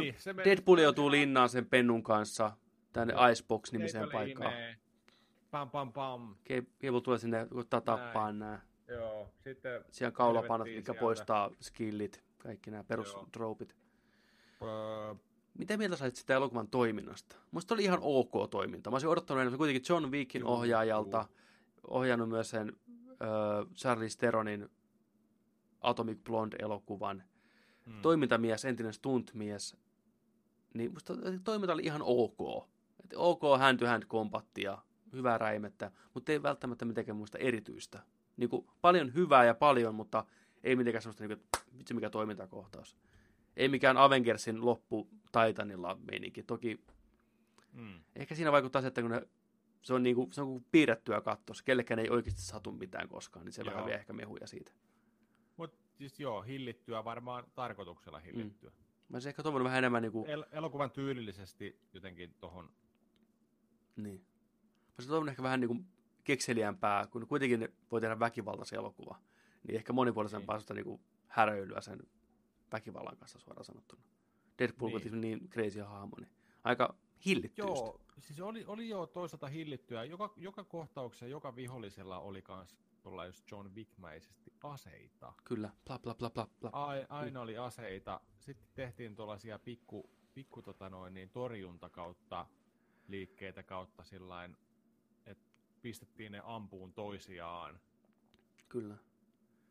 Niin, se Deadpool joutuu linnaan sen pennun kanssa tänne. Icebox-nimiseen paikkaan. Pam pam pam. Cable tulee sinne, koittaa tappaa nää. Joo, sitten Siellä kaulapanat, mikä sieltä. poistaa skillit, kaikki nämä Joo. perusdropit. öö, Mitä mieltä sait sitä elokuvan toiminnasta? Musta oli ihan ok toiminta. Mä olisin odottanut enemmän kuitenkin John Wickin Juu, ohjaajalta, ohjannut myös sen äh, Charlize Theronin Atomic Blonde-elokuvan. Mm. Toimintamies, entinen stuntmies. Niin musta toiminta oli ihan ok. Et ok hand to hand kombattia, hyvää räimettä, mutta ei välttämättä mitenkään muista erityistä. Niin kuin, paljon hyvää ja paljon, mutta ei mitenkään semmoista, niin kuin, vitsi mikä toimintakohtaus. Ei mikään Avengersin loppu Titanilla meininki. Toki Mm. ehkä siinä vaikuttaa se, että kun ne, se on, niin kuin, se on kuin piirrettyä kattos, kellekään ei oikeasti satu mitään koskaan, niin se Joo. vähän vie ehkä mehuja siitä. Siis joo, hillittyä varmaan tarkoituksella hillittyä. Mm. Mä olisin ehkä toivonut vähän enemmän niin kuin, El- elokuvan tyylillisesti jotenkin tohon, Niin. Mä olisin toivonut ehkä vähän niin kuin kekseliämpää, kun kuitenkin ne voi tehdä väkivaltaisen elokuva. Niin ehkä monipuolisempaa niin. niin kuin häröilyä sen väkivallan kanssa suoraan sanottuna. Deadpool Niin. niin. niin crazy hahmo, niin aika hillittyistä. Joo, siis oli, oli jo toisaalta hillittyä. Joka, joka kohtauksessa, joka vihollisella oli kans tuolla just John Wick-mäisesti aseita. Kyllä, bla bla bla bla bla. Ai, aina oli aseita. Sitten tehtiin tuollaisia pikku, pikku tota noin, niin torjunta kautta liikkeitä kautta sillain, että pistettiin ne ampuun toisiaan. Kyllä.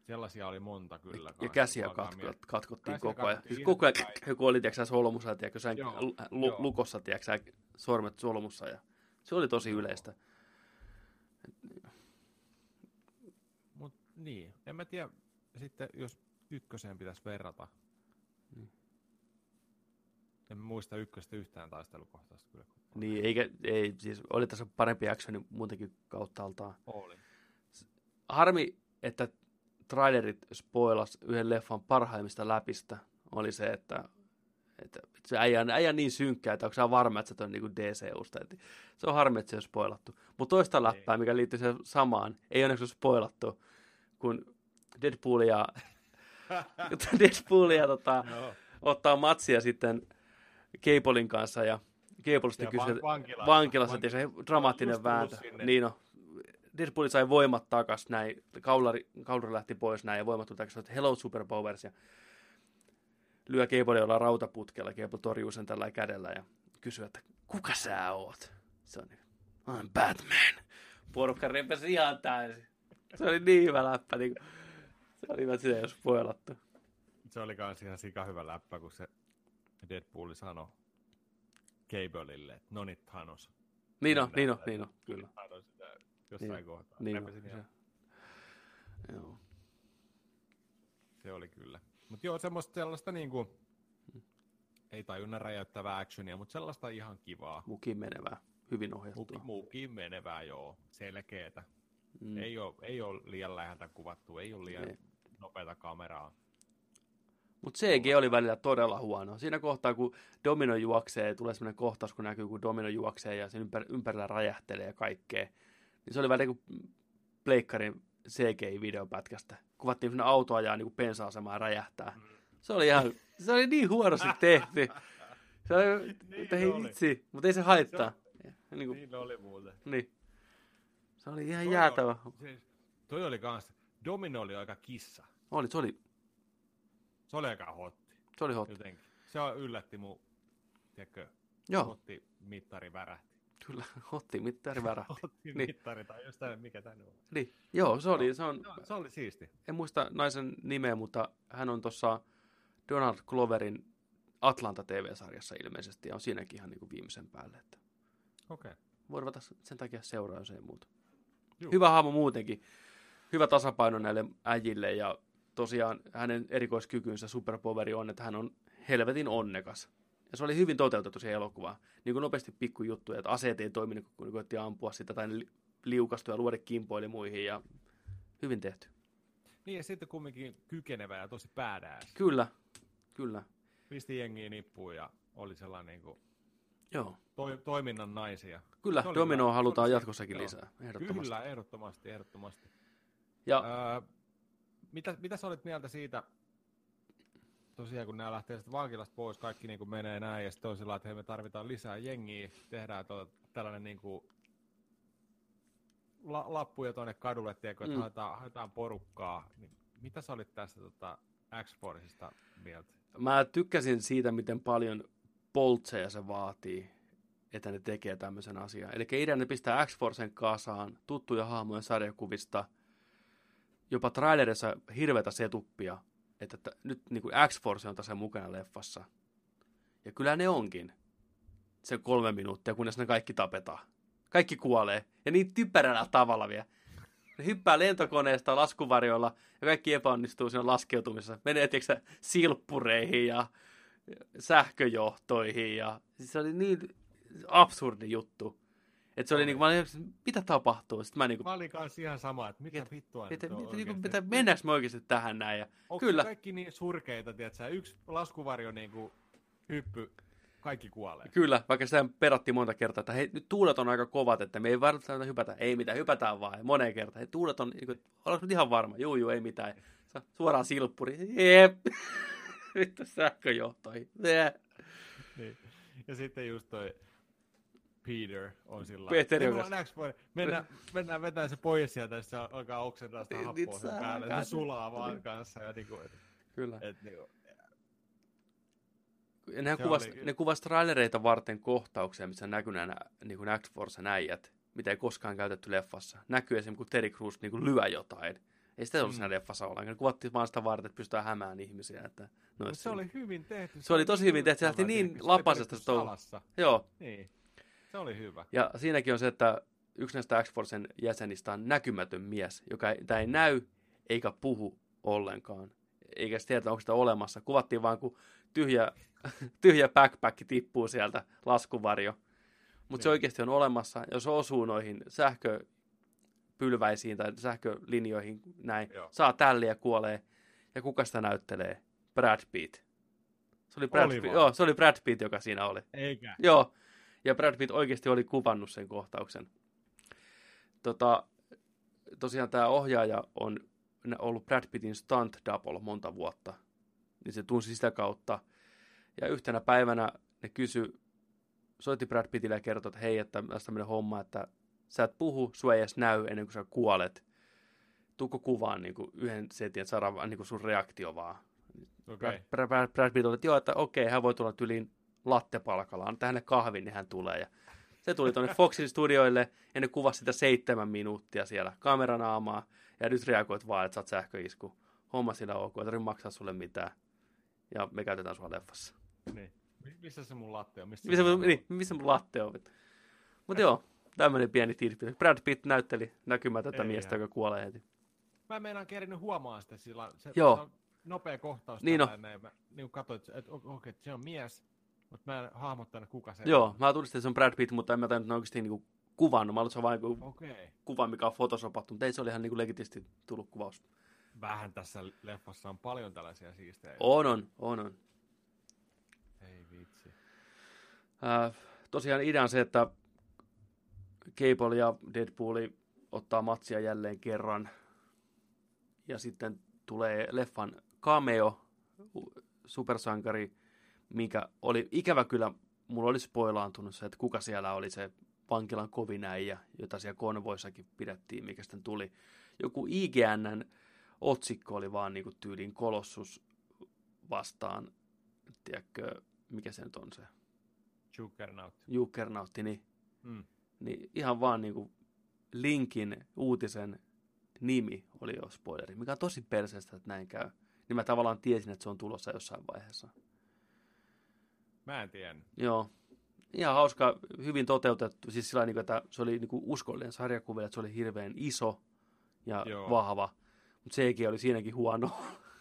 Sellaisia oli monta kyllä. ja kans, käsiä katko, katkottiin Käsiä koko ajan. Siis koko ajan, joku oli tiedätkö, solmussa, tiedätkö, jossain Joo, lu, lu, joo. lukossa, tiedätkö, sormet solmussa. Ja se oli tosi Joo. yleistä. Niin, en mä tiedä, sitten jos ykköseen pitäisi verrata. Niin. En muista ykköstä yhtään taistelukohtaista kyllä. Niin, eikä, ei, siis oli tässä parempi actioni muutenkin kauttaaltaan. Oli. harmi, että trailerit spoilas yhden leffan parhaimmista läpistä, oli se, että, että se äijä, on- äijä on niin synkkää, että onko sä varma, että se on niinku DCUsta. Et se on harmi, että se on spoilattu. Mutta toista läppää, mikä liittyy siihen samaan, ei onneksi ole spoilattu, kun Deadpool ja, Deadpool ja tota, No, ottaa matsia sitten Cablein kanssa ja Cable sitten kysyy, van- vankilassa. vankilassa, Vank- dramaattinen vääntö. Niin no, Deadpool sai voimat takas näin, kaulari, kaulari lähti pois näin ja voimat tuli takas, että hello superpowers ja lyö Cable jollain rautaputkella, Cable torjuu sen tällä kädellä ja kysyy, että kuka sä oot? Se on niin, I'm Batman. Porukka repesi ihan täysin. Se oli niin hyvä läppä, niin kuin, se oli hyvä, sitä ei olisi spoilattu. se oli kans ihan sika hyvä läppä, kun se Deadpool sanoi Cableille, että no niin Thanos. Niin on, niin on, niin on, kyllä. Thanos sitä jossain Niin, kohtaa. Niin on, se, joo. Se oli kyllä. Mutta joo, semmoista sellaista niinku, ei tajunnan räjäyttävää actionia, mutta sellaista ihan kivaa. Mukiin menevää, hyvin ohjattua. muukin menevää, joo. Selkeetä. Mm. Mm. Ei, ole, ei ole liian läheltä kuvattu, ei ole liian Ei. nopeata kameraa. Mutta CG oli välillä todella huono. Siinä kohtaa, kun Domino juoksee, tulee sellainen kohtaus, kun näkyy, kun Domino juoksee ja sen ympär- ympärillä räjähtelee ja kaikkea. Niin se oli välillä kuin pleikkarin CGI-videopätkästä. Kuvattiin sellainen auto ajaa niin kuin pensa-asemaa ja räjähtää. Se oli ihan, se oli niin huonosti tehty. Se oli, Niin hei oli. vitsi, mutta ei se haittaa. Ja niin, kuin, Niin oli muuten. niin. Se oli ihan Toi jäätävä. Oli, siis, toi oli kans, Domino oli aika kissa. Oli, se oli, Se oli aika hotti. Se oli hotti. Jotenkin. Se yllätti mun, tiedätkö, Joo, hotti mittari värähti. kyllä. Hotti mittari värähti. Hotti Niin. mittari, tai just tämä, mikä tämä nyt on. Niin. Joo, se oli, se on, Joo, se oli siisti. en muista naisen nimeä, mutta hän on tuossa Donald Gloverin Atlanta TV-sarjassa ilmeisesti, ja on siinäkin ihan niin kuin viimeisen päälle. Että Okei. Okay. voi ruveta sen takia seuraa, jos ei muuta. Juu. Hyvä hahmo muutenkin. Hyvä tasapaino näille äijille, ja tosiaan hänen erikoiskykynsä superpoveri on, että hän on helvetin onnekas. Ja se oli hyvin toteutettu se elokuva. Niin kuin nopeasti pikkujuttuja, että aseet ei toiminut, kun koitti ampua sitä tai liukastui ja luode kimpoili muihin, ja hyvin tehty. Niin ja sitten kumminkin kykenevä ja tosi badass. Kyllä, kyllä. Pisti jengiä nippuun ja oli sellainen niin kuin Joo. toi, toiminnan naisia. Kyllä, Dominoa halutaan Se jatkossakin joo. lisää, ehdottomasti. Kyllä, ehdottomasti, ehdottomasti. Ja Öö, mitä, mitä sä olit mieltä siitä, tosiaan kun nämä lähtee sitten vankilasta pois, kaikki niin kuin menee näin, ja sitten on sillä että hei, me tarvitaan lisää jengiä, tehdään tuota, tällainen niin kuin la, lappuja tuonne kadulle, tiedätkö, että Mm. haetaan, haetaan porukkaa. Niin mitä sä olit tästä tota, X-Forceista mieltä? mä tykkäsin siitä, miten paljon poltseja se vaatii, että ne tekee tämmöisen asian. Eli idea ne pistää X-Forcen kasaan, tuttuja hahmoja sarjakuvista, jopa trailerissa hirveätä setuppia, että t- nyt niin kuin X-Force on tässä mukana leffassa. Ja kyllä ne onkin. Se kolme minuuttia, kunnes ne kaikki tapetaan. Kaikki kuolee. Ja niin typerällä tavalla vielä. Ne hyppää lentokoneesta laskuvarjolla ja kaikki epäonnistuu siinä laskeutumisessa. Menee tiiäksä, silppureihin ja sähköjohtoihin. Ja... Siis se oli niin absurdi juttu. Että se oli niin kuin, mä olin, mitä tapahtuu? Sitten mä niin kuin, Mä olin kanssa ihan sama, että mitä vittua että, nyt on mitä, niin mitä, mennäänkö me oikeasti tähän näin? Ja, Onko Kyllä. kaikki niin surkeita, tiedätkö? Yksi laskuvarjo niin kuin hyppy, kaikki kuolee. Kyllä, vaikka sitä perattiin monta kertaa, että hei, nyt tuulet on aika kovat, että me ei välttämättä hypätä. Ei mitään, hypätään vaan. Ja moneen kertaan. Hei, tuulet on, niin kuin, oletko nyt ihan varma? Juu, juu, ei mitään. Suoraan silppuri. Jep. Vittu sähköjohtoihin. Niin. Ja sitten just toi Peter on sillä Peter, "Ei joka-. Mennään, mennään vetää se pois sieltä, ja se alkaa oksentaa sitä Nyt happoa sen päälle. Se sulaa vaan kanssa. Ja niinku, et, Kyllä. et, niinku, Ja nehän Se kuvas, oli- ne kuvas trailereita varten kohtauksia, missä näkyy nämä niin kuin X-Forcen äijät, mitä ei koskaan käytetty leffassa. Näkyy esimerkiksi, kun Terry Crews niin kuin lyö jotain. Ei sitä ollut Mm. siinä leffassa ollenkaan. Kuvattiin vaan sitä varten, että pystytään hämään ihmisiä. Että, no, se oli hyvin tehty. Se oli tosi hyvin tehty. Se lähti niin? Se lapasesta se salassa. Joo, Niin. Se oli hyvä. ja siinäkin on se, että yksi näistä X-Forcen jäsenistä on näkymätön mies, joka ei, ei näy eikä puhu ollenkaan. Eikä sitten tiedä, onko sitä olemassa. Kuvattiin vaan, kun tyhjä, tyhjä backpack tippuu sieltä laskuvarjo. Mutta se Niin. oikeasti on olemassa. Jos osuu noihin sähköpylväisiin tai sähkölinjoihin näin, Joo. saa tälliä ja kuolee. Ja kuka sitä näyttelee? Brad Pitt. Se oli Brad, Oli Pitt, joo, se oli Brad Pitt, joka siinä oli. Eikä. Joo, ja Brad Pitt oikeasti oli kuvannut sen kohtauksen. Tota, tosiaan tämä ohjaaja on ollut Brad Pittin stunt double monta vuotta, niin se tunsi sitä kautta. Ja yhtenä päivänä ne kysy, soitti Brad Pittille ja kertoi, että hei, että tässä tämmöinen homma, että sä et puhu, sua ei edes näy ennen kuin sä kuolet. Tuukko kuvaan niin kuin yhden setin, että saadaan niin kuin sun reaktio vaan. Okei. Brad, Brad, Brad, Brad Pitt oli, että joo, että okei, hän voi tulla tyliin lattepalkalla, antaa hänelle kahvin, niin hän tulee. Ja se tuli tuonne Foxin studioille, ja ne kuvasi sitä seitsemän minuuttia siellä kameranaamaa, ja nyt reagoit vaan, että sä oot sähköisku. Homma sillä ok, ei tarvitse maksaa sulle mitään. Ja me käytetään sua leffassa. Niin. Mi- Missä se mun latte on? Missä, Missä, mun- mun, niin, missä mun latte on? Mutta joo, tämmöinen pieni tidbit. Brad Pitt näytteli näkymätöntä miestä, joka kuolee heti. Mä en meinaan kerinyt huomaa sitä sillä se, Joo. se on nopea kohtaus. Niin on. Näin. Mä niin katsoin, että, okay, se on mies, mutta mä en hahmottanut kuka se Joo, on. mä tunnistin, että se on Brad Pitt, mutta en mä ne oikeasti niinku kuvannut. Mä että se on vain. Okay. kuva, mikä on photosopattu, mutta ei se oli ihan niin legitisti tullut kuvaus. Vähän tässä leffassa on paljon tällaisia siistejä. On, on, on, on. Ei vitsi. Äh, tosiaan idea on se, että Cable ja Deadpool ottaa matsia jälleen kerran. Ja sitten tulee leffan cameo, supersankari, mikä oli ikävä kyllä, mulla oli spoilaantunut se, että kuka siellä oli se vankilan kovin äijä, jota siellä konvoissakin pidettiin, mikä sitten tuli. Joku IGNn otsikko oli vaan niinku tyylin kolossus vastaan, tiedätkö, mikä se nyt on se, Juggernaut. Jukkernautti, niin, Mm. Niin ihan vaan niin kuin Linkin uutisen nimi oli jo spoileri, mikä on tosi perseestä, että näin käy. Niin mä tavallaan tiesin, että se on tulossa jossain vaiheessa. Mä en tiennyt. Joo. Ihan hauska, hyvin toteutettu. Siis sillä niin että se oli niin kuin uskollinen sarjakuva, että se oli hirveän iso ja Joo. vahva. Mutta sekin oli siinäkin huono.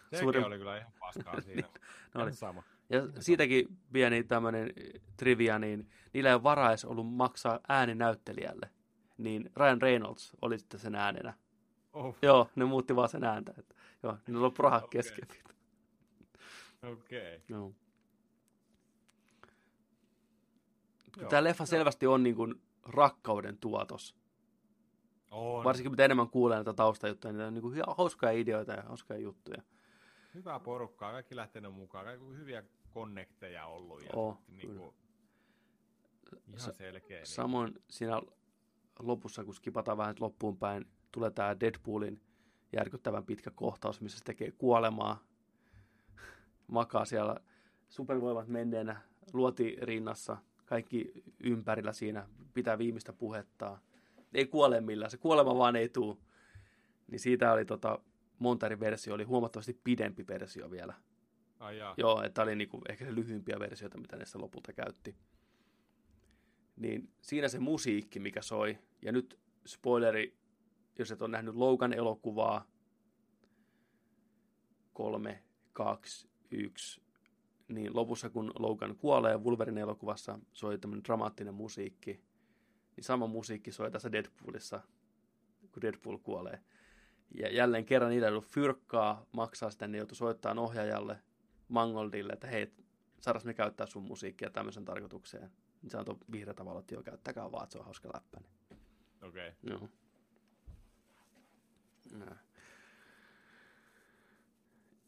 Sekin Suurin- oli kyllä ihan paskaa siinä. No oli. Sama. Ja siitäkin pieni tämmöinen trivia, niin niillä ei ole varaa edes ollut maksaa ääninäyttelijälle. Niin Ryan Reynolds oli sitten sen äänenä. Oh, Joo, ne muutti vaan sen ääntä. Että, joo, on ollut rahat Okei. kesken. okei. Okay. Joo. Joo. Tämä leffa selvästi on niin kuin rakkauden tuotos. On. Varsinkin mitä enemmän kuulee näitä taustajuttuja, niin on niin kuin hauskoja ideoita ja hauskoja juttuja. Hyvää porukkaa, kaikki lähtenyt mukaan, kaikki hyviä konnekteja ollut. Ja Oo, sitten niinku, ihan Sa- selkeä. Niin. Samoin siinä lopussa, kun skipataan vähän loppuun päin, tulee tämä Deadpoolin järkyttävän pitkä kohtaus, missä se tekee kuolemaa. Makaa siellä supervoimat menneenä, luoti rinnassa, kaikki ympärillä siinä, pitää viimeistä puhettaa. Ei kuole millään, se kuolema vaan ei tuu. Niin siitä oli tota, monta eri versio, oli huomattavasti pidempi versio vielä. Ai jaa. Joo, että oli niinku ehkä se lyhyimpiä versioita, mitä ne lopulta käytti. Niin siinä se musiikki, mikä soi. Ja nyt spoileri, jos et ole nähnyt Logan elokuvaa. Kolme, kaksi, yksi. Niin lopussa, kun Logan kuolee Wolverine elokuvassa, soi tämmöinen dramaattinen musiikki. Niin sama musiikki soi tässä Deadpoolissa, kun Deadpool kuolee. Ja jälleen kerran niillä ei ollut fyrkkaa maksaa sitä, ne joutui soittamaan ohjaajalle Mangoldille, että hei, saadaan me käyttää sun musiikkia tämmöisen tarkoitukseen. Niin se on vihreätä valot, joo, käyttäkää vaan, että se on hauska läppä. Niin. Okei. Okay. Joo. Nää.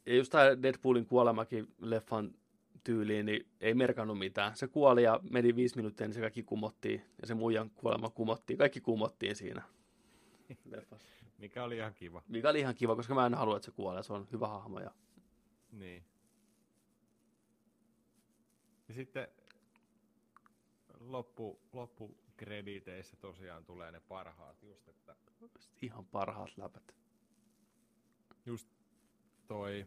Ja just tämä Deadpoolin kuolemakin leffan tyyliin, niin ei merkannut mitään. Se kuoli ja meni viisi minuuttia, niin se kaikki kumottiin. Ja se muijan kuolema kumottiin. Kaikki kumottiin siinä leffassa. Mikä oli ihan kiva. Mikä oli ihan kiva, koska mä en halua, että se kuolee. Se on hyvä hahmo. Ja... Niin. Ja sitten loppu, loppukrediteissä tosiaan tulee ne parhaat, just että Ihan parhaat läpät. just toi,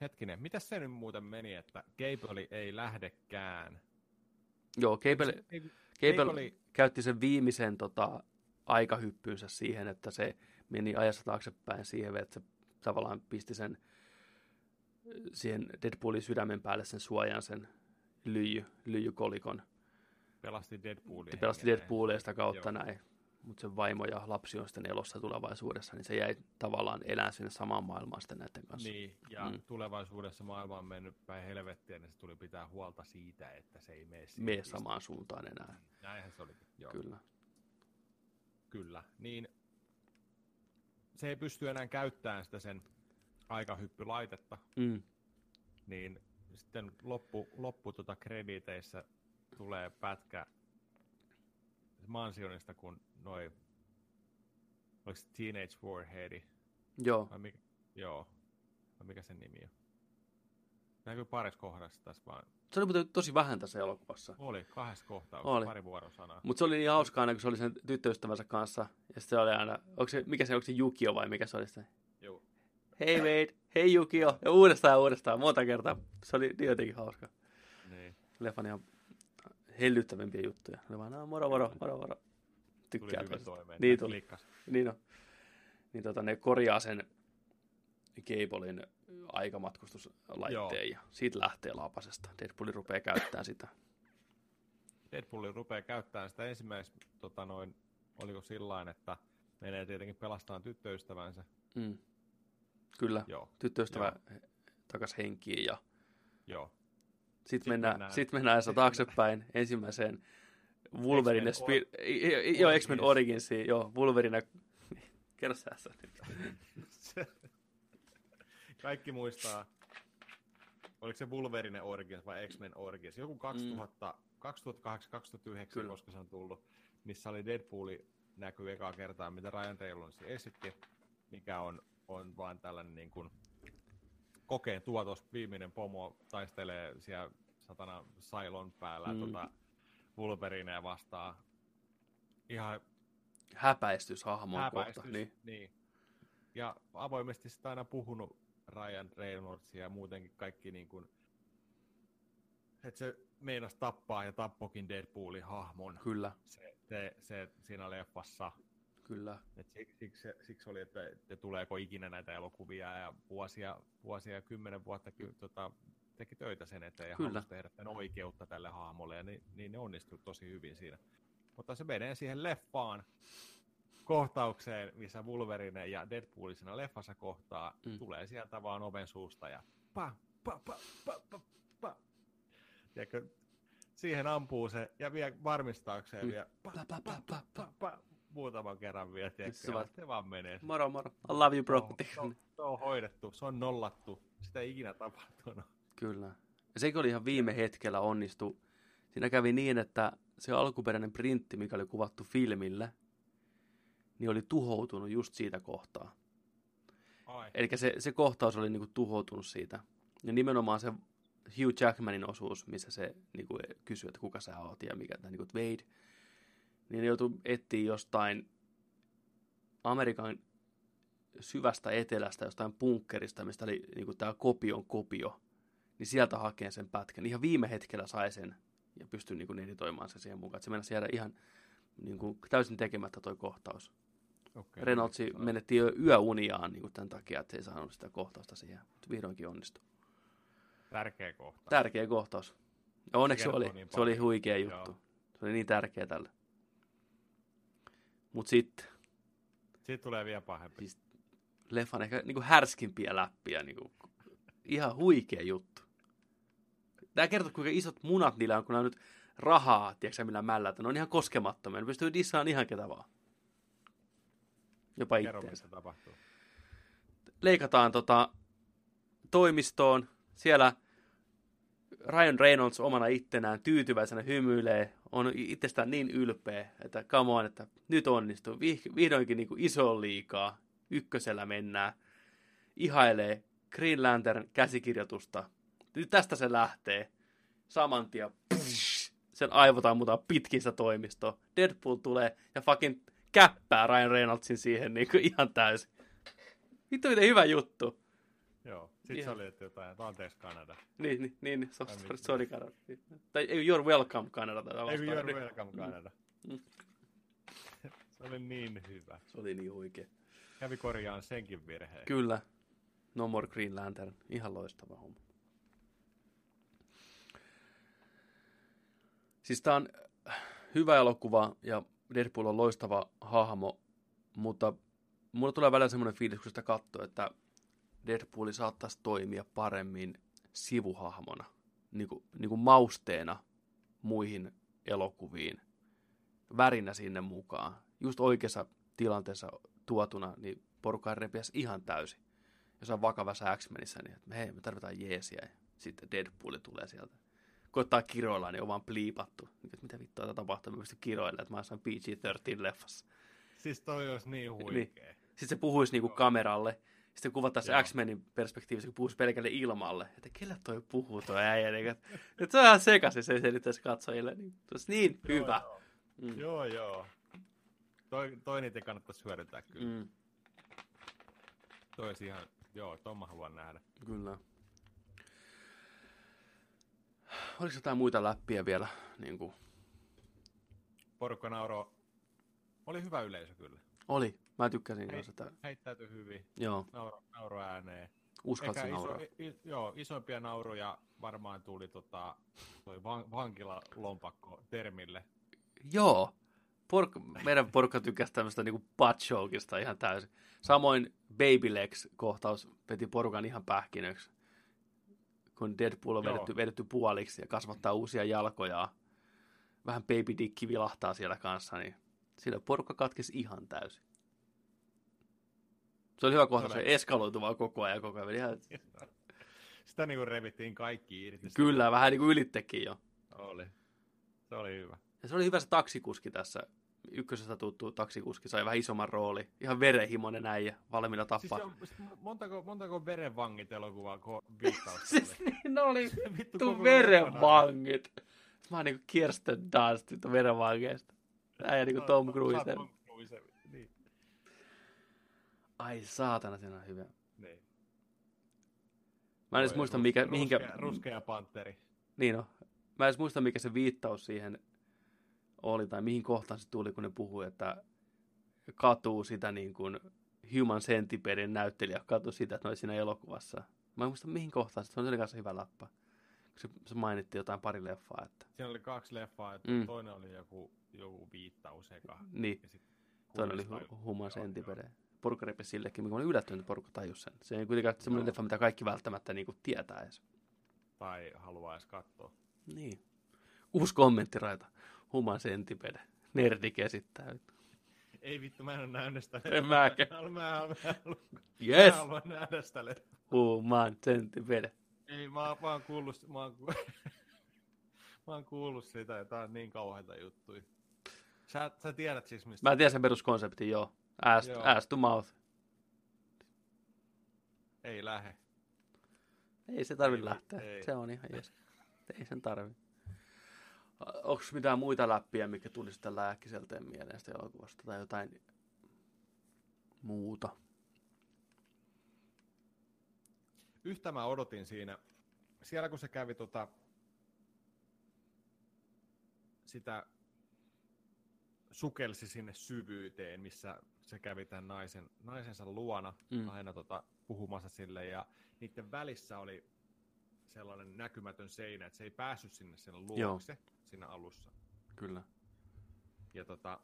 hetkinen, mitä se nyt muuten meni, että Gable ei lähdekään? Joo, Cable, Ei, Cable, Cable- käytti sen viimeisen tota, aikahyppynsä siihen, että se meni ajassa taaksepäin siihen, että se tavallaan pisti sen siihen Deadpoolin sydämen päälle sen suojan, sen lyijy, lyijykolikon. pelasti Deadpoolia. Pelasti. Deadpoolia sitä kautta Joo. näin. Mutta sen vaimo ja lapsi on sitten elossa tulevaisuudessa, niin se jäi tavallaan elää sinne samaan maailmaan sitten näiden kanssa. Niin, ja Mm. tulevaisuudessa maailma on mennyt päin helvettiä, niin se tuli pitää huolta siitä, että se ei mene Mene samaan suuntaan enää. Näinhän se oli. Joo. Kyllä. Kyllä. Niin se ei pysty enää käyttämään sitä sen aikahyppylaitetta, Mm. niin sitten loppu, loppu tuota krediteissä tulee pätkä mansionista, kun noi, oliko se Teenage Warhead, Joo, vai mikä, joo, vai mikä sen nimi on? Näkyy parissa kohdassa tässä vaan. se oli muuten tosi vähän tässä elokuvassa. Oli kahdessa kohtauksessa, Oli. pari vuorosanaa. Mutta se oli niin hauskaa aina, kun se oli sen tyttöystävänsä kanssa. Ja se oli aina, onko se, mikä se, onko se Jukio vai mikä se oli sitten? Joo. Hei Wade, hei Jukio. Ja uudestaan ja uudestaan, monta kertaa. Se oli niin jotenkin hauska. Niin. Leffan ihan hellyttävimpiä juttuja. Ne vaan, no, moro, moro, moro, moro. Tuli Tykkää hyvin toisesta. toimeen. Niin tuli. klikkas. Niin on. Niin tota, ne korjaa sen Cablein aikamatkustuslaitteen ja siitä lähtee lapasesta. Deadpool rupeaa käyttämään sitä. Deadpool rupeaa käyttämään sitä ensimmäistä, tota noin, oliko sillain, että menee tietenkin pelastamaan tyttöystävänsä. Mm. Kyllä, Joo, tyttöystävä takas henkiin ja joo. Sitten mennään, mennään- sit mennään taaksepäin ensimmäiseen Wolverine, X-Men Spi- i- i- joo, X-Men Origins. Originsiin, joo, Wolverine, kerro sä se nyt. Kaikki muistaa, oliko se Wolverine Origins vai X-Men Origins, joku 2000, 2008-2009, Kyllä. koska se on tullut, missä oli Deadpooli näkyy ekaa kertaa, mitä Ryan Reynolds esitti, mikä on, on vaan tällainen niin kuin kokeen tuotos, viimeinen pomo taistelee siellä satana Sailon päällä mm. tota, Wolverinea vastaan. Ihan häpäistys hahmoa kohta. Niin. niin. Ja avoimesti sitä aina puhunut Ryan Reynolds ja muutenkin kaikki niin kuin, että se meinas tappaa ja tappokin Deadpoolin hahmon. Kyllä. Se, se, se siinä leffassa. Kyllä. Et siksi, siksi, oli, että, että tuleeko ikinä näitä elokuvia ja vuosia, vuosia kymmenen vuotta tota, teki töitä sen eteen ja halusi tehdä tämän oikeutta tälle hahmolle ja niin, niin ne onnistui tosi hyvin siinä. Mutta se menee siihen leffaan kohtaukseen, missä Wolverine ja Deadpool siinä leffassa kohtaa, mm. tulee sieltä vaan oven suusta ja pa, pa, pa, pa, pa, pa. Tiedätkö, siihen ampuu se ja vie varmistaakseen mm. vielä pa, pa, pa, pa, pa, pa, pa, muutaman kerran vielä, tiedätkö, se, vaan, se vaan menee. Moro, moro. I love you, bro. Se on, se on hoidettu, se on nollattu, sitä ei ikinä tapahtunut. Kyllä. Ja sekin oli ihan viime hetkellä onnistu. Siinä kävi niin, että se alkuperäinen printti, mikä oli kuvattu filmille, niin oli tuhoutunut just siitä kohtaa. Eli se, se kohtaus oli niinku tuhoutunut siitä. Ja nimenomaan se Hugh Jackmanin osuus, missä se niinku kysyy, että kuka sä oot ja mikä tämä niinku Wade, niin ne joutui etsiä jostain Amerikan syvästä etelästä, jostain punkkerista, mistä oli niinku tämä kopion kopio, niin sieltä hakee sen pätkän. Ihan viime hetkellä sai sen ja pystyi niinku editoimaan se siihen mukaan. Että se mennä jäädä ihan niinku, täysin tekemättä toi kohtaus. Okay, Reynolds menetti jo yöuniaan niin tämän takia, että ei saanut sitä kohtausta siihen, mutta vihdoinkin onnistui. Tärkeä kohtaus. Tärkeä kohtaus. Ja onneksi se oli, niin se oli huikea juttu. Joo. Se oli niin tärkeä tälle. Mutta sitten... Sitten tulee vielä pahempi. Siis leffan ehkä niin kuin härskimpiä läppiä. Niin kuin, ihan huikea juttu. Tämä kertoo, kuinka isot munat niillä on, kun on nyt rahaa, tiedätkö millä mällä, että ne on ihan koskemattomia. Ne pystyy dissaamaan ihan ketä vaan. Jopa itseensä. tapahtuu. Leikataan tota, toimistoon. Siellä Ryan Reynolds omana ittenään tyytyväisenä hymyilee, on itsestään niin ylpeä, että come on, että nyt onnistuu. Vihdoinkin niin iso liikaa. Ykkösellä mennään. Ihailee Green Lantern käsikirjoitusta. Nyt tästä se lähtee. Samantia. Sen aivot ammutaan pitkin sitä toimistoa. Deadpool tulee ja fucking käppää Ryan Reynoldsin siihen niin kuin ihan täysin. Vittu miten hyvä juttu. Joo, sit ihan. se oli, että jotain, että anteeksi Kanada. Niin, niin, niin so, sorry, sorry Kanada. Tai you're welcome Kanada. Tai ei, you're welcome Kanada. Mm. se oli niin hyvä. Se oli niin huikea. Kävi korjaan senkin virheen. Kyllä. No More Green Lantern. Ihan loistava homma. Siis tää on hyvä elokuva ja Deadpool on loistava hahmo, mutta mulla tulee välillä semmoinen fiilis, kun sitä katsoo, että Deadpool saattaisi toimia paremmin sivuhahmona, niin kuin, niin kuin mausteena muihin elokuviin, värinä sinne mukaan. Just oikeassa tilanteessa tuotuna, niin porukka repiäisi ihan täysin. Jos on vakavassa X-Menissä, niin että hei, me tarvitaan jeesiä. Ja sitten Deadpool tulee sieltä koittaa kiroilla, niin on vaan pliipattu. Mitä vittua tätä tapahtuu, mä pystyn kiroilla, että mä oon PG-13-leffassa. Siis toi olisi niin huikea. Niin. Sitten se puhuisi niinku kameralle, sitten kuvattaisiin X-Menin perspektiivistä, kun puhuisi pelkälle ilmalle. Että kelle toi puhuu toi äijä. Niin, että, että se on ihan sekaisin, se selittäisi katsojille. Niin, se olisi niin joo, hyvä. Joo, mm. joo. joo. Toi, toi niitä kannattaisi hyödyntää kyllä. Mm. Toi ihan, joo, tuon mä haluan nähdä. Kyllä oliko jotain muita läppiä vielä? Niin kuin? Porukka nauro. Oli hyvä yleisö kyllä. Oli. Mä tykkäsin Hei, sitä. Heittäytyi hyvin. Joo. Nauro, nauro ääneen. Uskalsi nauraa. Iso, i, joo, isoimpia nauruja varmaan tuli tota, toi van, vankilalompakko termille. Joo. Pork- meidän porukka tykkäsi tämmöistä niinku butt ihan täysin. Samoin Baby Legs-kohtaus veti porukan ihan pähkinöksi kun Deadpool on vedetty, vedetty puoliksi ja kasvattaa uusia jalkoja. Vähän Baby Dick vilahtaa siellä kanssa, niin sillä porukka katkesi ihan täysin. Se oli hyvä kohta, se eskaloitu vaan koko ajan koko ajan. Ihan... Sitä niin kuin revittiin kaikki irti. Kyllä, vähän niin kuin ylittekin jo. Oli. Se oli hyvä. Ja se oli hyvä se taksikuski tässä ykkösestä tuttu taksikuski sai vähän isomman rooli. Ihan verenhimoinen äijä, valmiina Siis tappaa. se on, siis montako, montako verenvangit elokuvaa viittausta Siis oli? niin oli Vittu verenvangit. Mä oon niinku Kirsten Dunst verenvangeista. Äijä niinku Tom Cruise. Tom Cruise, niin. Ai saatana, siinä on hyvä. niin. Mä en edes muista, mikä, ruskea, mihinkä... Ruskea panteri. Niin on. Mä en edes muista, mikä se viittaus siihen oli, tai mihin kohtaan se tuli, kun ne puhui, että katuu sitä niin kuin Human Centipedein näyttelijä, katuu sitä, että ne oli siinä elokuvassa. Mä en muista, mihin kohtaan, se oli kanssa hyvä läppä. Se, se mainittiin jotain pari leffaa, että Siinä oli kaksi leffaa, että Mm. toinen oli joku, joku viittaus eka. niin, toinen oli hu- Human Centipede. Porukka repesi sillekin, mikä mä olin yllättynyt, että porukka tajus sen. Se ei kuitenkaan semmoinen leffa, mitä kaikki välttämättä niin kuin tietää edes. Tai haluaa edes katsoa. Niin. Uusi kommenttiraita. Human Centipede. Nerdik esittää. Ei vittu, mä en ole nähnyt sitä. En mäkään. Mä, mä, mä, mä, Yes! mä haluan nähdä sitä. Human Centipede. Ei, mä, oon- mä oon kuullut, mä oon, mä oon kuullut sitä, ja tää on niin kauheita juttuja. Sä, sä tiedät siis, mistä... Mä en tiedä sen peruskonseptin, joo. Ass, Joo. ass to mouth. Ei lähe. Ei se tarvi Ei, lähteä. ei. Se on ihan jes. Ei sen tarvi. Onko mitään muita läppiä, mikä tulisi tällä äkkiselteen mieleen sitä elokuvasta? Tai jotain muuta? Yhtä mä odotin siinä, siellä kun se kävi tota, sitä sukelsi sinne syvyyteen, missä se kävi tämän naisen, naisensa luona mm. aina tota, puhumassa sille ja niiden välissä oli sellainen näkymätön seinä, että se ei päässyt sinne sen luokse Joo. siinä alussa. Kyllä. Ja tota,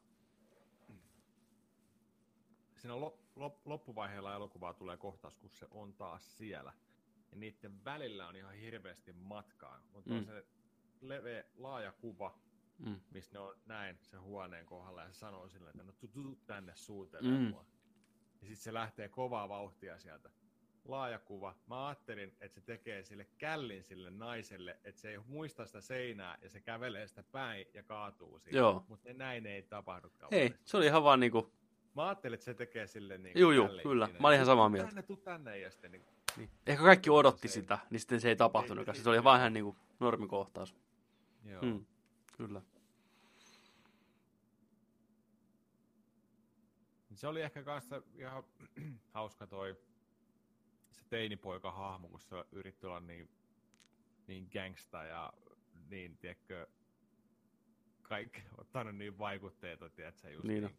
siinä lop, lop, loppuvaiheella elokuvaa tulee kohtaus, kun se on taas siellä. Ja niiden välillä on ihan hirveästi matkaa. Mutta mm. On se leveä, laaja kuva, Mm. missä ne on näin sen huoneen kohdalla ja se sanoo sille, että no tuu, tuu tänne suutelemaan Mm. mua. Ja sitten se lähtee kovaa vauhtia sieltä. Laaja kuva. Mä ajattelin, että se tekee sille källin sille naiselle, että se ei muista sitä seinää ja se kävelee sitä päin ja kaatuu siihen. Joo. Mutta näin ei tapahdukaan. Ei, se oli ihan vaan niinku... Mä ajattelin, että se tekee sille niin Juu, juu, kyllä. siinä. Mä olin ihan samaa mieltä. Tänne, tuu tänne ja sitten niin, Niin. Ehkä kaikki odotti Se- sitä, niin sitten se ei tapahtunutkaan. Ei- Se oli vaan ihan niinku normikohtaus. joo. Mm. Kyllä. Se oli ehkä kanssa ihan hauska toi se teinipoika hahmo, kun se yritti olla niin, niin gangsta ja niin, tiedätkö, kaikki ottanut niin vaikutteita, tiedätkö, just Niin niin,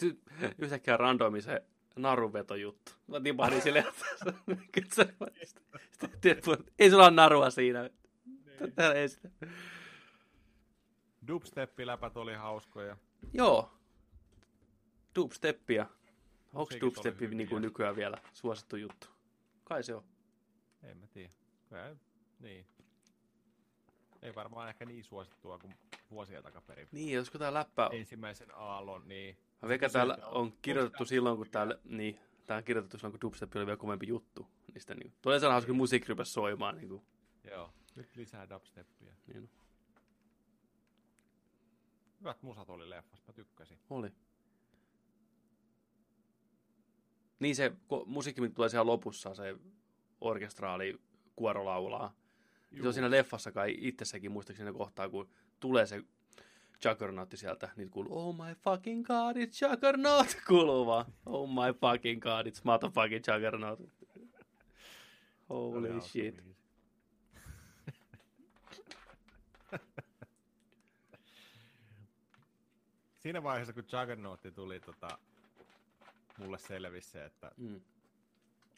niin kuin, yhtäkkiä randomi se narunveto juttu. Mä tipahdin silleen, että ei sulla ole narua siinä. Täällä ei sitä. dubstep-läpät oli hauskoja. Joo. Dubsteppia. Onko dubsteppi niin kuin nykyään vielä suosittu juttu? Kai se on. En mä tiedä. Kyllä, niin. Ei varmaan ehkä niin suosittua kuin vuosia takaperin. Niin, olisiko tää läppä... Ensimmäisen aallon, niin Mä veikkaan, täällä on kirjoitettu silloin, kun tää- täällä... Niin, tää on kirjoitettu silloin, kun dubstep oli vielä kovempi juttu. Niistä niin. Tulee sellainen hauska, kun musiikki rupesi soimaan. Niin kuin. Joo, nyt lisää dubsteppia. Niin. Hyvät musat oli leffassa, mä tykkäsin. Oli. Niin se musiikki, mitä tulee siellä lopussa, se orkestraali kuoro laulaa. Juu. Se on siinä leffassa kai itsessäkin muistaakseni siinä kohtaa, kun tulee se Juggernautti sieltä, niin kuuluu Oh my fucking god, it's Juggernaut, kuuluu vaan. Oh my fucking god, it's motherfucking Juggernaut. Holy shit. Siinä vaiheessa, kun Juggernautti tuli, tota, mulle selvisi se, että Mm.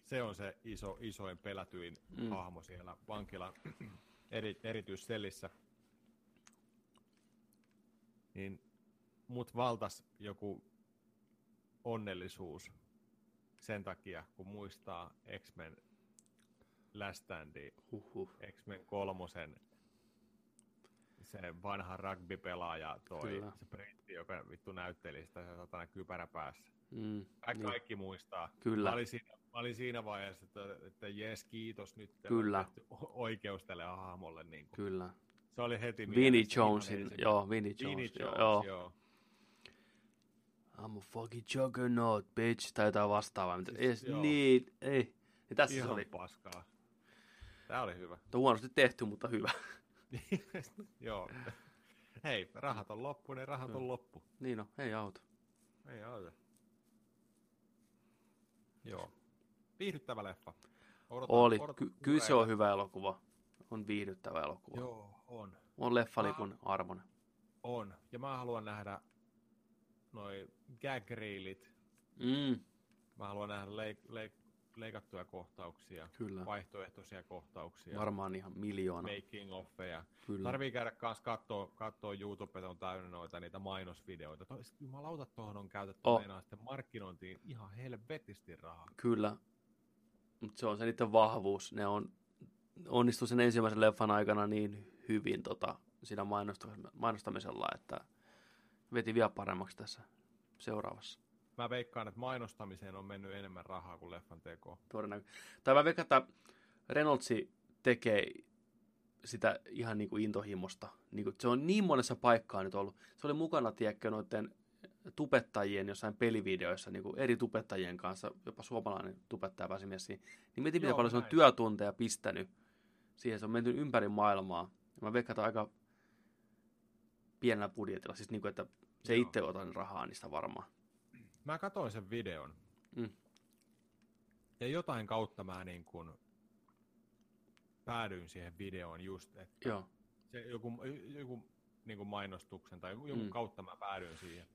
se on se iso, isoin pelätyin Mm. hahmo siellä vankilan eri, erityisselissä. Niin mut valtas joku onnellisuus sen takia, kun muistaa X-Men Last Standi, Huhhuh. X-Men kolmosen, se vanha rugby-pelaaja, toi, Kyllä. se britti, joka vittu näytteli sitä se satana kypärä päässä. Mm. Kaikki, Niin. kaikki muistaa. Kyllä. Mä olin siinä, mä olin siinä vaiheessa, että, että jes, kiitos nyt. Kyllä. on Oikeus tälle hahmolle. Niin kuin. Kyllä. Se oli heti Vinnie Jonesin, joo, Vinnie Vinnie Jones, Jones, joo. joo. I'm a fucking juggernaut, bitch, tai jotain vastaavaa. Siis, ei, joo. niin, ei. Ja tässä Ihan se oli. paskaa. Tää oli hyvä. Tuo huonosti tehty, mutta hyvä. Joo. Hei, rahat on loppu, niin rahat on loppu. niin on, ei auta. Ei auta. Joo. Viihdyttävä leffa. Odotan, Oli. odotan Ky- kyllä se on hyvä elokuva. On viihdyttävä elokuva. Joo, on. On leffalipun arvoinen. On. Ja mä haluan nähdä noi gag reelit. Mm, Mä haluan nähdä leik- leik- leikattuja kohtauksia, kyllä. vaihtoehtoisia kohtauksia, Varmaan ihan miljoona. making offeja. Kyllä. Tarvii käydä kans kattoo, kattoo YouTube, on täynnä noita niitä mainosvideoita. To, jumalauta, tuohon on käytetty Oh. sitten markkinointiin ihan helvetisti rahaa. Kyllä. Mutta se on se niiden vahvuus. Ne on onnistu sen ensimmäisen leffan aikana niin hyvin tota, siinä mainostamisella, että veti vielä paremmaksi tässä seuraavassa. Mä veikkaan, että mainostamiseen on mennyt enemmän rahaa kuin leffan tekoon. Todennäkö- Tai mä veikkaan, että Reynoldsi tekee sitä ihan niin kuin intohimosta. Niin kuin, se on niin monessa paikkaa nyt ollut. Se oli mukana, tiedätkö, noiden tubettajien jossain pelivideoissa, niin kuin eri tubettajien kanssa, jopa suomalainen tubettaja pääsimies siihen. Niin mietin, miten paljon se on työtunteja pistänyt siihen. Se on menty ympäri maailmaa. Ja mä veikkaan, että aika pienellä budjetilla. Siis niin kuin, että se Joo. itse ota rahaa niistä varmaan. Mä katsoin sen videon. Mm. Ja jotain kautta mä niin kuin päädyin siihen videoon just, että Joo, se joku, joku niin kuin mainostuksen tai joku, Mm. kautta mä päädyin siihen.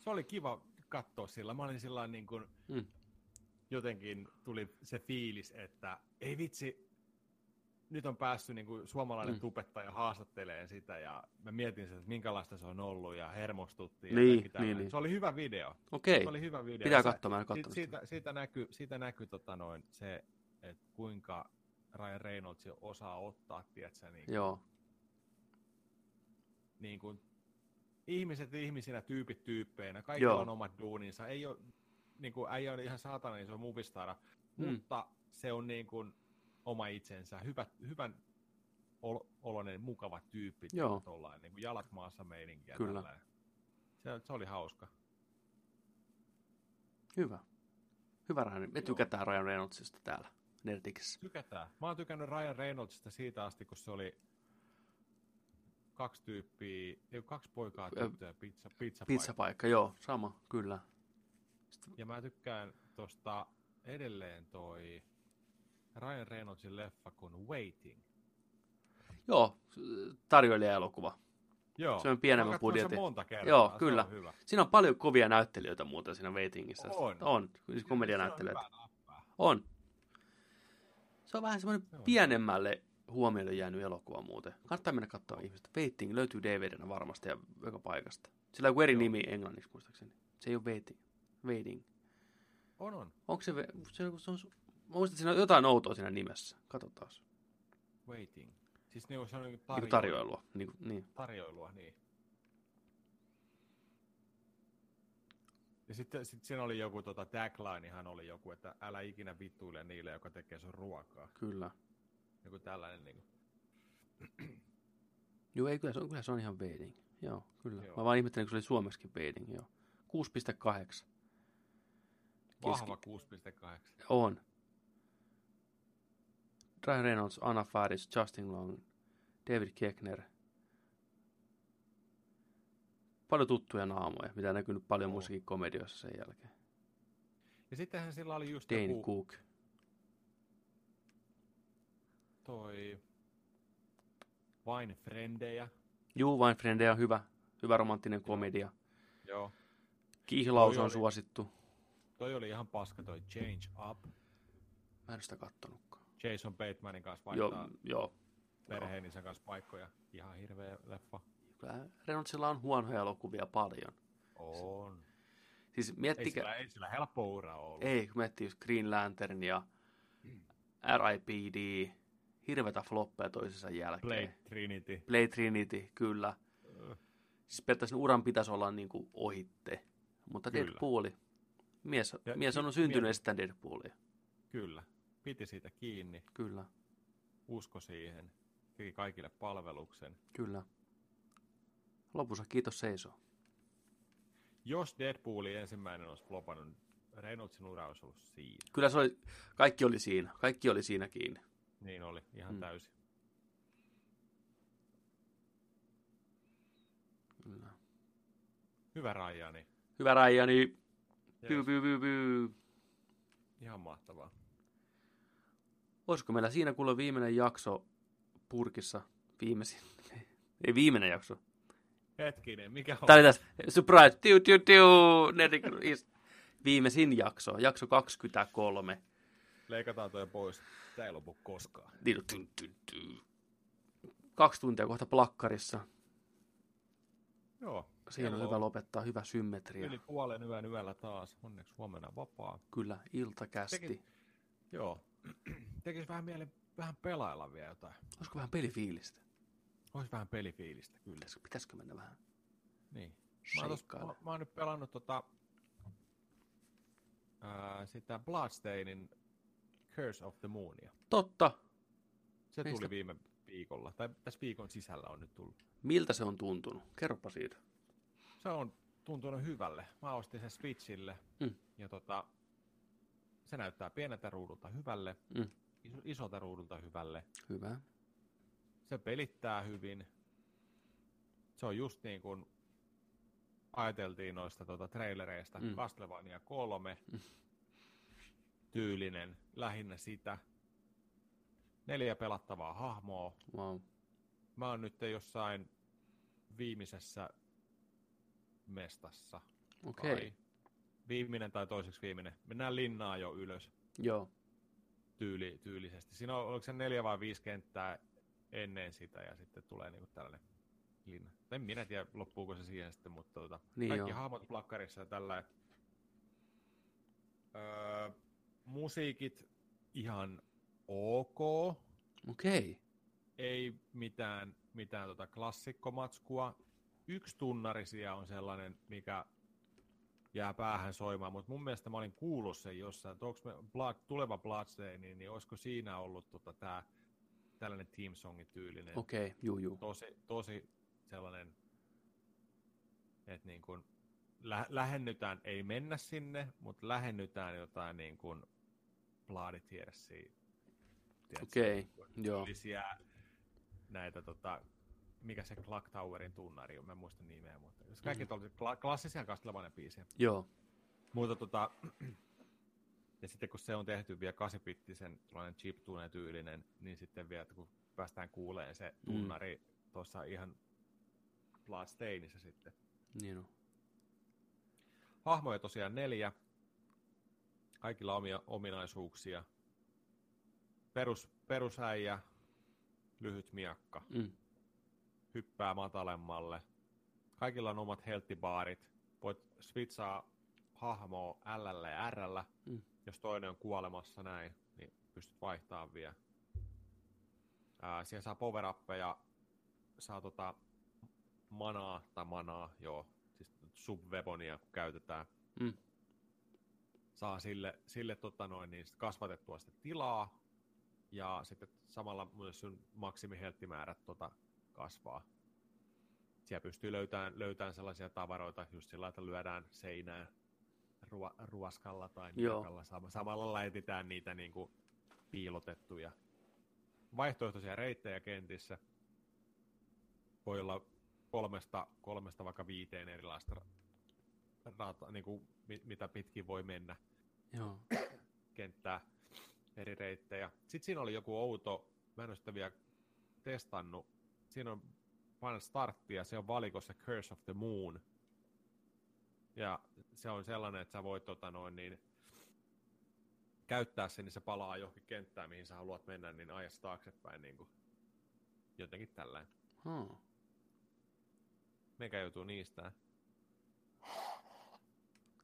Se oli kiva katsoa sillä. Mä olin sillä niin kuin, Mm. jotenkin tuli se fiilis, että ei vitsi, nyt on päässyt niin kuin suomalainen Mm. tubettaja haastatteleen sitä ja mä mietin sitä, että minkälaista se on ollut ja hermostuttiin. Niin, ja kaikki niin, niin. Se oli hyvä video. okei. Se oli hyvä video. Pitää Se- katsoa, mä en siitä, siitä, siitä näkyy, siitä näkyy tota noin, se, että kuinka Ryan Reynolds osaa ottaa, tiedätkö, niin, Joo, niin kuin, ihmiset ihmisinä, tyypit tyyppeinä, kaikilla Joo. on omat duuninsa, ei ole, niin kuin, äijä on ihan saatana, niin se on movistara, mm. mutta se on niin kuin oma itsensä, hyvä, hyvän ol, oloinen, mukava tyyppi, Joo. tollain, niin kuin jalat maassa meininkiä. Kyllä. tällainen. Se, se oli hauska. hyvä. Hyvä Ryan. Me Joo. tykätään Ryan Reynoldsista täällä Nerdikissä. Tykätään. Mä oon tykännyt Ryan Reynoldsista siitä asti, kun se oli kaksi tyyppiä, ei, kaksi poikaa tyttöä, pizza, pizza, Pizzapaikka, joo, sama, kyllä. Ja mä tykkään tosta edelleen toi Ryan Reynoldsin leffa kuin Waiting. Joo, tarjoilija-elokuva. Joo. Se on pienemmän budjetin. monta kertaa. Joo, se kyllä. On hyvä. Siinä on paljon kovia näyttelijöitä muuten siinä Waitingissa. On. On, siis komedianäyttelijöitä. Se on. On. Se on vähän semmoinen Joo. pienemmälle huomiolle jäänyt elokuva muuten. Kannattaa mennä katsoa ihmistä. Waiting löytyy DVDnä varmasti ja joka paikasta. Sillä on eri Joo. nimi englanniksi muistaakseni. Se ei ole Waiting. Waiting. On, on. Onko se, se, se on, mä muistan, että siinä on jotain outoa siinä nimessä. Katsotaan. Waiting. Siis niin, se on niin Niin tarjoilua. tarjoilua. Niin, kuin- niin. tarjoilua, niin. Ja sitten sit siinä oli joku tota, taglinehan oli joku, että älä ikinä vittuile niille, joka tekee sun ruokaa. Kyllä. Joku tällainen niin Joo, ei, kyllä se on, kyllä se on ihan Waiting. Joo, kyllä. Joo. Mä vaan ihmettelin, kun se oli suomeksikin Waiting. Joo. 6,8. vahva 6.8. On. Ryan Reynolds, Anna Faris, Justin Long, David Keckner. Paljon tuttuja naamoja, mitä näkynyt paljon Oo. muissakin komedioissa sen jälkeen. Ja sittenhän sillä oli just Dane joku Cook. toi Vain Frendejä. Juu, vain Friendejä on hyvä. Hyvä romanttinen komedia. Joo. Kihlaus Toi on oli- suosittu. Toi oli ihan paska toi Change Up. Mä en sitä kattonutkaan. Jason Batemanin kanssa vaihtaa joo. perheeninsä kanssa paikkoja. Ihan hirveä leffa. Kyllä Reynoldsilla on huonoja elokuvia paljon. On. Siis Ei miettikää, sillä, ei sillä helppo ura ollut. Ei, kun miettii just Green Lantern ja R.I.P.D. Hirvetä floppeja toisensa jälkeen. Blade Trinity. Blade Trinity, kyllä. Siis periaatteessa sen uran pitäisi olla niin kuin ohitte. Mutta Kyllä. Deadpooli. Mies, Ja mies on syntynyt esittämään Deadpoolia. Kyllä. Piti siitä kiinni. Kyllä, Usko siihen. Teki kaikille palveluksen. kyllä. Lopussa kiitos seisoo. jos Deadpoolin ensimmäinen olisi flopannut, Reynoldsin ura olisi ollut siinä. Kyllä se oli, kaikki oli siinä. Kaikki oli siinä kiinni. Niin oli, ihan Mm. täysin. Kyllä. Hyvä Rajani. Hyvä Rajani. Pyy, pyy, pyy, pyy. Ihan mahtavaa. Olisiko meillä siinä kuule viimeinen jakso purkissa? Viimeisin. Ei viimeinen jakso. Hetkinen, mikä on? Tämä oli tässä. Surprise. Tiu, tiu, tiu. Viimeisin jakso. Jakso 23. Leikataan toi pois. Tää ei lopu koskaan. Niin, tyn, tyn, tyn. Kaksi tuntia kohta plakkarissa. Joo. Siinä on hyvä lopettaa, hyvä symmetria. Yli puolen yön yöllä taas. Onneksi huomenna vapaa. Kyllä, iltakästi. Teki- Joo. Tekis vähän mieli vähän pelailla vielä jotain. Olisiko vähän pelifiilistä? Olisi vähän pelifiilistä, kyllä. Pitäisikö, pitäisikö mennä vähän Niin. Mä oon, tos, mä, mä oon nyt pelannut tota, ää, sitä Bloodstainin Curse of the Moonia. Totta. Se Meistä- tuli viime viikolla, tai tässä viikon sisällä on nyt tullut. Miltä se on tuntunut? Kerropa siitä. Se on tuntunut hyvälle. Mä ostin sen Switchille, Mm. ja tota, se näyttää pieneltä ruudulta hyvälle, Mm. iso, isolta ruudulta hyvälle. Hyvä. Se pelittää hyvin. Se on just niin kuin ajateltiin noista tuota trailereista. Mm. Castlevania 3 Mm. tyylinen, lähinnä sitä. Neljä pelattavaa hahmoa. Wow. Mä oon nyt jossain viimeisessä mestassa. Okei. Tai viimeinen tai toiseksi viimeinen. Mennään linnaa jo ylös Joo. tyyli, tyylisesti. Siinä on, oliko se neljä vai viisi kenttää ennen sitä ja sitten tulee niinku tällainen linna. En minä tiedä, loppuuko se siihen sitten, mutta tota, Niin kaikki joo. hahmot plakkarissa ja tällä. Öö, musiikit ihan ok. Okei. Ei mitään, mitään tota klassikkomatskua. Yksi tunnarisia on sellainen, mikä jää päähän soimaan, mutta mun mielestä mä olin kuullut sen jossain, että onko me Blood, tuleva Bloodstain, niin, niin olisiko siinä ollut tota, tää, tällainen team songi tyylinen, Okei. Juu, juu. tosi, tosi sellainen, että niin kuin lä- lähennytään, ei mennä sinne, mutta lähennytään jotain niin kuin tiedätkö, Okei. niin kuin Joo. näitä, tota, mikä se Clock Towerin tunnari on, mä en muista nimeä, mutta jos kaikki mm. kla- klassisia Castlevania biisejä. Joo. Mutta tota, ja sitten kun se on tehty vielä 8-bittisen sellainen chiptune tyylinen, niin sitten vielä, että kun päästään kuuleen se Mm. tunnari tuossa ihan Bloodstainissa sitten. Niin on. Hahmoja tosiaan neljä. Kaikilla omia ominaisuuksia. Perus, perusäijä, lyhyt miakka, Mm. Hyppää matalemmalle. Kaikilla on omat helttibaarit. Voit switchaa hahmoa L ja R. Mm. Jos toinen on kuolemassa näin, niin pystyt vaihtamaan vielä. Ää, siellä saa power saa tota manaa, tai manaa, joo, siis subweaponia kun käytetään. Mm. Saa sille, sille tota noin, niin sit kasvatettua sitä tilaa, ja sitten samalla myös sun maksimihelttimäärät tota kasvaa. Siellä pystyy löytämään, löytämään sellaisia tavaroita just sillä, että lyödään seinään ruo, ruoskalla tai Joo. miakalla. Sam- samalla laitetaan niitä niin kuin piilotettuja vaihtoehtoisia reittejä kentissä. Voi olla kolmesta, kolmesta vaikka viiteen erilaista ra- rata, niin kuin, mi- mitä pitkin voi mennä Joo. kenttää eri reittejä. Sitten siinä oli joku outo, mä en ole sitä vielä testannut. Siinä on painat starttia, se on valikossa Curse of the Moon. Ja se on sellainen, että sä voit tota noin, niin, käyttää sen, niin se palaa johonkin kenttään, mihin sä haluat mennä, niin ajassa taaksepäin niin kuin, jotenkin tällainen. Hmm. Mikä joutuu niistä?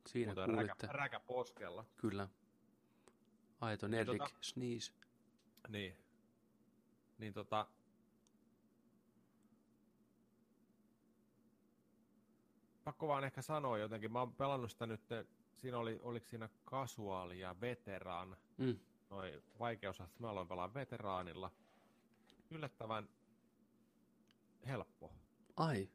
Siinä räkä, kuulitte. räkä poskella. Kyllä. Aito Nerdik tota- sneeze. Niin. Niin tota... Pakko vaan ehkä sanoa jotenkin. Mä oon pelannut sitä nyt, siinä oli, oliko siinä casual ja veteran, Mm. noi vaikeusastet, mä aloin pelaa veteraanilla. Yllättävän helppo. Ai.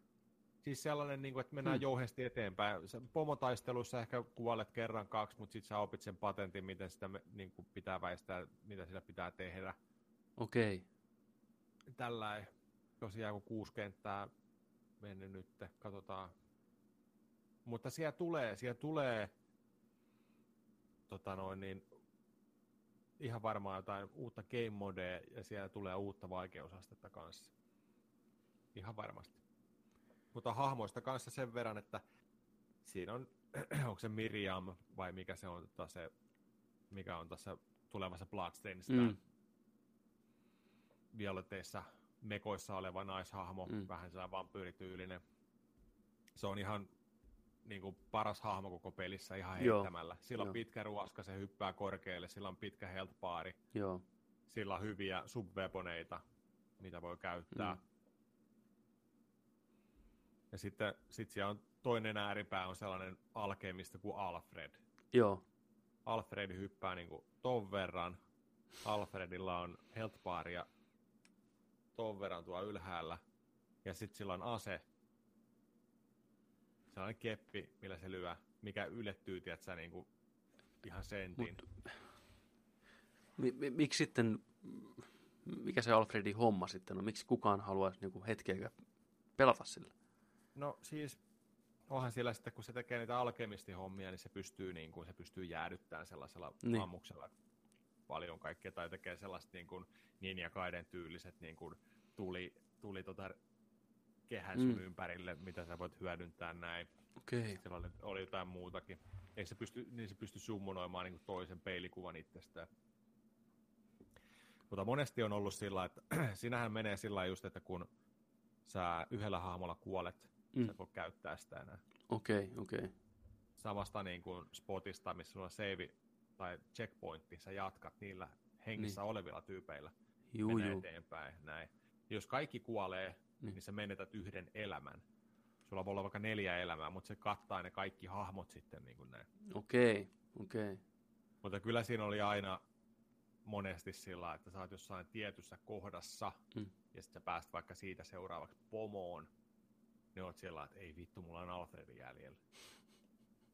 Siis sellainen, niin kuin, että mennään hmm. jouhesti eteenpäin. Pomotaistelussa ehkä kuolet kerran kaksi, mutta sitten sä opit sen patentin, miten sitä niin kuin pitää väistää, mitä sitä pitää tehdä. Okei. Okay. Tällä tosiaan kun kuusi kenttää mennyt nyt, katsotaan. Mutta siellä tulee, siellä tulee tota noin, niin, ihan varmaan jotain uutta game modea ja siellä tulee uutta vaikeusastetta kanssa. Ihan varmasti. Mutta hahmoista kanssa sen verran, että siinä on, onko se Miriam vai mikä se on tota se, mikä on tässä tulevassa Bloodstainista mm. violeteissa mekoissa oleva naishahmo, mm. vähän sellainen vampyyrityylinen. Se on ihan niin kuin paras hahmo koko pelissä ihan heittämällä. Joo. Sillä on Joo. pitkä ruoska, se hyppää korkealle, sillä on pitkä health baari. Joo. Sillä on hyviä subweaponeita, mitä voi käyttää. Mm. Ja sitten sit siellä on toinen ääripää on sellainen alkeemista kuin Alfred. Joo. Alfred hyppää niin kuin ton verran. Alfredilla on health ja ton verran tuo ylhäällä. Ja sitten sillä on ase. Sellainen keppi, millä se lyö, mikä ylettyy, tiedätkö, niin kuin ihan sentin. Mut, mi, mi, miksi sitten, mikä se Alfredin homma sitten on? Miksi kukaan haluaisi niin hetkeä pelata sillä? No siis, onhan sillä sitten, kun se tekee niitä alkemistihommia, niin se pystyy, niin kuin, se pystyy jäädyttämään sellaisella niin. ammuksella paljon kaikkea, tai tekee sellaista niin kuin Ninja Kaiden tyyliset niin kuin tuli, tuli tota kehän sun mm. ympärille, mitä sä voit hyödyntää näin. Okay. Siellä oli, oli jotain muutakin. Ei se pysty, niin se pysty summonoimaan niin toisen peilikuvan itsestään. Mutta monesti on ollut sillä, että sinähän menee sillä just, että kun sä yhdellä hahmolla kuolet, mm. sä et voi käyttää sitä enää. Okei, okay, okei. Okay. Samasta niin kuin spotista, missä sulla on save tai checkpointti, sä jatkat niillä hengissä niin. olevilla tyypeillä. Juu, juu. eteenpäin, näin. Jos kaikki kuolee, niin. niin sä menetät yhden elämän. Sulla voi olla vaikka neljä elämää, mutta se kattaa ne kaikki hahmot sitten niin kuin näin. Okei, okay, okei. Okay. Mutta kyllä siinä oli aina monesti sillä, että sä oot jossain tietyssä kohdassa, mm. ja sitten sä pääst vaikka siitä seuraavaksi pomoon, niin oot siellä, että ei vittu, mulla on Alfredin jäljellä.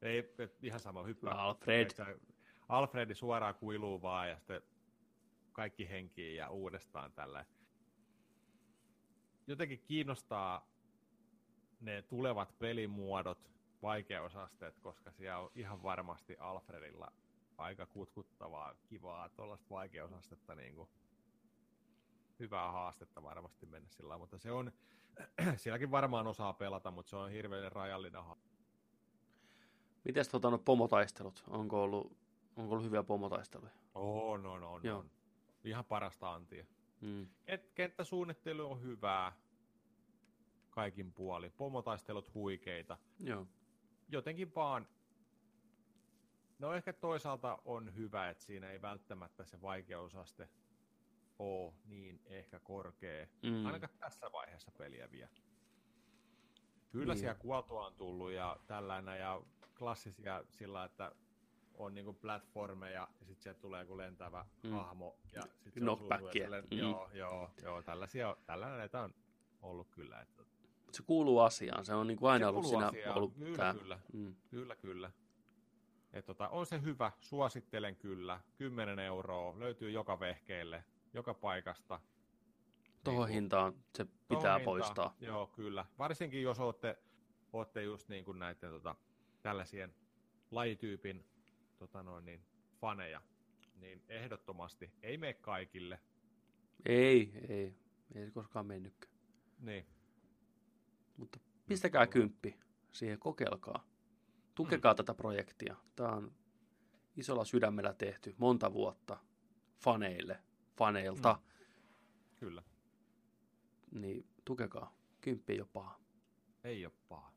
Ei, ihan sama hyppää. Alfred. Alfredi suoraan kuiluu vaan, ja sitten kaikki henkiin ja uudestaan tällä. Jotenkin kiinnostaa ne tulevat pelimuodot, vaikeusasteet, koska siellä on ihan varmasti Alfredilla aika kutkuttavaa, kivaa tuollaista vaikeusastetta, niin kuin hyvää haastetta varmasti mennä sillä mutta se on, sielläkin varmaan osaa pelata, mutta se on hirveän rajallinen haaste. Mites tota, no, pomotaistelut? Onko ollut, onko ollut hyviä pomotaisteluja? On, on, on, Joo. on. Ihan parasta antia. Mm. Kenttäsuunnittelu on hyvää kaikin puolin. Pomotaistelut huikeita. Joo. Jotenkin vaan No ehkä toisaalta on hyvä, että siinä ei välttämättä se vaikeusaste ole niin ehkä korkea, mm. ainakaan tässä vaiheessa peliä vielä. Kyllä niin. siellä kuoltua on tullut ja tällainen ja klassisia sillä, että on niinku platformeja ja sitten sieltä tulee joku lentävä mm. hahmo ja sitten Knockbackia. Mm. Joo, joo, joo, tällaisia, tällainen näitä on ollut kyllä. Että... Se kuuluu asiaan, se on niinku aina se ollut siinä asiaan. ollut kyllä, tämä. Kyllä, mm. kyllä, kyllä. Et tota, on se hyvä, suosittelen kyllä. 10 euroa löytyy joka vehkeelle, joka paikasta. Tuohon niin hintaan se pitää hintaan, poistaa. Joo, kyllä. Varsinkin jos olette, olette just niin kuin näiden tota, tällaisien lajityypin tota noin, niin, faneja, niin ehdottomasti ei mene kaikille. Ei, ei. Ei se koskaan mennytkään. Niin. Mutta pistäkää kymppi siihen, kokeilkaa. Tukekaa mm. tätä projektia. Tämä on isolla sydämellä tehty monta vuotta faneille, faneilta. Mm. Kyllä. Niin tukekaa. Kymppi ei ole paha. Ei ole paha.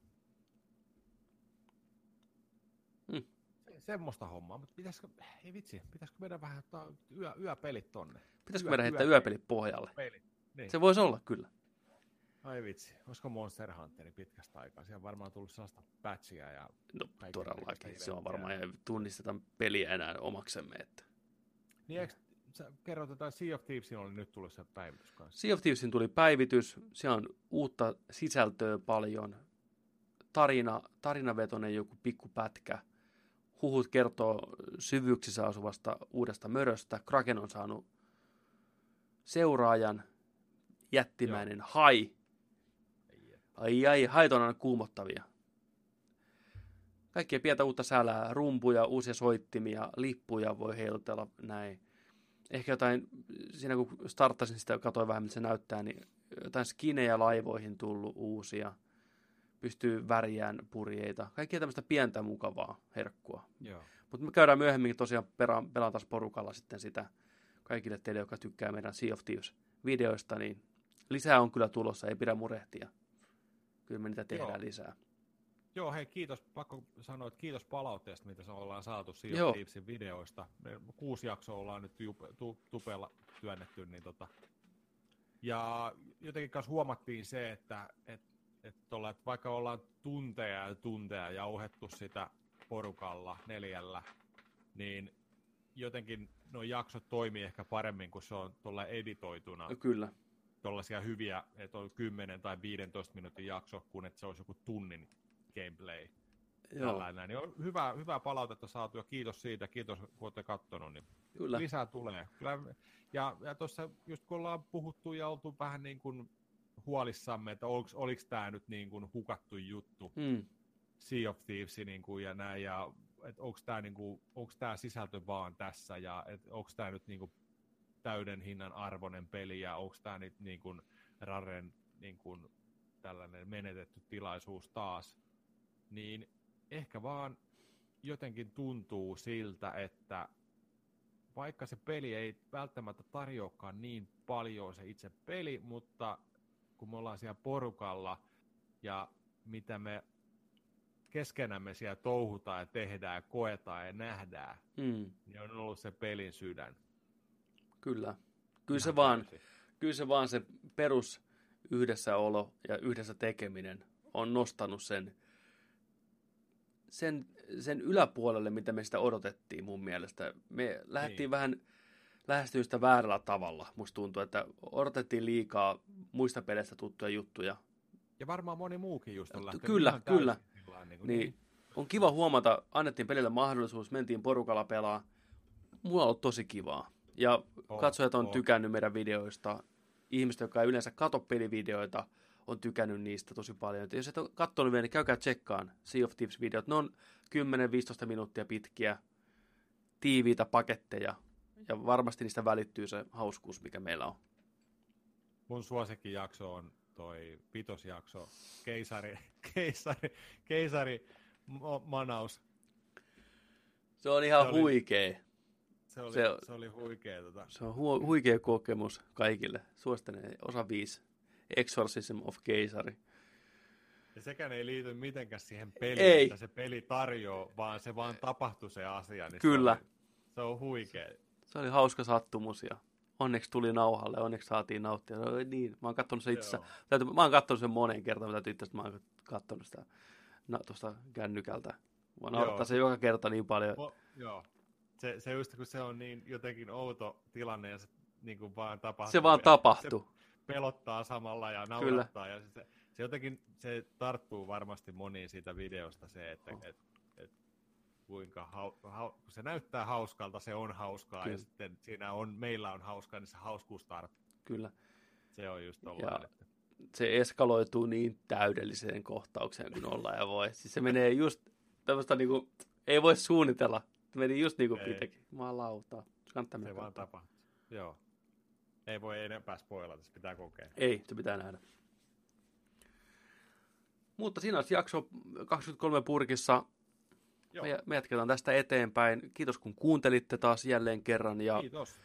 Mm. Se, semmoista hommaa, mutta pitäisikö, ei vitsi, pitäisikö meidän vähän ottaa yö, yöpelit tonne? Pitäisikö yö, meidän heittää yöpelit pohjalle? Pelit. Niin. Se voisi olla kyllä. Ai vitsi, olisiko Monster Hunteri pitkästä aikaa? Siellä on varmaan tullut sellaista patchia ja... No todellakin, se on varmaan, ja tunnistetaan peliä enää omaksemme, että... Niin eikö, sä kerroit, että Sea of Thievesin oli nyt tullut se päivitys kanssa? Sea of Thievesin tuli päivitys, se on uutta sisältöä paljon, tarina, tarinavetoinen joku pikkupätkä. Huhut kertoo syvyyksissä asuvasta uudesta möröstä. Kraken on saanut seuraajan, jättimäinen Joo. hai. Ai ai, hait on aina kuumottavia. Kaikkia pientä uutta sälää, rumpuja, uusia soittimia, lippuja voi heilutella näin. Ehkä jotain, siinä kun starttasin sitä ja katsoin vähän, miltä se näyttää, niin jotain skinejä laivoihin tullut uusia. Pystyy värjään purjeita. Kaikkia tämmöistä pientä mukavaa herkkua. Mutta me käydään myöhemmin tosiaan pelaan, pelaan taas porukalla sitten sitä kaikille teille, jotka tykkää meidän Sea of Thieves videoista, niin lisää on kyllä tulossa, ei pidä murehtia. Kyllä me niitä tehdään Joo. lisää. Joo, hei kiitos, pakko sanoa, että kiitos palautteesta, mitä se ollaan saatu Sea of Thievesin videoista. Me kuusi jaksoa ollaan nyt jupe, tu, tupella työnnetty, niin tota, ja jotenkin kanssa huomattiin se, että, et, et tolla, että vaikka ollaan tunteja ja tunteja jauhettu sitä porukalla neljällä, niin jotenkin nuo jaksot toimii ehkä paremmin, kun se on tuolla editoituna. Kyllä. Tuollaisia hyviä, että on 10 tai 15 minuutin jakso, kun että se olisi joku tunnin gameplay. Joo. Tällainen. Niin on hyvä, hyvää palautetta saatu ja kiitos siitä, kiitos kun olette katsonut, niin Kyllä. lisää tulee. Kyllä, ja, ja tuossa just kun ollaan puhuttu ja oltu vähän niin kuin huolissamme, että oliko, oliko tämä nyt niin kuin hukattu juttu, mm. Sea of Thieves niin kuin, ja näin, ja että onko tämä niinku, sisältö vaan tässä, ja onko tämä nyt niinku täyden hinnan arvoinen peli, ja onko tämä nyt niinku Raren niinku tällainen menetetty tilaisuus taas, niin ehkä vaan jotenkin tuntuu siltä, että vaikka se peli ei välttämättä tarjoakaan niin paljon se itse peli, mutta kun me ollaan siellä porukalla ja mitä me keskenämme siellä touhutaan ja tehdään ja koetaan ja nähdään, mm. niin on ollut se pelin sydän. Kyllä. Kyllä se, vaan, kyllä se vaan se perus yhdessäolo ja yhdessä tekeminen on nostanut sen, sen, sen yläpuolelle, mitä me sitä odotettiin mun mielestä. Me lähdettiin niin. vähän lähestyä sitä väärällä tavalla. Musta tuntuu, että odotettiin liikaa muista peleistä tuttuja juttuja. Ja varmaan moni muukin just on lähtenyt Kyllä, kyllä. Niin, niin, niin. On kiva huomata, annettiin pelille mahdollisuus, mentiin porukalla pelaa. Mulla on ollut tosi kivaa. Ja oh, katsojat on oh. tykännyt meidän videoista. Ihmiset, jotka ei yleensä katso pelivideoita, on tykännyt niistä tosi paljon. Et jos et ole katsonut vielä, niin käykää tsekkaan Sea of Thieves-videot. Ne on 10-15 minuuttia pitkiä, tiiviitä paketteja. Ja varmasti niistä välittyy se hauskuus, mikä meillä on. Mun suosikkijakso on toi vitosjakso, keisari, keisari, keisari manaus. Se on ihan se oli, huikea. Se oli, se, se oli huikea. Tota. Se on hu, huikea kokemus kaikille. Suosittelen osa 5. Exorcism of Keisari. Ja sekään ei liity mitenkään siihen peliin, ei. mitä se peli tarjoaa, vaan se vaan tapahtui se asia. Niin Kyllä. Se, oli, se on huikea. Se oli hauska sattumus ja onneksi tuli nauhalle, onneksi saatiin nauttia. No, niin, mä oon katsonut se itse täytyy, mä oon katsonut sen moneen kertaan, täytyy itse mä oon katsonut sitä no, tuosta kännykältä. Mä naurattaa se joka kerta niin paljon. Mo, joo. Se, se just kun se on niin jotenkin outo tilanne ja se niin kuin vaan tapahtuu. Se vaan tapahtuu. Se pelottaa samalla ja naurattaa. Kyllä. Ja se, se jotenkin se tarttuu varmasti moniin siitä videosta se, että oh. et, kuinka hau, hau, kun se näyttää hauskalta, se on hauskaa Kyllä. ja sitten siinä on, meillä on hauskaa, niin se hauskuus tarttuu. Kyllä. Se on just tollainen. Että... Se eskaloituu niin täydelliseen kohtaukseen kuin ollaan ja voi. Siis se menee just tämmöistä niinku, ei voi suunnitella. Se meni just niin kuin pitääkin. lautaa. Kannattaa se vaan tapahtuu. Joo. Ei voi enempää spoilata, se pitää kokea. Ei, se pitää nähdä. Mutta siinä olisi jakso 23 purkissa. Me, me jatketaan tästä eteenpäin. Kiitos kun kuuntelitte taas jälleen kerran. Ja Kiitos.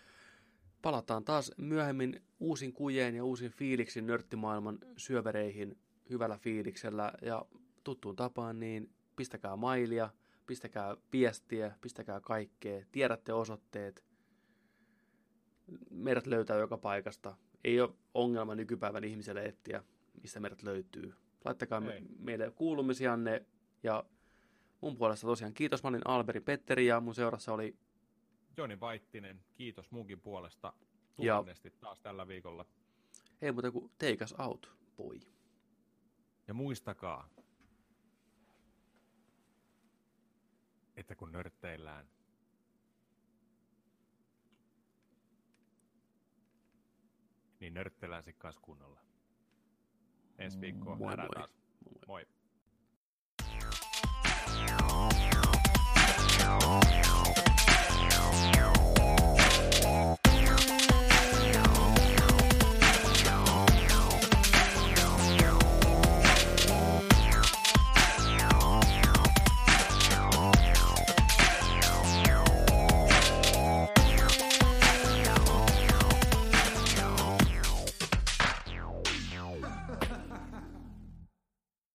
Palataan taas myöhemmin uusin kujeen ja uusin fiiliksin nörttimaailman syövereihin hyvällä fiiliksellä. Ja tuttuun tapaan niin pistäkää mailia, pistäkää viestiä, pistäkää kaikkea. Tiedätte osoitteet. Meidät löytää joka paikasta. Ei ole ongelma nykypäivän ihmiselle etsiä, mistä meidät löytyy. Laittakaa me, meille kuulumisianne ja Mun puolesta tosiaan kiitos, mä olin Alberi Petteri ja mun seurassa oli Joni Vaittinen. Kiitos munkin puolesta tunnesti taas tällä viikolla. Ei muuta kuin take us out, boy. Ja muistakaa, että kun nörtteillään, niin nörtteillään sitten kanssa kunnolla. Ensi viikkoa Moi moi. taas. Moi. Moi. Bye.